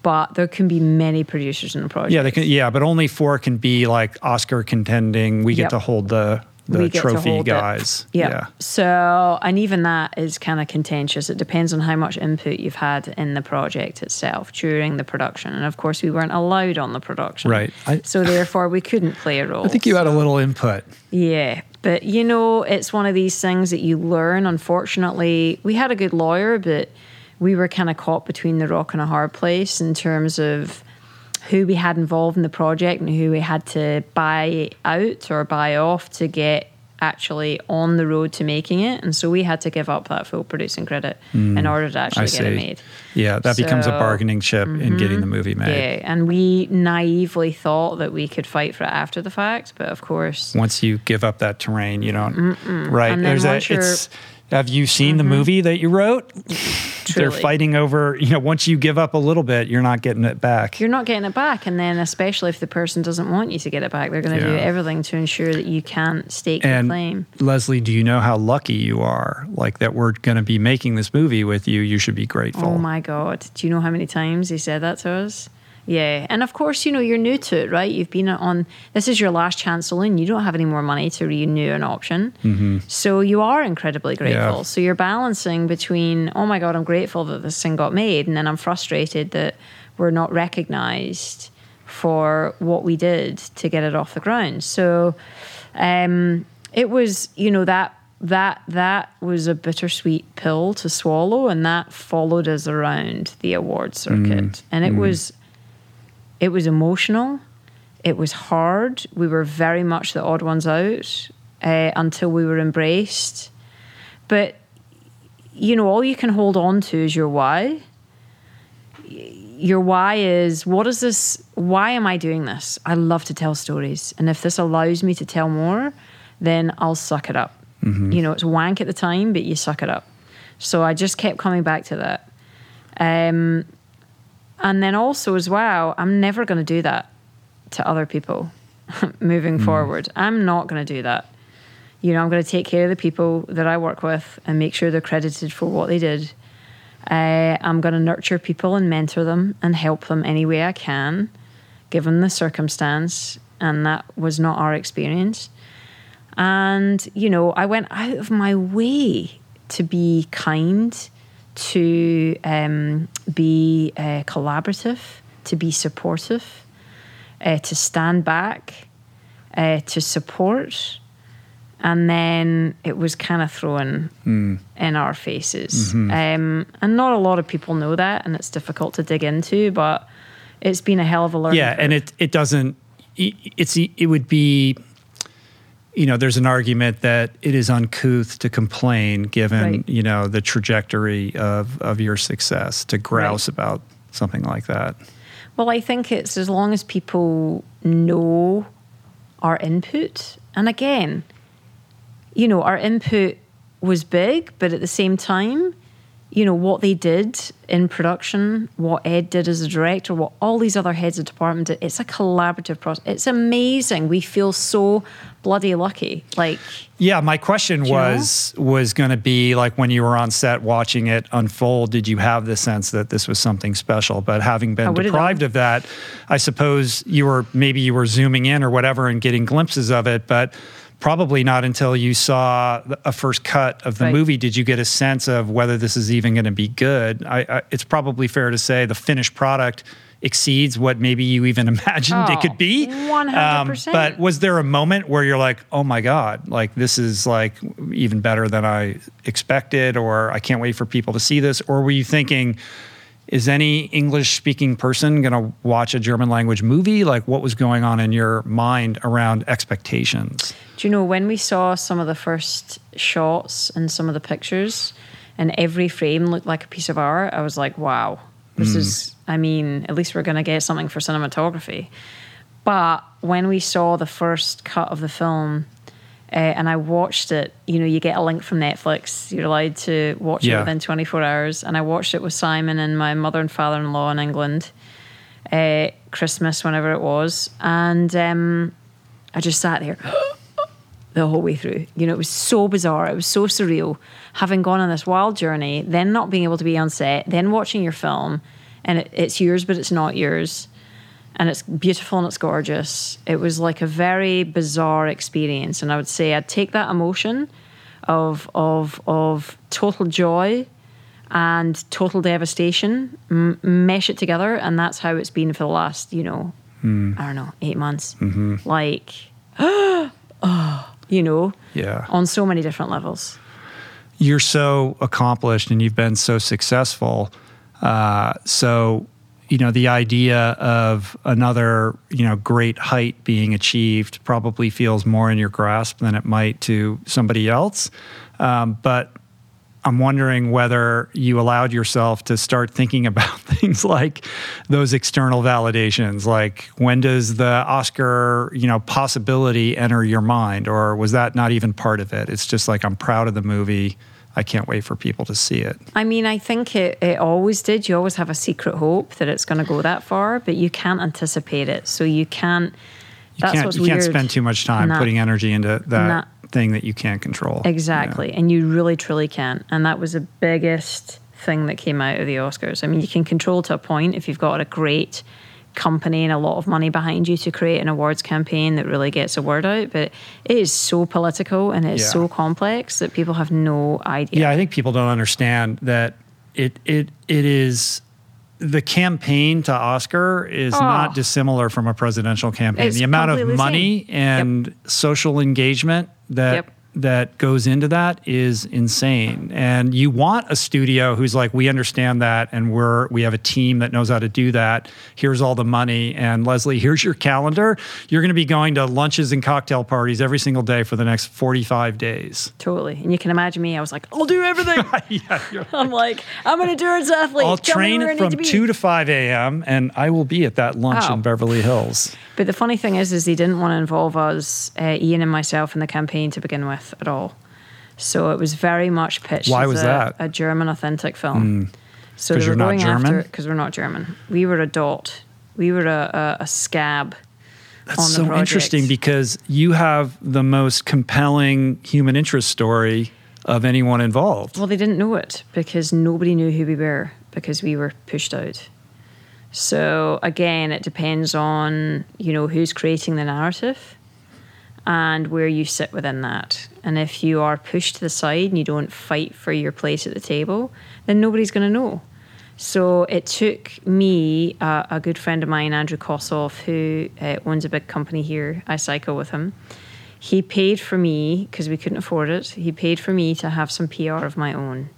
but there can be many producers in the project. Yeah, they can. Yeah, but only four can be like Oscar contending. We get Yep. to hold the the We get to trophy guys. Yeah. Yeah. So, and even that is kind of contentious. It depends on how much input you've had in the project itself during the production. And of course, we weren't allowed on the production. Right. I- so, therefore, we couldn't play a role. I think you had a little input. Yeah. But, you know, it's one of these things that you learn. Unfortunately, we had a good lawyer, but we were kind of caught between the rock and a hard place in terms of who we had involved in the project and who we had to buy out or buy off to get actually on the road to making it. And so we had to give up that full producing credit in order to I actually get see. it made. Yeah, that becomes a So- mm-hmm. bargaining chip in getting the movie made. Yeah. And we naively thought that we could fight for it after the fact. But of course, Once you give up that terrain, you don't. Right. And then There's a. Mm-hmm. It's. Have you seen the mm-hmm. movie that you wrote? They're fighting over. You know, once you give up a little bit, you're not getting it back. you're not getting it back. And then, especially if the person doesn't want you to get it back, they're going to do everything to ensure that you can't stake and the claim. Lesley, do you know how lucky you are? Like that we're going to be making this movie with you. You should be grateful. Oh my God. Do you know how many times he said that to us? Yeah. And of course, you know, you're new to it, right? You've been on, this is your last chance saloon. You don't have any more money to renew an option. So you are incredibly grateful. Mm-hmm. Yeah. So you're balancing between, oh my God, I'm grateful that this thing got made. And then I'm frustrated that we're not recognized for what we did to get it off the ground. So um, it was, you know, that that that was a bittersweet pill to swallow, and that followed us around the award circuit, and it was it was emotional. It was hard. We were very much the odd ones out uh, until we were embraced. But you know, all you can hold on to is your why. Your why is what is this? Why am I doing this? I love to tell stories, and if this allows me to tell more, then I'll suck it up. You know, it's wank at the time, but you suck it up. So I just kept coming back to that. Um, and then also as well, I'm never going to do that to other people moving forward. I'm not going to do that. You know, I'm going to take care of the people that I work with and make sure they're credited for what they did. Uh, I'm going to nurture people and mentor them and help them any way I can, given the circumstance. And that was not our experience. And, you know, I went out of my way to be kind, to um, be uh, collaborative, to be supportive, uh, to stand back, uh, to support. And then it was kind of thrown Hmm. in our faces. Mm-hmm. Um, and not a lot of people know that, and it's difficult to dig into, but it's been a hell of a learning. Yeah, and it it doesn't. it- It's it would be. You know, there's an argument that it is uncouth to complain, given Right. you know the trajectory of of your success, to grouse about something like that. Well, I think it's as long as people know our input. And again, you know, our input was big, but at the same time, you know, what they did in production, what Ed did as a director, what all these other heads of department did, it's a collaborative process. It's amazing. We feel so bloody lucky. Like, Yeah, my question you know? was was going to be like when you were on set watching it unfold, did you have the sense that this was something special? But having been deprived of that, I suppose you were maybe you were zooming in or whatever and getting glimpses of it, but probably not until you saw a first cut of the Right. movie did you get a sense of whether this is even going to be good. I, I, it's probably fair to say the finished product exceeds what maybe you even imagined it Oh, could be. Um, 100%. but was there a moment where you're like, oh my God, like this is like even better than I expected, or I can't wait for people to see this? Or were you thinking, is any English speaking person going to watch a German language movie? Like what was going on in your mind around expectations? Do you know when we saw some of the first shots and some of the pictures, and every frame looked like a piece of art? I was like, wow, this hmm. is, I mean, at least we're going to get something for cinematography. But when we saw the first cut of the film, uh, and I watched it, you know, you get a link from Netflix. You're allowed to watch Yeah. it within 24 hours. And I watched it with Simon and my mother and father in law in England, uh, Christmas, whenever it was. And um, I just sat there the whole way through. You know, it was so bizarre. It was so surreal. Having gone on this wild journey, then not being able to be on set, then watching your film, and it, it's yours, but it's not yours. And it's beautiful and it's gorgeous. It was like a very bizarre experience. And I would say I'd take that emotion of of of total joy and total devastation, m- mesh it together, and that's how it's been for the last, you know, I don't know, eight months. Like, oh, you know, Yeah. on so many different levels. You're so accomplished and you've been so successful. Uh, so, you know, the idea of another, you know, great height being achieved probably feels more in your grasp than it might to somebody else. Um, but I'm wondering whether you allowed yourself to start thinking about things like those external validations, like when does the Oscar, you know, possibility enter your mind, or was that not even part of it? It's just like I'm proud of the movie. I can't wait for people to see it. I mean, I think it, it always did. You always have a secret hope that it's going to go that far, but you can't anticipate it. So you can't. You that's can't what's you can't spend too much time putting energy into that thing that you can't control. Exactly. And you really, truly can't. And that was the biggest thing that came out of the Oscars. I mean, you can control to a point if you've got a great company and a lot of money behind you to create an awards campaign that really gets a word out. But it is so political and it's Yeah. so complex that people have no idea. Yeah, I think people don't understand that it it it is the campaign to Oscar is Oh. not dissimilar from a presidential campaign. It's the amount of money same. and social engagement that Yep. That goes into that is insane. And you want a studio who's like, we understand that, and we're we have a team that knows how to do that. Here's all the money, and Lesley, here's your calendar. You're going to be going to lunches and cocktail parties every single day for the next 45 days. Totally. And you can imagine me, I was like, I'll do everything. yeah, I'm like, I'm an endurance athlete. I'll Tell me where I train from to 2 to 5 a.m. and I will be at that lunch Wow. in Beverly Hills. But the funny thing is, is they didn't want to involve us, uh, Ian and myself, in the campaign to begin with at all. So it was very much pitched Why as was a, that? a German authentic film. Hmm. So 'Cause they you're were not going German? after because we're not German. We were a dot. We were a, a, a scab. That's on the so project. interesting because you have the most compelling human interest story of anyone involved. Well, they didn't know it because nobody knew who we were because we were pushed out. So again, it depends on you know who's creating the narrative and where you sit within that. And if you are pushed to the side and you don't fight for your place at the table, then nobody's going to know. So it took me, uh, a good friend of mine, Andrew Kossoff, who uh, owns a big company here. I cycle with him. He paid for me because we couldn't afford it. He paid for me to have some PR of my own.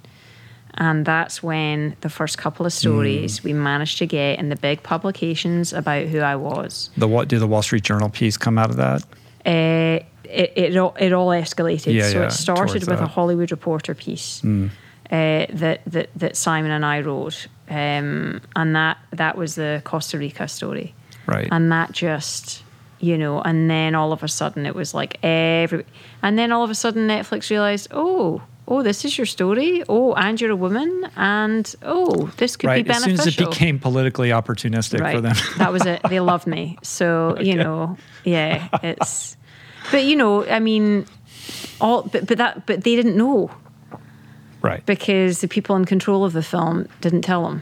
And that's when the first couple of stories we managed to get in the big publications about who I was. The what did the Wall Street Journal piece come out of that? Uh, it, it, all, it all escalated. Yeah, so yeah, it started with a. Hollywood Reporter piece uh, that, that that Simon and I wrote, um, and that that was the Costa Rica story, Right. and that just you know, and then all of a sudden it was like every, and then all of a sudden Netflix realized, oh. Oh, this is your story. Oh, and you're a woman, and oh, this could right. be beneficial. As soon as it became politically opportunistic for them. that was it. They loved me. So, you know, yeah, it's but you know, I mean all but but that but they didn't know right. because the people in control of the film didn't tell them.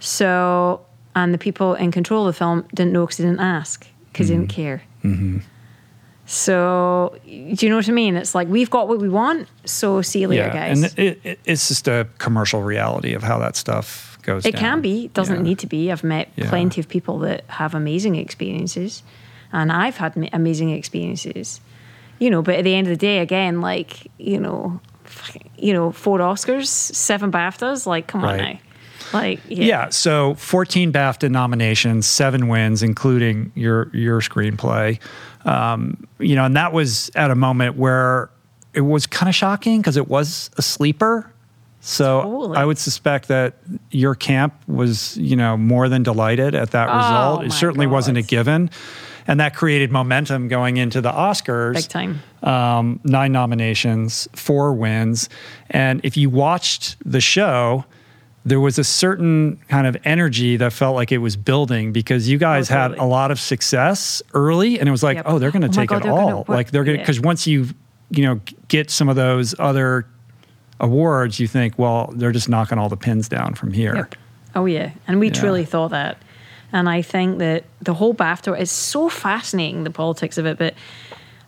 So, and the people in control of the film didn't know because they didn't ask because they didn't mm-hmm. care. Mm-hmm. So, do you know what I mean? It's like we've got what we want, so see you later, guys. And it, it, it's just a commercial reality of how that stuff goes It down. can be. It doesn't Yeah. need to be. I've met Yeah. plenty of people that have amazing experiences, and I've had amazing experiences. You know, but at the end of the day, again, like you know, you know, four Oscars, seven BAFTAs. Like, come on now. Like, yeah. Yeah, so 14 BAFTA nominations, seven wins, including your your screenplay. Um, you know, and that was at a moment where it was kind of shocking because it was a sleeper. So Totally. I would suspect that your camp was, you know, more than delighted at that Oh, result. It certainly wasn't a given, and that created momentum going into the Oscars Big time. um, nine nominations, four wins. And if you watched the show, there was a certain kind of energy that felt like it was building because you guys Oh, had a lot of success early, and it was like, Yep. oh, they're going to Oh take God, it they're all. like they're going to because once you you know get some of those other awards, you think, well, they're just knocking all the pins down from here. Yep. Oh yeah, and we Yeah. truly thought that, and I think that the whole BAFTA is so fascinating, the politics of it. But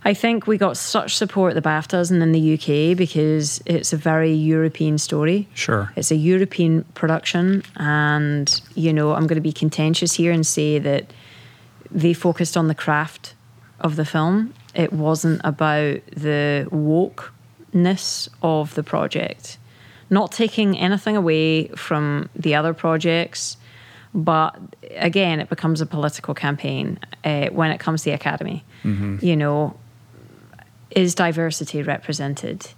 I think we got such support at the BAFTAs and in the UK because it's a very European story. Sure. It's a European production, and you know I'm going to be contentious here and say that they focused on the craft of the film. It wasn't about the wokeness of the project. Not taking anything away from the other projects, but again, it becomes a political campaign uh, when it comes to the academy. You know, is diversity represented?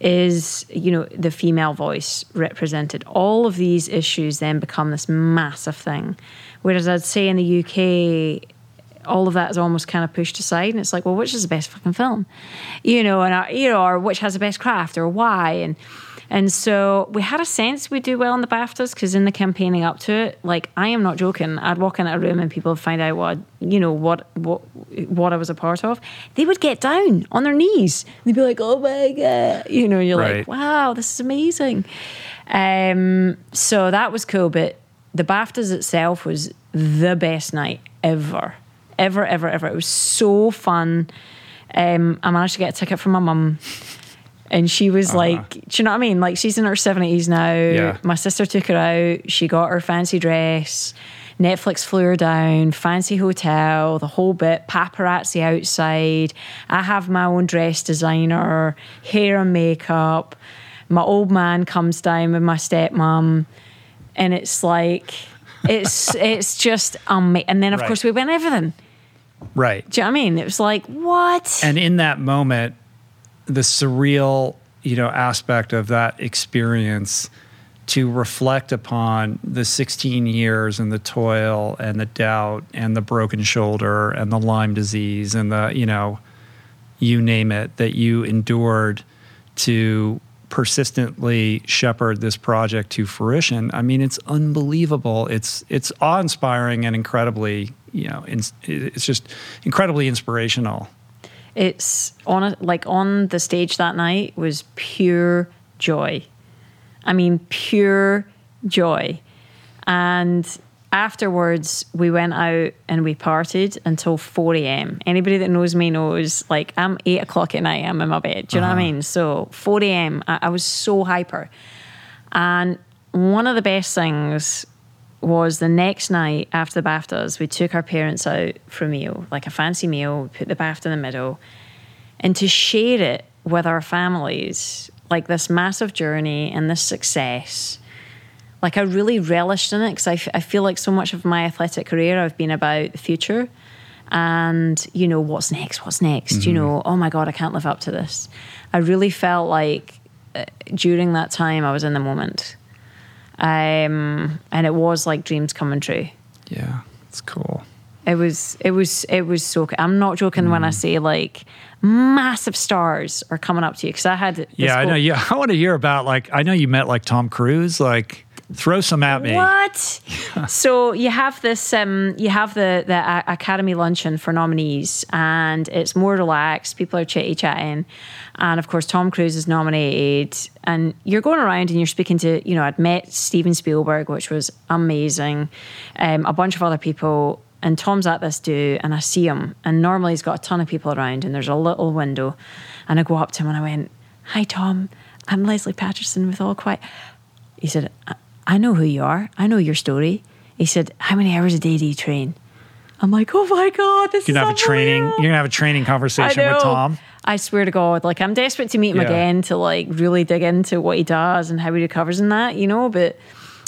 Is you know the female voice represented? All of these issues then become this massive thing. Whereas I'd say in the UK, all of that is almost kind of pushed aside, and it's like, well, which is the best fucking film, you know, and uh, you know, or which has the best craft, or why, and and so we had a sense we'd do well in the BAFTAs because in the campaigning up to it, like I am not joking, I'd walk in a room and people would find out what you know what what what I was a part of. They would get down on their knees. They'd be like, "Oh my god," you know, you're Right. like, "Wow, this is amazing." Um, so that was cool, but the BAFTAs itself was the best night ever, ever, ever, ever. It was so fun. Um, I managed to get a ticket from my mum. And she was uh-huh. like, do you know what I mean? Like, she's in her 70s now. Yeah. My sister took her out. She got her fancy dress. Netflix flew her down, fancy hotel, the whole bit, paparazzi outside. I have my own dress designer, hair and makeup. My old man comes down with my stepmom, and it's like, it's it's just amazing. And then, of Right. course, we went everything. Right. Do you know what I mean? It was like, what? and in that moment the surreal you know aspect of that experience to reflect upon the 16 years and the toil and the doubt and the broken shoulder and the lyme disease and the you know you name it that you endured to persistently shepherd this project to fruition. I mean, it's unbelievable. It's it's awe inspiring and incredibly, you know, it's, it's just incredibly inspirational. It's on a, like on the stage that night was pure joy. I mean, pure joy. And afterwards, we went out and we partied until 4 a.m. Anybody that knows me knows, like, I'm 8 o'clock at night, I'm in my bed. Do you uh-huh. know what I uh-huh. mean? So, 4 a.m., I, I was so hyper. And one of the best things was the next night after the BAFTAs, we took our parents out for a meal, like a fancy meal, put the BAFTA in the middle, and to share it with our families, like this massive journey and this success like I really relished in it because I, f- I feel like so much of my athletic career I've been about the future and you know what's next what's next mm-hmm. you know oh my god I can't live up to this I really felt like uh, during that time I was in the moment um, and it was like dreams coming true yeah it's cool it was it was it was so I'm not joking mm. when I mm. say like massive stars are coming up to you because I had yeah I know yeah I want to hear about like I know you met like Tom Cruise like Throw some at me. What? so you have this, um, you have the the Academy luncheon for nominees, and it's more relaxed. People are chitty chatting, and of course Tom Cruise is nominated. And you're going around and you're speaking to, you know, I'd met Steven Spielberg, which was amazing, um, a bunch of other people, and Tom's at this do, and I see him, and normally he's got a ton of people around, and there's a little window, and I go up to him and I went, "Hi Tom, I'm Lesley Paterson with All Quiet." He said, I know who you are. I know your story. He said, How many hours a day do you train? I'm like, Oh my God, this is you're gonna have a training. You're gonna have a training conversation with Tom. I swear to God, like I'm desperate to meet him yeah. again to like really dig into what he does and how he recovers and that, you know. But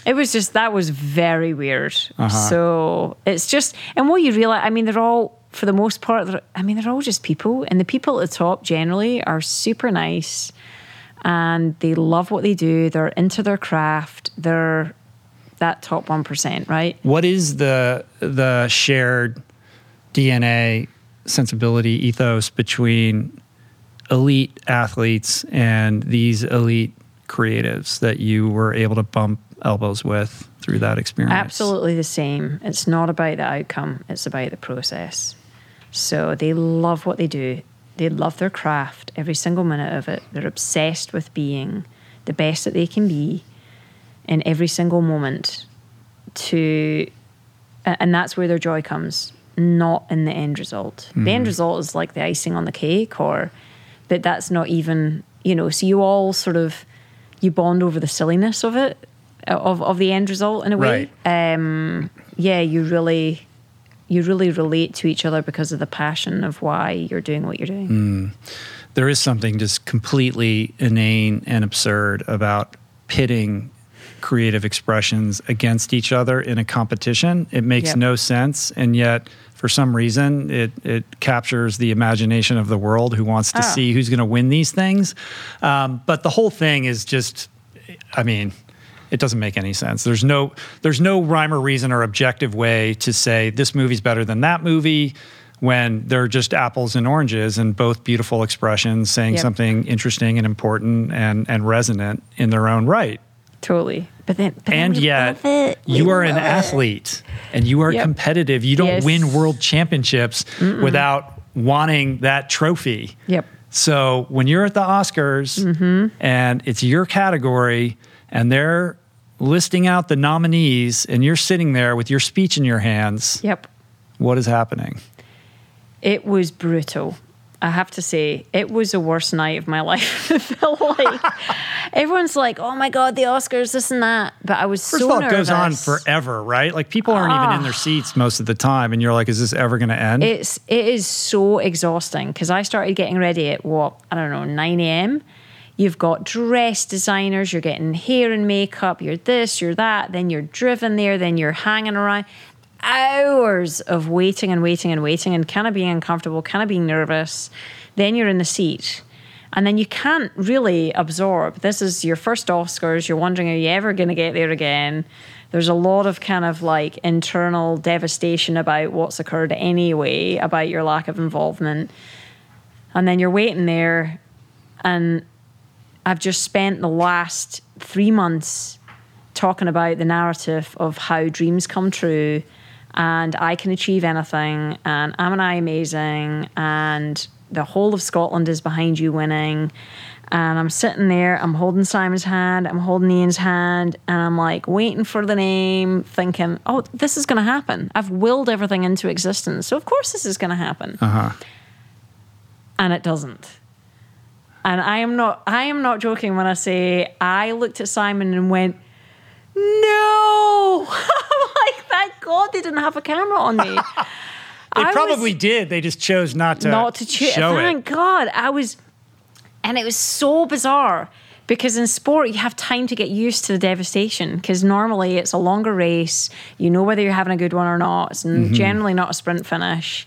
it was just that was very weird. Uh-huh. So it's just, and what you realize, I mean, they're all for the most part. I mean, they're all just people, and the people at the top generally are super nice and they love what they do. They're into their craft. They're that top 1%, right? What is the the shared DNA sensibility ethos between elite athletes and these elite creatives that you were able to bump elbows with through that experience? Absolutely the same. It's not about the outcome, it's about the process. So they love what they do. They love their craft, every single minute of it. They're obsessed with being the best that they can be in every single moment to and that's where their joy comes not in the end result mm-hmm. the end mm-hmm. result is like the icing on the cake or but that's not even you know so you all sort of you bond over the silliness of it of, of the end result in a way right. um yeah you really you really relate to each other because of the passion of why you're doing what you're doing. Mm. There is something just completely inane and absurd about pitting creative expressions against each other in a competition. It makes yep. no sense, and yet for some reason it it captures the imagination of the world who wants to oh. see who's going to win these things. Um, but the whole thing is just, I mean, it doesn't make any sense. There's no there's no rhyme or reason or objective way to say this movie's better than that movie when they're just apples and oranges and both beautiful expressions saying yep. something interesting and important and and resonant in their own right. Totally. But then, but and yet you are an athlete and you are yep. competitive. You don't yes. win world championships Mm-mm. without wanting that trophy. Yep. So when you're at the Oscars mm-hmm. and it's your category, and they're listing out the nominees and you're sitting there with your speech in your hands. Yep. What is happening? It was brutal. I have to say, it was the worst night of my life. it felt like everyone's like, "Oh my god, the Oscars, this and that," but I was First so of all, nervous. it goes on forever, right? Like people aren't even in their ah. seats most of the time, and you're like, "Is this ever going to end?" It's it is so exhausting because I started getting ready at what I don't know nine a.m. You've got dress designers, you're getting hair and makeup, you're this, you're that, then you're driven there, then you're hanging around. Hours of waiting and waiting and waiting and kind of being uncomfortable, kind of being nervous. Then you're in the seat. And then you can't really absorb. This is your first Oscars. You're wondering, are you ever going to get there again? There's a lot of kind of like internal devastation about what's occurred anyway, about your lack of involvement. And then you're waiting there and I've just spent the last three months talking about the narrative of how dreams come true and I can achieve anything and am and I amazing and the whole of Scotland is behind you winning. And I'm sitting there, I'm holding Simon's hand, I'm holding Ian's hand, and I'm like waiting for the name, thinking, oh, this is going to happen. I've willed everything into existence. So, of course, this is going to happen. Uh-huh. And it doesn't. And I am not I am not joking when I say I looked at Simon and went, No. I'm like, thank God they didn't have a camera on me. They I probably did. They just chose not to not to cho- show Thank it. God. I was, and it was so bizarre because in sport you have time to get used to the devastation because normally it's a longer race. You know whether you're having a good one or not. It's Mm-hmm. generally not a sprint finish,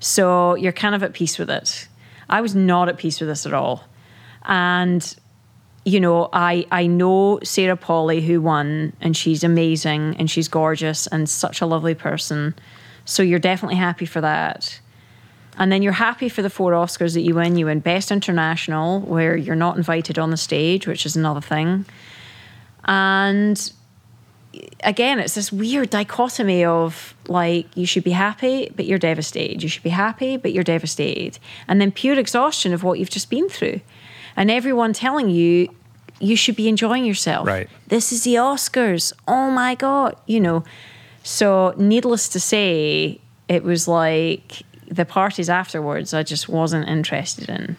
so you're kind of at peace with it. I was not at peace with this at all, and you know, I I know Sarah Polley who won, and she's amazing and she's gorgeous and such a lovely person. So you're definitely happy for that. And then you're happy for the four Oscars that you win. You win Best International, where you're not invited on the stage, which is another thing. And again, it's this weird dichotomy of like, you should be happy, but you're devastated. You should be happy, but you're devastated. And then pure exhaustion of what you've just been through. And everyone telling you, you should be enjoying yourself. Right. This is the Oscars. Oh my God. You know, so needless to say, it was like the parties afterwards, I just wasn't interested in.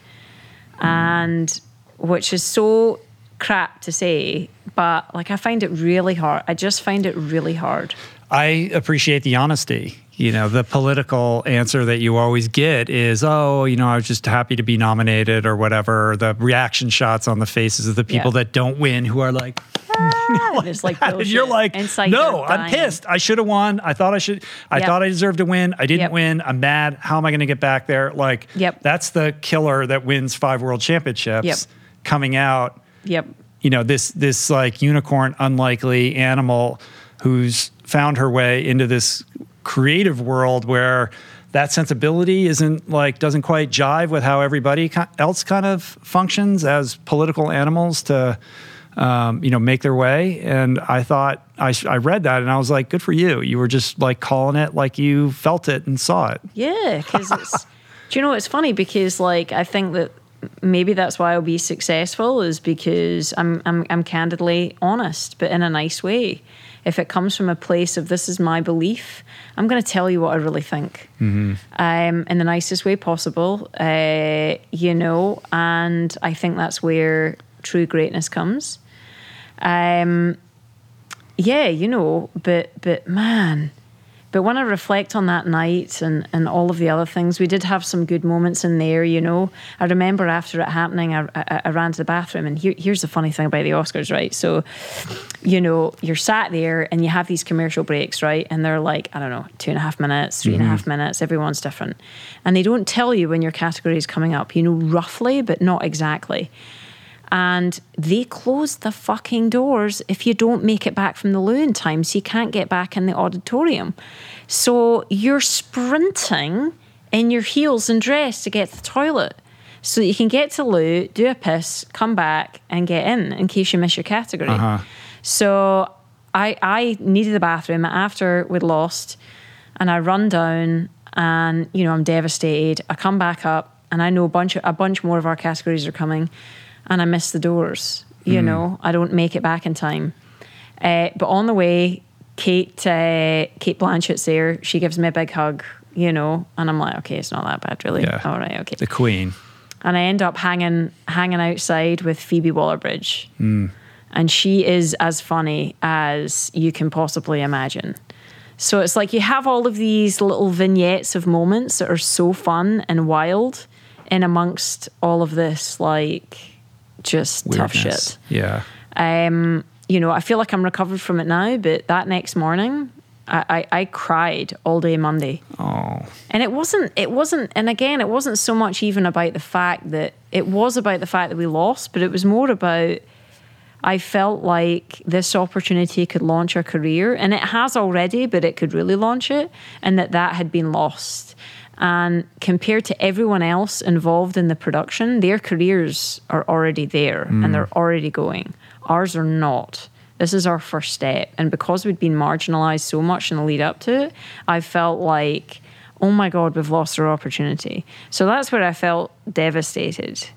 And which is so crap to say, but like I find it really hard. I just find it really hard. I appreciate the honesty. You know, the political answer that you always get is, oh, you know, I was just happy to be nominated or whatever. The reaction shots on the faces of the people Yeah. that don't win who are like, And it's like and you're like, no, I'm pissed. I should have won. I thought I should. I Yep. thought I deserved to win. I didn't Yep. win. I'm mad. How am I going to get back there? Like, Yep. that's the killer that wins five world championships Yep. coming out Yep. you know this this like unicorn unlikely animal who's found her way into this creative world where that sensibility isn't like doesn't quite jive with how everybody else kind of functions as political animals to um, you know make their way and i thought I, I read that and i was like good for you you were just like calling it like you felt it and saw it Yeah, because it's. do you know it's funny because like I think that maybe that's why I'll be successful is because I'm I'm I'm candidly honest, but in a nice way. If it comes from a place of this is my belief, I'm going to tell you what I really think, um, in the nicest way possible. Uh, you know, and I think that's where true greatness comes. Um, yeah, you know, but but man, but when I reflect on that night and, and all of the other things, we did have some good moments in there, you know. I remember after it happening, I, I, I ran to the bathroom, and here, here's the funny thing about the Oscars, right? So, you know, you're sat there and you have these commercial breaks, right? And they're like, I don't know, two and a half minutes, three and a mm-hmm. half minutes, everyone's different. And they don't tell you when your category is coming up. You know roughly, but not exactly and they close the fucking doors if you don't make it back from the loo in time, so you can't get back in the auditorium. So you're sprinting in your heels and dress to get to the toilet so that you can get to the loo, do a piss, come back, and get in in case you miss your category. Uh-huh. So I I needed the bathroom after we'd lost, and I run down, and you know I'm devastated. I come back up, and I know a bunch of, a bunch more of our categories are coming, and I miss the doors. You know I don't make it back in time. Uh, but on the way, Kate uh, Cate Blanchett's there. She gives me a big hug. You know, and I'm like, okay, it's not that bad, really. Yeah. All right, okay the queen and I end up hanging hanging outside with Phoebe Waller-Bridge, and she is as funny as you can possibly imagine. So it's like you have all of these little vignettes of moments that are so fun and wild, in amongst all of this like just tough shit. yeah Um, you know, I feel like I'm recovered from it now, but that next morning, I, I, I cried all day Monday. oh And it wasn't, it wasn't, and again, it wasn't so much even about the fact that it was about the fact that we lost, but it was more about I felt like this opportunity could launch a career, and it has already, but it could really launch it, and that that had been lost. And compared to everyone else involved in the production, their careers are already there and they're already going. Ours are not. This is our first step. And because we'd been marginalized so much in the lead up to it, I felt like, oh my God, we've lost our opportunity. So that's where I felt devastated.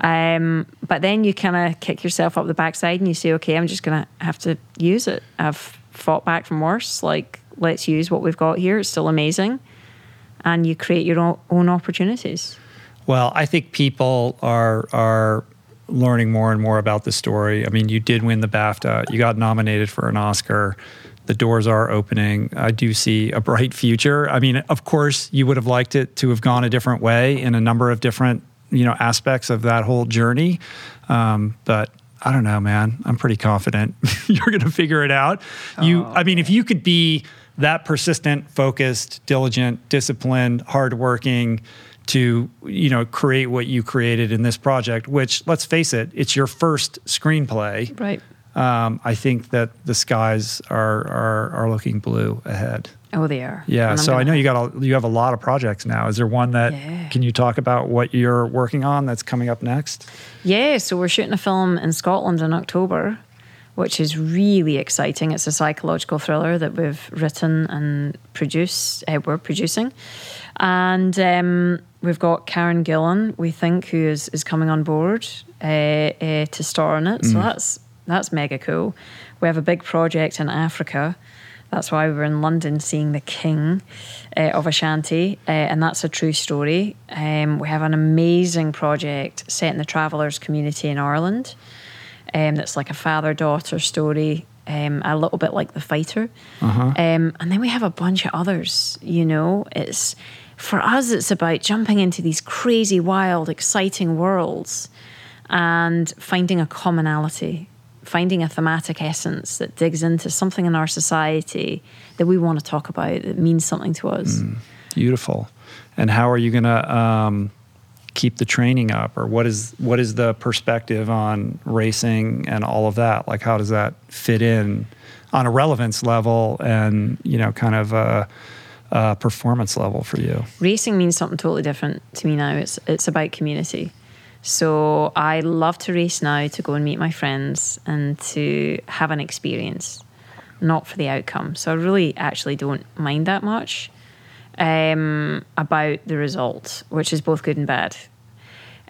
Um, but then you kind of kick yourself up the backside and you say, okay, I'm just going to have to use it. I've fought back from worse. Like, let's use what we've got here. It's still amazing. And you create your own, own opportunities. Well, I think people are are learning more and more about the story. I mean, you did win the BAFTA. You got nominated for an Oscar. The doors are opening. I do see a bright future. I mean, of course, you would have liked it to have gone a different way in a number of different, you know, aspects of that whole journey. Um, but I don't know, man. I'm pretty confident you're going to figure it out. You, I mean, if you could be that persistent, focused, diligent, disciplined, hardworking to you know create what you created in this project, which let's face it, it's your first screenplay. Right. Um, I think that the skies are are, are looking blue ahead. Oh, they are. Yeah. So I gonna- know you got a, you have a lot of projects now. Is there one that Yeah. can you talk about what you're working on that's coming up next? Yeah, so we're shooting a film in Scotland in October, which is really exciting. It's a psychological thriller that we've written and produced. Uh, we're producing, and um, we've got Karen Gillan, we think, who is is coming on board uh, uh, to star in it. So that's that's mega cool. We have a big project in Africa. That's why we were in London seeing The King uh, of Ashanti, uh, and that's a true story. Um, we have an amazing project set in the travellers community in Ireland. Um, that's like a father daughter story, um, a little bit like The Fighter. Um, and then we have a bunch of others. You know, it's for us, it's about jumping into these crazy, wild, exciting worlds and finding a commonality, finding a thematic essence that digs into something in our society that we want to talk about that means something to us. Beautiful. And how are you going to um, keep the training up, or what is what is the perspective on racing and all of that? Like, how does that fit in on a relevance level and you know, kind of a, a performance level for you? Racing means something totally different to me now. It's it's about community. So I love to race now to go and meet my friends and to have an experience, not for the outcome. So I really actually don't mind that much um, about the result, which is both good and bad.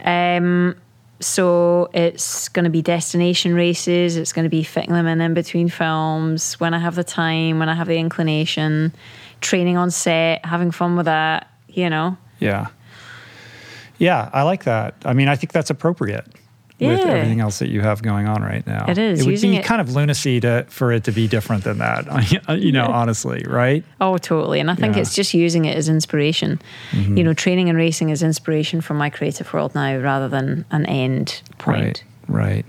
Um, so it's going to be destination races. It's going to be fitting them in in between films when I have the time, when I have the inclination, training on set, having fun with that. You know, Yeah. Yeah, I like that. I mean, I think that's appropriate with Yeah. everything else that you have going on right now. It is, It would be it- kind of lunacy to for it to be different than that. you know, honestly, right? Oh, totally. And I think Yeah. it's just using it as inspiration. You know, training and racing is inspiration for my creative world now rather than an end point. Right,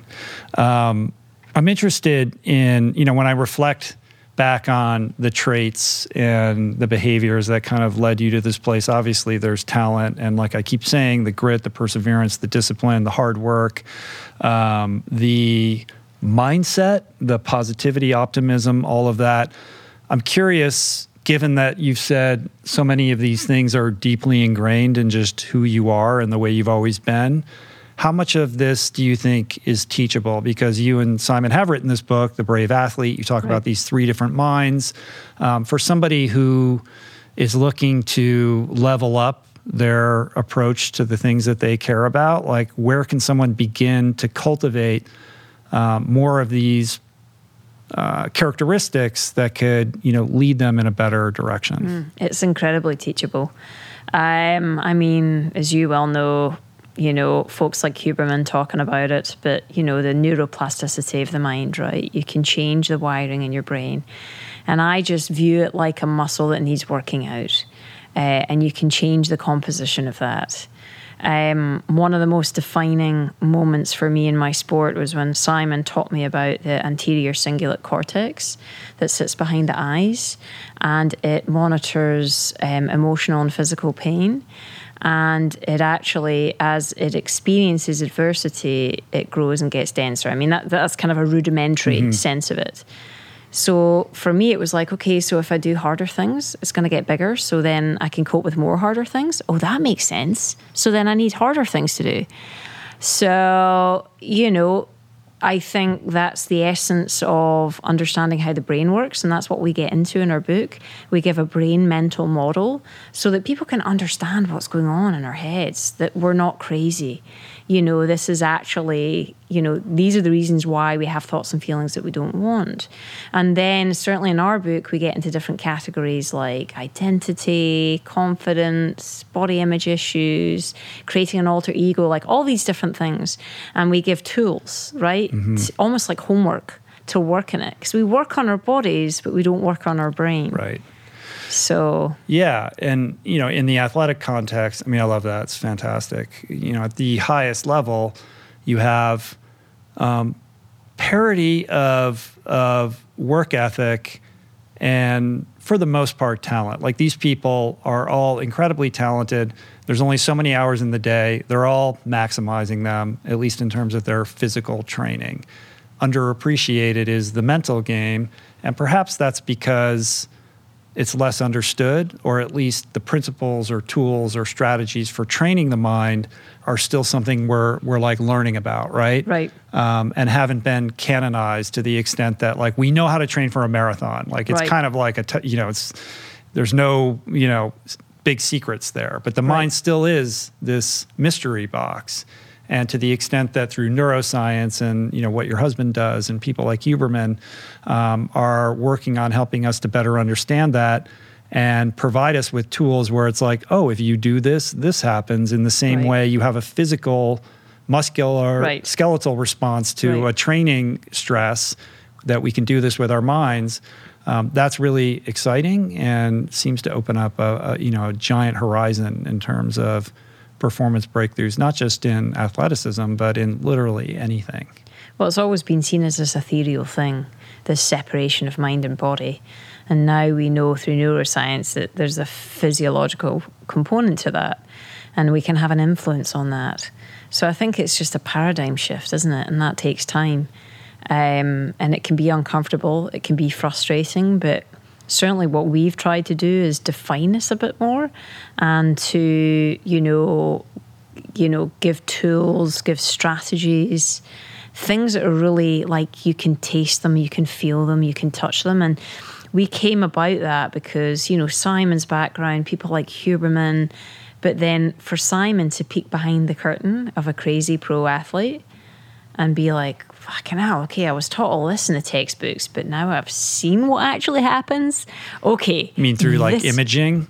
right. Um, I'm interested in, you know, when I reflect back on the traits and the behaviors that kind of led you to this place, obviously there's talent. And like I keep saying, the grit, the perseverance, the discipline, the hard work, um, the mindset, the positivity, optimism, all of that. I'm curious, given that you've said so many of these things are deeply ingrained in just who you are and the way you've always been, how much of this do you think is teachable? Because you and Simon have written this book, The Brave Athlete. You talk about these three different minds. Um, for somebody who is looking to level up their approach to the things that they care about, like where can someone begin to cultivate um, more of these uh, characteristics that could, you know, lead them in a better direction? It's incredibly teachable. Um, I mean, as you well know, you know, folks like Huberman talking about it, but you know, the neuroplasticity of the mind, right? You can change the wiring in your brain. And I just view it like a muscle that needs working out. Uh, and you can change the composition of that. Um, one of the most defining moments for me in my sport was when Simon taught me about the anterior cingulate cortex that sits behind the eyes and it monitors um, emotional and physical pain. And it actually, as it experiences adversity, it grows and gets denser. I mean, that, that's kind of a rudimentary sense of it. So for me, it was like, okay, so if I do harder things, it's going to get bigger. So then I can cope with more harder things. Oh, that makes sense. So then I need harder things to do. So, you know, I think that's the essence of understanding how the brain works. And that's what we get into in our book. We give a brain mental model so that people can understand what's going on in our heads, that we're not crazy you know, this is actually, you know, these are the reasons why we have thoughts and feelings that we don't want. And then, certainly in our book, we get into different categories like identity, confidence, body image issues, creating an alter ego, like all these different things. And we give tools, right? Mm-hmm. almost like homework to work in it because we work on our bodies, but we don't work on our brain. Right. So yeah, and you know, in the athletic context, I mean, I love that. It's fantastic. You know, at the highest level, you have um, parity of of work ethic and for the most part talent like these people are all incredibly talented there's only so many hours in the day they're all maximizing them at least in terms of their physical training underappreciated is the mental game and perhaps that's because it's less understood, or at least the principles or tools or strategies for training the mind are still something we're we're like learning about, right? Right. Um, and haven't been canonized to the extent that like we know how to train for a marathon. Like it's right. kind of like a t- you know it's there's no you know big secrets there, but the right. mind still is this mystery box. And to the extent that through neuroscience and you know what your husband does and people like Huberman um, are working on helping us to better understand that and provide us with tools where it's like, oh, if you do this, this happens. In the same right. way, you have a physical, muscular, right. skeletal response to right. a training stress that we can do this with our minds. Um, that's really exciting and seems to open up a, a, you know a giant horizon in terms of performance breakthroughs, not just in athleticism, but in literally anything. Well, it's always been seen as this ethereal thing, this separation of mind and body. And now we know through neuroscience that there's a physiological component to that, and we can have an influence on that. So I think it's just a paradigm shift, isn't it? And that takes time. Um, and it can be uncomfortable, it can be frustrating, but certainly what we've tried to do is define this a bit more and to you know you know give tools give strategies things that are really like you can taste them you can feel them you can touch them. And we came about that because you know simon's background people like huberman but then for simon to peek behind the curtain of a crazy pro athlete and be like fucking hell, okay, I was taught all this in the textbooks, but now I've seen what actually happens. Okay. You mean through like imaging?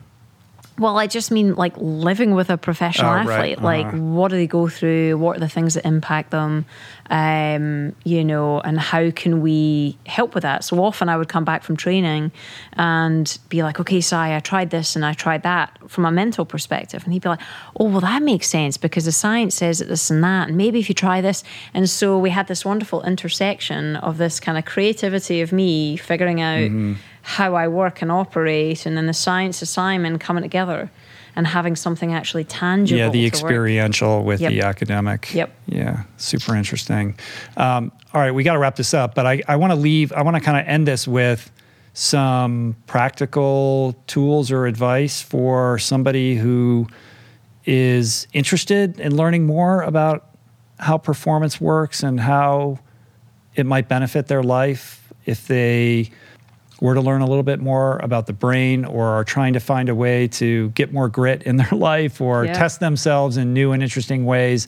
Well, I just mean like living with a professional oh, athlete. Right. uh-huh. Like, what do they go through? What are the things that impact them? Um, you know, and how can we help with that? So often I would come back from training and be like, okay, Sai, I tried this and I tried that from a mental perspective. And he'd be like, oh, well, that makes sense because the science says that this and that. And maybe if you try this. And so we had this wonderful intersection of this kind of creativity of me figuring out. Mm-hmm how I work and operate, and then the science assignment coming together and having something actually tangible. Yeah, the experiential work. with yep. the academic. Yep. Yeah, super interesting. Um, all right, we got to wrap this up, but I, I want to leave, I want to kind of end this with some practical tools or advice for somebody who is interested in learning more about how performance works and how it might benefit their life if they were to learn a little bit more about the brain or are trying to find a way to get more grit in their life or yeah. test themselves in new and interesting ways,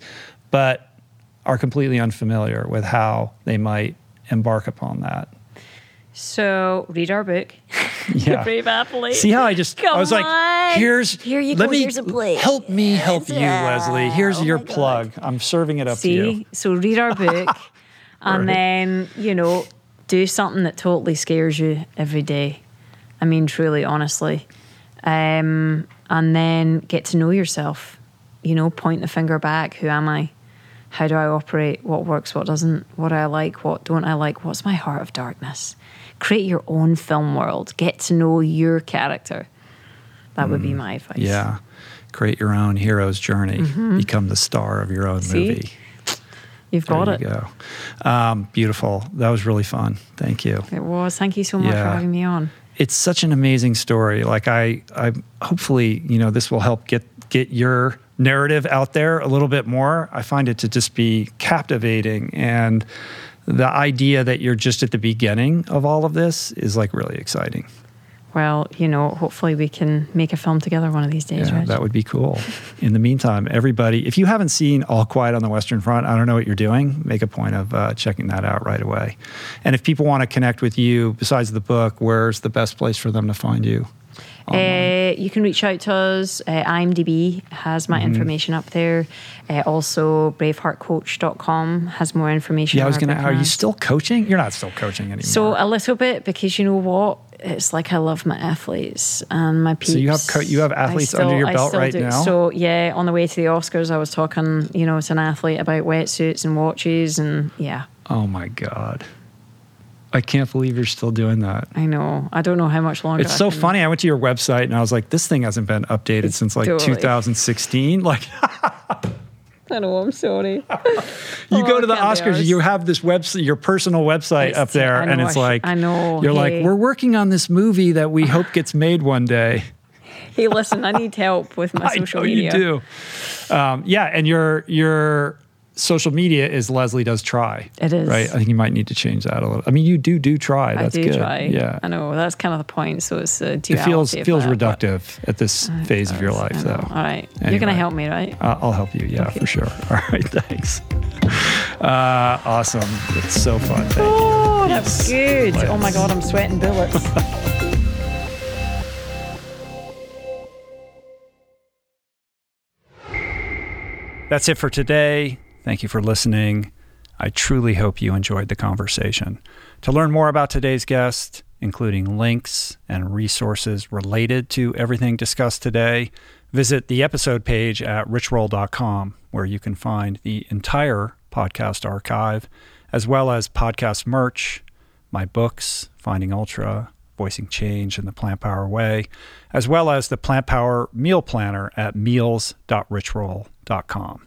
but are completely unfamiliar with how they might embark upon that. So read our book. Yeah. Brave athlete. See how I just Come I was like, here's here you let go, me here's a plate. help me help you, Lesley. Here's oh your plug. I'm serving it up See? to you. So read our book and right. then, you know, do something that totally scares you every day. I mean, truly, honestly. Um, and then get to know yourself. You know, point the finger back. Who am I? How do I operate? What works? What doesn't? What do I like? What don't I like? What's my heart of darkness? Create your own film world. Get to know your character. That would be mm, my advice. Yeah. Create your own hero's journey. Mm-hmm. Become the star of your own See? movie. You've got there it. You go. Um, beautiful. That was really fun. Thank you. It was. Thank you so much Yeah. for having me on. It's such an amazing story. Like I, I hopefully you know this will help get get your narrative out there a little bit more. I find it to just be captivating and. The idea that you're just at the beginning of all of this is like really exciting. Well, you know, hopefully we can make a film together one of these days, Yeah, that would be cool. In the meantime, everybody, if you haven't seen All Quiet on the Western Front, I don't know what you're doing. Make a point of uh, checking that out right away. And if people want to connect with you besides the book, where's the best place for them to find you? Uh, you can reach out to us. Uh, IMDb has Mm-hmm. my information up there. Uh, also, braveheartcoach.com has more information. Yeah, I was going to. Are you still coaching? You're not still coaching anymore. So a little bit because you know what? It's like I love my athletes and my peeps. So you have co- you have athletes still- under your belt right do. now? So yeah, on the way to the Oscars, I was talking, you know, to an athlete about wetsuits and watches, and yeah, oh my God. I can't believe you're still doing that. I know. I don't know how much longer. It's I so can- funny. I went to your website and I was like, this thing hasn't been updated since like totally- 2016. Like, I know. I'm sorry. you Oh, go to the I can't be Oscars, you have this website, your personal website It's- up there, I and it's like, I know, you're like, we're working on this movie that we hope gets made one day. hey, listen, I need help with my I social know media. you do. Um, yeah, and your your social media is Lesley does try. It is. right. I think you might need to change that a little. I mean, you do do try. I That's do good. try. Yeah. I know. That's kind of the point. So it's a It feels of feels that, reductive at this phase of your life, know. though. All right. You're going to help me, right? Uh, I'll help you. Yeah, for sure. All right. Thanks. Uh, awesome. It's so fun. Thank you. Oh, that's Yes. good. Oh my God, I'm sweating bullets. That's it for today. Thank you for listening. I truly hope you enjoyed the conversation. To learn more about today's guest, including links and resources related to everything discussed today, visit the episode page at richroll.com, where you can find the entire podcast archive, as well as podcast merch, my books, Finding Ultra, Voicing Change in the Plant Power Way, as well as the Plant Power Meal Planner at meals.richroll.com.